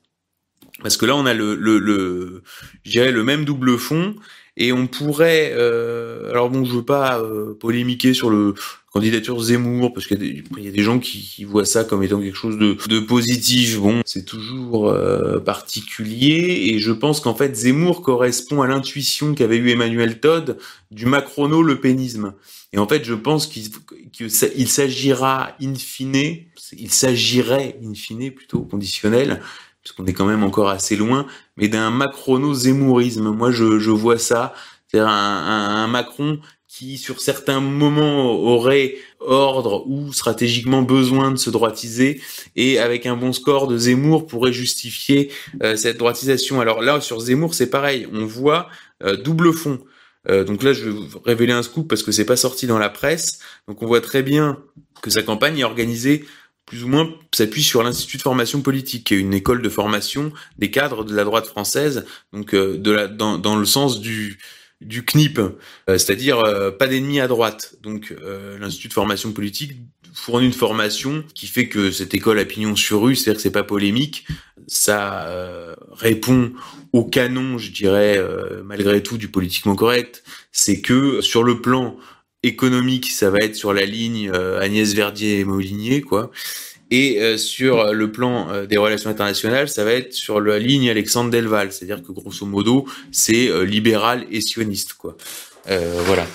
A: parce que là, on a le, le, le le même double fond et on pourrait, euh, alors bon, je veux pas euh, polémiquer sur le candidature Zemmour parce qu'il y, a des gens qui, voient ça comme étant quelque chose de, positif. Bon, c'est toujours euh, particulier et je pense qu'en fait Zemmour correspond à l'intuition qu'avait eu Emmanuel Todd du macrono-le pénisme. Et en fait, je pense qu'il il s'agira in fine, il s'agirait in fine plutôt conditionnel, parce qu'on est quand même encore assez loin, mais d'un macrono-zémourisme. Moi, je, je, vois ça, c'est-à-dire un, un, Macron qui, sur certains moments, aurait ordre ou stratégiquement besoin de se droitiser, et avec un bon score de Zemmour pourrait justifier euh, cette droitisation. Alors là, sur Zemmour, c'est pareil, on voit euh, double fond. Euh, donc là, je vais vous révéler un scoop parce que c'est pas sorti dans la presse. Donc on voit très bien que sa campagne est organisée plus ou moins s'appuie sur l'Institut de formation politique, qui est une école de formation des cadres de la droite française, donc euh, de la, dans, dans le sens du, du CNIP, euh, c'est-à-dire euh, pas d'ennemis à droite. Donc l'Institut de formation politique fournit une formation qui fait que cette école a pignon sur rue, c'est-à-dire que c'est pas polémique, ça répond au canon, je dirais, malgré tout, du politiquement correct. C'est que sur le plan économique, ça va être sur la ligne euh, Agnès Verdier et Molinier, quoi. Et euh, sur le plan euh, des relations internationales, ça va être sur la ligne Alexandre Delval, c'est-à-dire que grosso modo, c'est libéral et sioniste, quoi. Euh, voilà.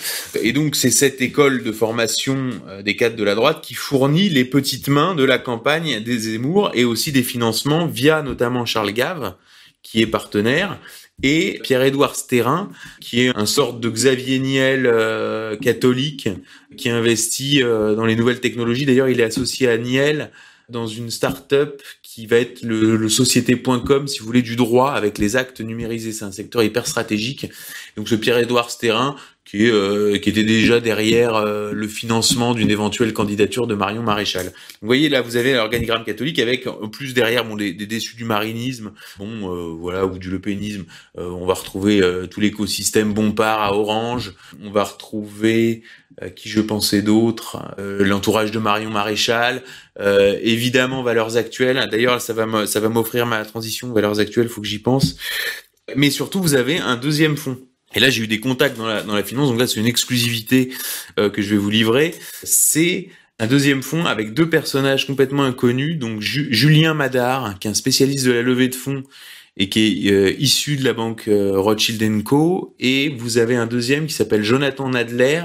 A: Et donc c'est cette école de formation des cadres de la droite qui fournit les petites mains de la campagne des Zemmour et aussi des financements via notamment Charles Gave, qui est partenaire, et Pierre-Édouard Sterrin, qui est un sorte de Xavier Niel euh, catholique, qui investit euh, dans les nouvelles technologies. D'ailleurs, il est associé à Niel dans une start-up qui va être le, le société.com, si vous voulez, du droit avec les actes numérisés. C'est un secteur hyper stratégique. Donc ce Pierre-Édouard Sterrin, qui, euh, qui était déjà derrière euh, le financement d'une éventuelle candidature de Marion Maréchal. vous voyez là, vous avez l'organigramme catholique avec en plus derrière bon des, des déçus du marinisme, bon euh, voilà ou du lepénisme. on va retrouver tout l'écosystème Bompard à Orange. On va retrouver qui je pensais d'autres, l'entourage de Marion Maréchal, évidemment valeurs actuelles. D'ailleurs, ça va ça va m'offrir ma transition valeurs actuelles. Faut que j'y pense. Mais surtout, vous avez un deuxième fond et là, j'ai eu des contacts dans la, dans la finance, donc là, c'est une exclusivité euh, que je vais vous livrer. C'est un deuxième fonds avec deux personnages complètement inconnus, donc Julien Madar, qui est un spécialiste de la levée de fonds et qui est euh, issu de la banque euh, Rothschild Co. Et vous avez un deuxième qui s'appelle Jonathan Nadler,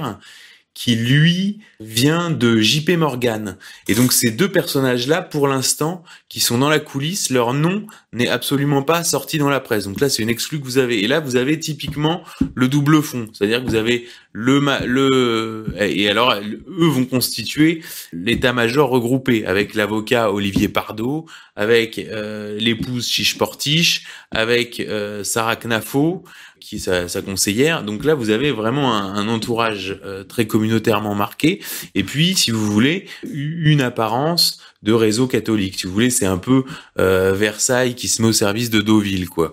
A: qui lui vient de JP Morgan. Et donc ces deux personnages-là, pour l'instant, qui sont dans la coulisse, leur nom n'est absolument pas sorti dans la presse. Donc là, c'est une exclue que vous avez. Et là, vous avez typiquement le double fond, c'est-à-dire que vous avez le le et alors eux vont constituer l'état-major regroupé avec l'avocat Olivier Pardo, avec euh, l'épouse Chiche Portiche, avec euh, Sarah Knafo qui est sa, conseillère. Donc là, vous avez vraiment un, entourage euh, très communautairement marqué. Et puis, si vous voulez, une apparence de réseau catholique. Si vous voulez, c'est un peu euh, Versailles qui se met au service de Deauville, quoi.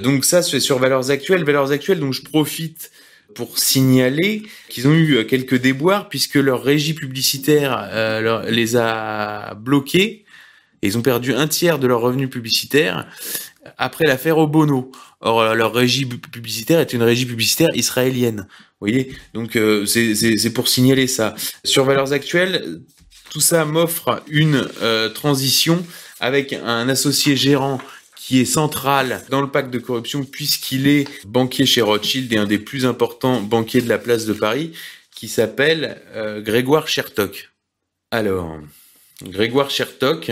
A: Donc ça, c'est sur Valeurs Actuelles. Valeurs Actuelles, donc je profite pour signaler qu'ils ont eu euh, quelques déboires puisque leur régie publicitaire les a bloqués. Et ils ont perdu un tiers de leurs revenus publicitaires après l'affaire Obono. Or, leur régie publicitaire est une régie publicitaire israélienne. Vous voyez? Donc, euh, c'est pour signaler ça. Sur Valeurs Actuelles, tout ça m'offre une euh, transition avec un associé gérant qui est central dans le pacte de corruption puisqu'il est banquier chez Rothschild et un des plus importants banquiers de la place de Paris, qui s'appelle euh, Grégoire Chertok. Alors, Grégoire Chertok,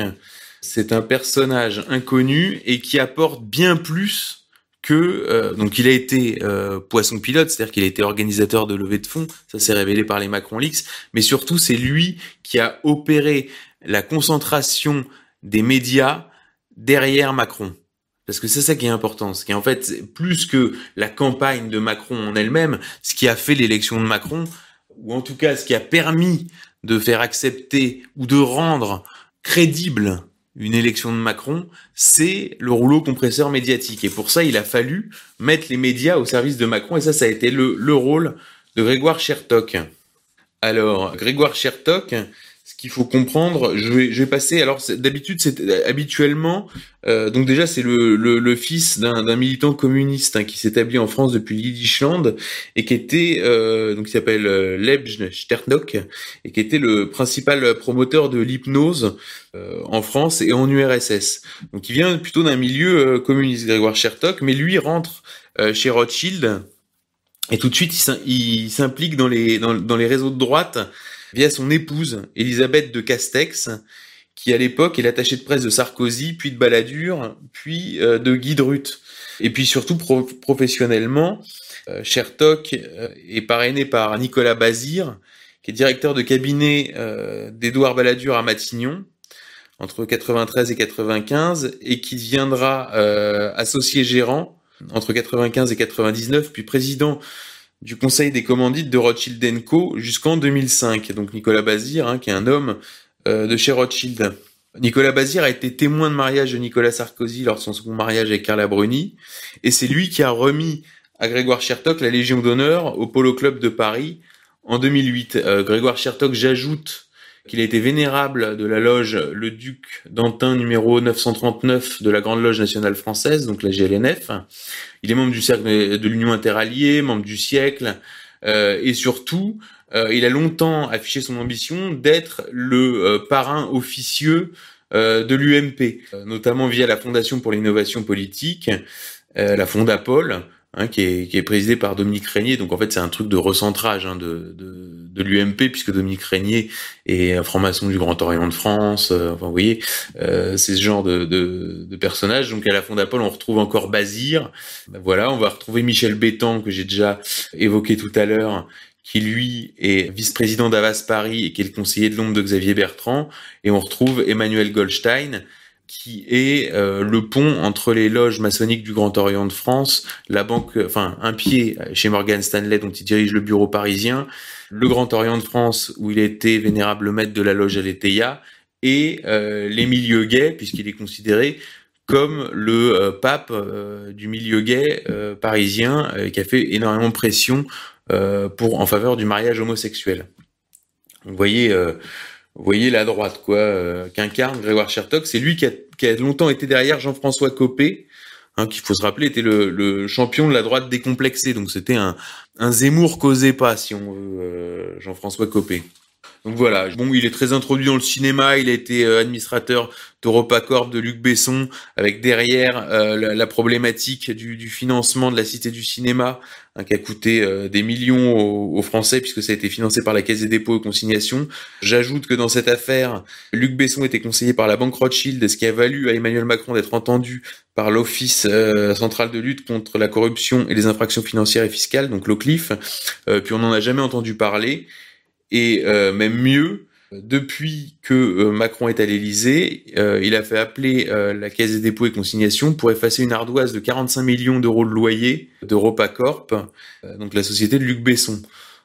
A: c'est un personnage inconnu et qui apporte bien plus que euh, donc il a été euh, poisson pilote, c'est-à-dire qu'il a été organisateur de levée de fonds, ça s'est révélé par les Macron Leaks, mais surtout c'est lui qui a opéré la concentration des médias derrière Macron. Parce que c'est ça qui est important, ce qui est en fait plus que la campagne de Macron en elle-même, ce qui a fait l'élection de Macron, ou en tout cas ce qui a permis de faire accepter ou de rendre crédible une élection de Macron, c'est le rouleau compresseur médiatique. Et pour ça, il a fallu mettre les médias au service de Macron. Et ça, ça a été le, le rôle de Grégoire Chertok. Alors, Grégoire Chertok, ce qu'il faut comprendre, je vais, je vais passer. Alors d'habitude, c'est habituellement, euh, donc déjà c'est le, le, le, fils d'un militant communiste hein, qui s'établit en France depuis Lidischland et qui était euh, donc il s'appelle euh, Lebj Sternok et qui était le principal promoteur de l'hypnose euh, en France et en URSS. Donc il vient plutôt d'un milieu euh, communiste, Grégoire Chertok, mais lui rentre chez Rothschild et tout de suite il s'implique dans les dans les réseaux de droite via son épouse, Elisabeth de Castex, qui à l'époque est l'attachée de presse de Sarkozy, puis de Balladur, puis euh, de Guy Drut. Et puis surtout professionnellement, euh, Chertok euh, est parrainé par Nicolas Bazir, qui est directeur de cabinet euh, d'Édouard Balladur à Matignon entre 93 et 95 et qui deviendra associé gérant entre 95 et 99 puis président du conseil des commandites de Rothschild Co jusqu'en 2005. Donc Nicolas Bazir, hein, qui est un homme euh, de chez Rothschild. Nicolas Bazir a été témoin de mariage de Nicolas Sarkozy lors de son second mariage avec Carla Bruni, et c'est lui qui a remis à Grégoire Chertok la Légion d'honneur au Polo Club de Paris en 2008. Euh, Grégoire Chertok, j'ajoute qu'il a été vénérable de la loge Le Duc d'Antin numéro 939 de la Grande Loge nationale française, donc la GLNF. Il est membre du cercle de l'Union interalliée, membre du siècle, euh, et surtout, il a longtemps affiché son ambition d'être le parrain officieux de l'UMP, notamment via la Fondation pour l'innovation politique, la Fondapol, hein, qui, est, qui est présidée par Dominique Régnier. Donc en fait, c'est un truc de recentrage hein, de, de, de l'UMP, puisque Dominique Régnier est un franc-maçon du Grand Orient de France. Euh, enfin, vous voyez, euh, c'est ce genre de, de, de personnage. Donc à la Fondapol, on retrouve encore Bazir. Ben, voilà, on va retrouver Michel Bétan, que j'ai déjà évoqué tout à l'heure, qui lui est vice-président d'Avas Paris et qui est le conseiller de l'ombre de Xavier Bertrand. Et on retrouve Emmanuel Goldstein, qui est euh, le pont entre les loges maçonniques du Grand Orient de France, la banque, enfin un pied chez Morgan Stanley dont il dirige le bureau parisien, le Grand Orient de France où il était vénérable maître de la loge Aletheia et euh, les milieux gays puisqu'il est considéré comme le euh, pape du milieu gay parisien qui a fait énormément de pression pour en faveur du mariage homosexuel. Vous voyez vous voyez la droite, quoi, euh, qu'incarne Grégoire Chertok. C'est lui qui a, qui a, longtemps été derrière Jean-François Copé, hein, qu'il faut se rappeler était le, le, champion de la droite décomplexée. Donc c'était un, un Zemmour causé pas, si on veut, euh, Jean-François Copé. Donc voilà, bon, il est très introduit dans le cinéma, il a été euh, administrateur d'EuropaCorp de Luc Besson, avec derrière euh, la, problématique du, du, financement de la Cité du cinéma, hein, qui a coûté euh, des millions aux, Français, puisque ça a été financé par la Caisse des dépôts et consignations. J'ajoute que dans cette affaire, Luc Besson était conseillé par la Banque Rothschild, ce qui a valu à Emmanuel Macron d'être entendu par l'Office central de lutte contre la corruption et les infractions financières et fiscales, donc l'OCLIF, puis on n'en a jamais entendu parler. Et euh, même mieux, depuis que euh, Macron est à l'Élysée, euh, il a fait appeler la Caisse des dépôts et consignations pour effacer une ardoise de 45 millions d'euros de loyer d'EuropaCorp, donc la société de Luc Besson.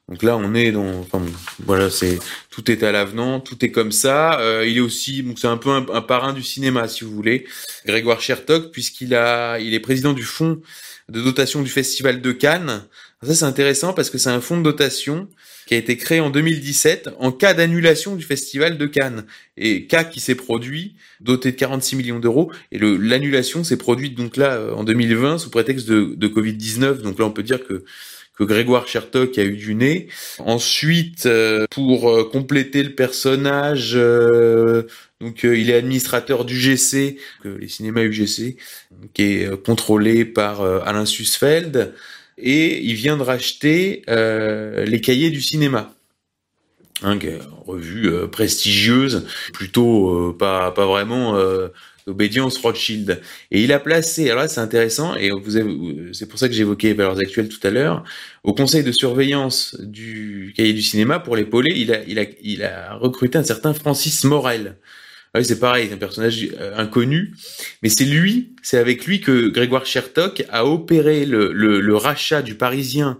A: Donc là, on est dans, enfin, voilà, c'est tout est à l'avenant, tout est comme ça. il est aussi, donc c'est un peu un, parrain du cinéma, si vous voulez, Grégoire Chertok, puisqu'il a, il est président du fonds de dotation du Festival de Cannes. Ça, c'est intéressant parce que c'est un fonds de dotation qui a été créé en 2017 en cas d'annulation du festival de Cannes. Et cas qui s'est produit, doté de 46 millions d'euros. Et l'annulation s'est produite donc là euh, en 2020 sous prétexte de, de Covid-19. Donc là, on peut dire que que Grégoire Chertok a eu du nez. Ensuite, euh, pour euh, compléter le personnage, donc il est administrateur du GC, les cinémas UGC, qui est contrôlé par Alain Sussfeld et il vient de racheter euh, les cahiers du cinéma. Hein, revue euh, prestigieuse, plutôt euh, pas pas vraiment d'obédience Rothschild. Et il a placé, alors là c'est intéressant, et c'est pour ça que j'évoquais les valeurs actuelles tout à l'heure, au conseil de surveillance du cahier du cinéma, pour l'épauler, il il, a, il a recruté un certain Francis Morel. Oui, c'est pareil, un personnage euh, inconnu, mais c'est lui, c'est avec lui que Grégoire Chertok a opéré le, rachat du Parisien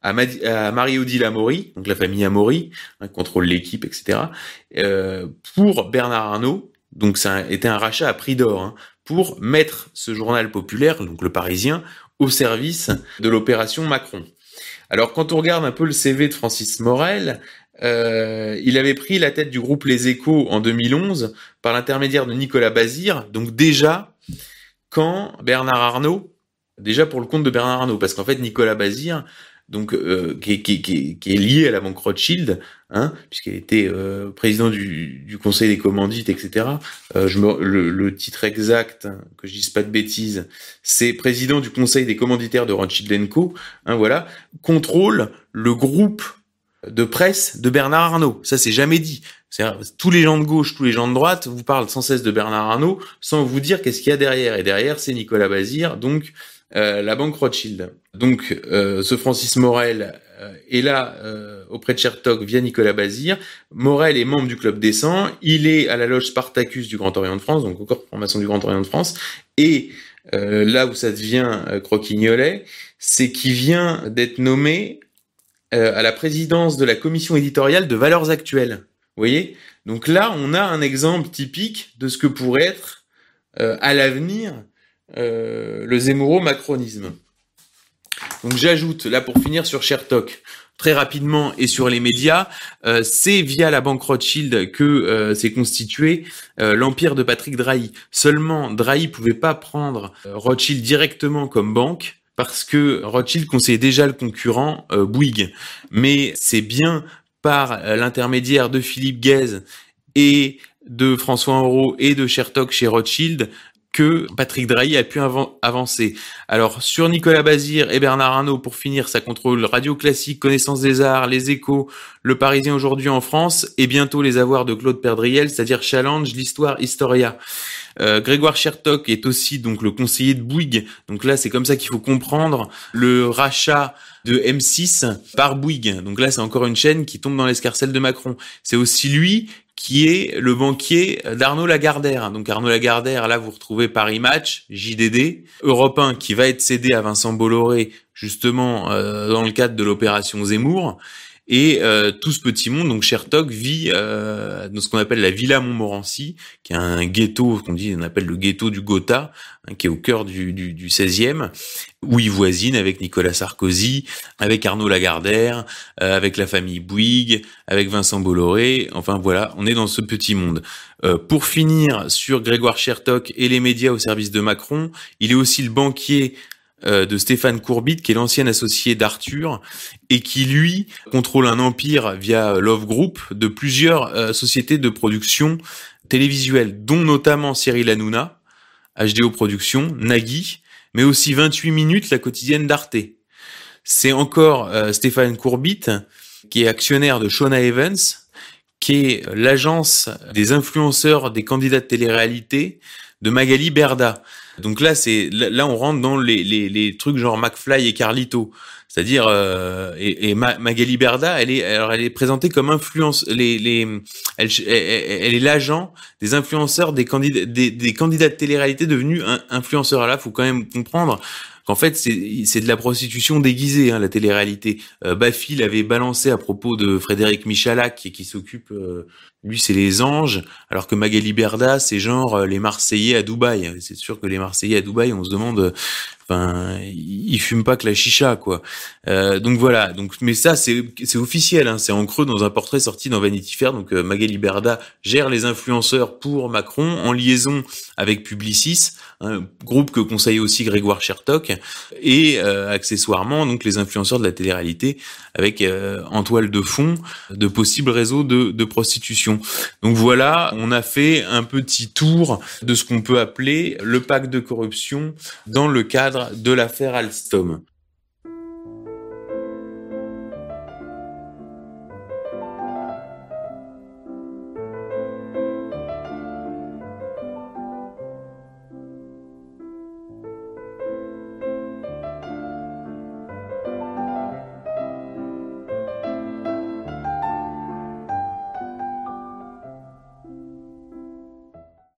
A: à, Marie-Odile Amaury, donc la famille Amaury, hein, contrôle l'équipe, etc., euh, pour Bernard Arnault, donc ça a un rachat à prix d'or, hein, pour mettre ce journal populaire, donc le Parisien, au service de l'opération Macron. Alors quand on regarde un peu le CV de Francis Morel, euh, il avait pris la tête du groupe Les Échos en 2011 par l'intermédiaire de Nicolas Bazir. Donc déjà, quand Bernard Arnault, déjà pour le compte de Bernard Arnault, parce qu'en fait Nicolas Bazir, donc euh, qui, est lié à la banque Rothschild, hein, puisqu'il était euh, président du, Conseil des commandites, etc. je le, titre exact, que je dise pas de bêtises, c'est président du Conseil des commanditaires de Rothschild Co. Hein, voilà, contrôle le groupe de presse de Bernard Arnault. Ça, c'est jamais dit. Tous les gens de gauche, tous les gens de droite vous parlent sans cesse de Bernard Arnault sans vous dire qu'est-ce qu'il y a derrière. Et derrière, c'est Nicolas Bazir, donc euh, la banque Rothschild. Donc, euh, ce Francis Morel euh, est là auprès de Chertok via Nicolas Bazir. Morel est membre du Club des 100. Il est à la loge Spartacus du Grand Orient de France, donc encore formation du Grand Orient de France. Et là où ça devient croquignolet, c'est qu'il vient d'être nommé euh, à la présidence de la commission éditoriale de Valeurs Actuelles. Vous voyez? Donc là, on a un exemple typique de ce que pourrait être euh, à l'avenir euh, le Zemmouro-macronisme. Donc j'ajoute, là pour finir sur Chertok, très rapidement et sur les médias, c'est via la banque Rothschild que s'est constitué l'empire de Patrick Drahi. Seulement, Drahi pouvait pas prendre Rothschild directement comme banque, parce que Rothschild conseillait déjà le concurrent euh, Bouygues. Mais c'est bien par euh, l'intermédiaire de Philippe Guez et de François Henro et de Chertok chez Rothschild que Patrick Drahi a pu avancer. Alors sur Nicolas Bazir et Bernard Arnault, pour finir, ça contrôle Radio Classique, Connaissance des Arts, Les Échos, Le Parisien aujourd'hui en France et bientôt les avoirs de Claude Perdriel, c'est-à-dire Challenge, l'Histoire, Historia. Euh, Grégoire Chertok est aussi donc le conseiller de Bouygues. Donc là, c'est comme ça qu'il faut comprendre le rachat de M6 par Bouygues. Donc là, c'est encore une chaîne qui tombe dans l'escarcelle de Macron. C'est aussi lui qui est le banquier d'Arnaud Lagardère. Donc Arnaud Lagardère, là vous retrouvez Paris Match, JDD, Europe 1 qui va être cédé à Vincent Bolloré justement euh, dans le cadre de l'opération Zemmour. Et euh, tout ce petit monde, donc Chertok, vit euh, dans ce qu'on appelle la Villa Montmorency, qui est un ghetto, qu'on dit, on appelle le ghetto du Gotha, hein, qui est au cœur du, du, du 16e, où il voisine avec Nicolas Sarkozy, avec Arnaud Lagardère, euh, avec la famille Bouygues, avec Vincent Bolloré. Enfin voilà, on est dans ce petit monde. Euh, pour finir sur Grégoire Chertok et les médias au service de Macron, il est aussi le banquier de Stéphane Courbit, qui est l'ancien associé d'Arthur, et qui, lui, contrôle un empire via Love Group de plusieurs euh, sociétés de production télévisuelle, dont notamment Cyril Hanouna, HDO Productions, Nagui, mais aussi 28 minutes, la quotidienne d'Arte. C'est encore euh, Stéphane Courbit, qui est actionnaire de Shona Evans, qui est l'agence des influenceurs des candidats de télé-réalité de Magali Berda. Donc là, c'est là on rentre dans les, les, les trucs genre McFly et Carlito, c'est-à-dire euh, et, et Magali Berda, elle est alors elle est présentée comme influence les les elle, elle, est l'agent des influenceurs des candidats des, des candidats de télé-réalité devenus influenceurs. Là, faut quand même comprendre qu'en fait c'est de la prostitution déguisée, hein, la télé-réalité. Euh, Bafi l'avait balancé à propos de Frédéric Michalak qui, qui s'occupe, euh, lui c'est les anges, alors que Magali Berda c'est genre euh, les Marseillais à Dubaï. C'est sûr que les Marseillais à Dubaï, on se demande Enfin, ils fument pas que la chicha, quoi. Euh, donc voilà. Donc, mais ça, c'est officiel. Hein, c'est en creux dans un portrait sorti dans Vanity Fair. Donc euh, Magali Berda gère les influenceurs pour Macron en liaison avec Publicis, un groupe que conseille aussi Grégoire Chertok, et euh, accessoirement donc les influenceurs de la télé-réalité avec euh, en toile de fond de possibles réseaux de, de prostitution. Donc voilà, on a fait un petit tour de ce qu'on peut appeler le pacte de corruption dans le cadre de l'affaire Alstom.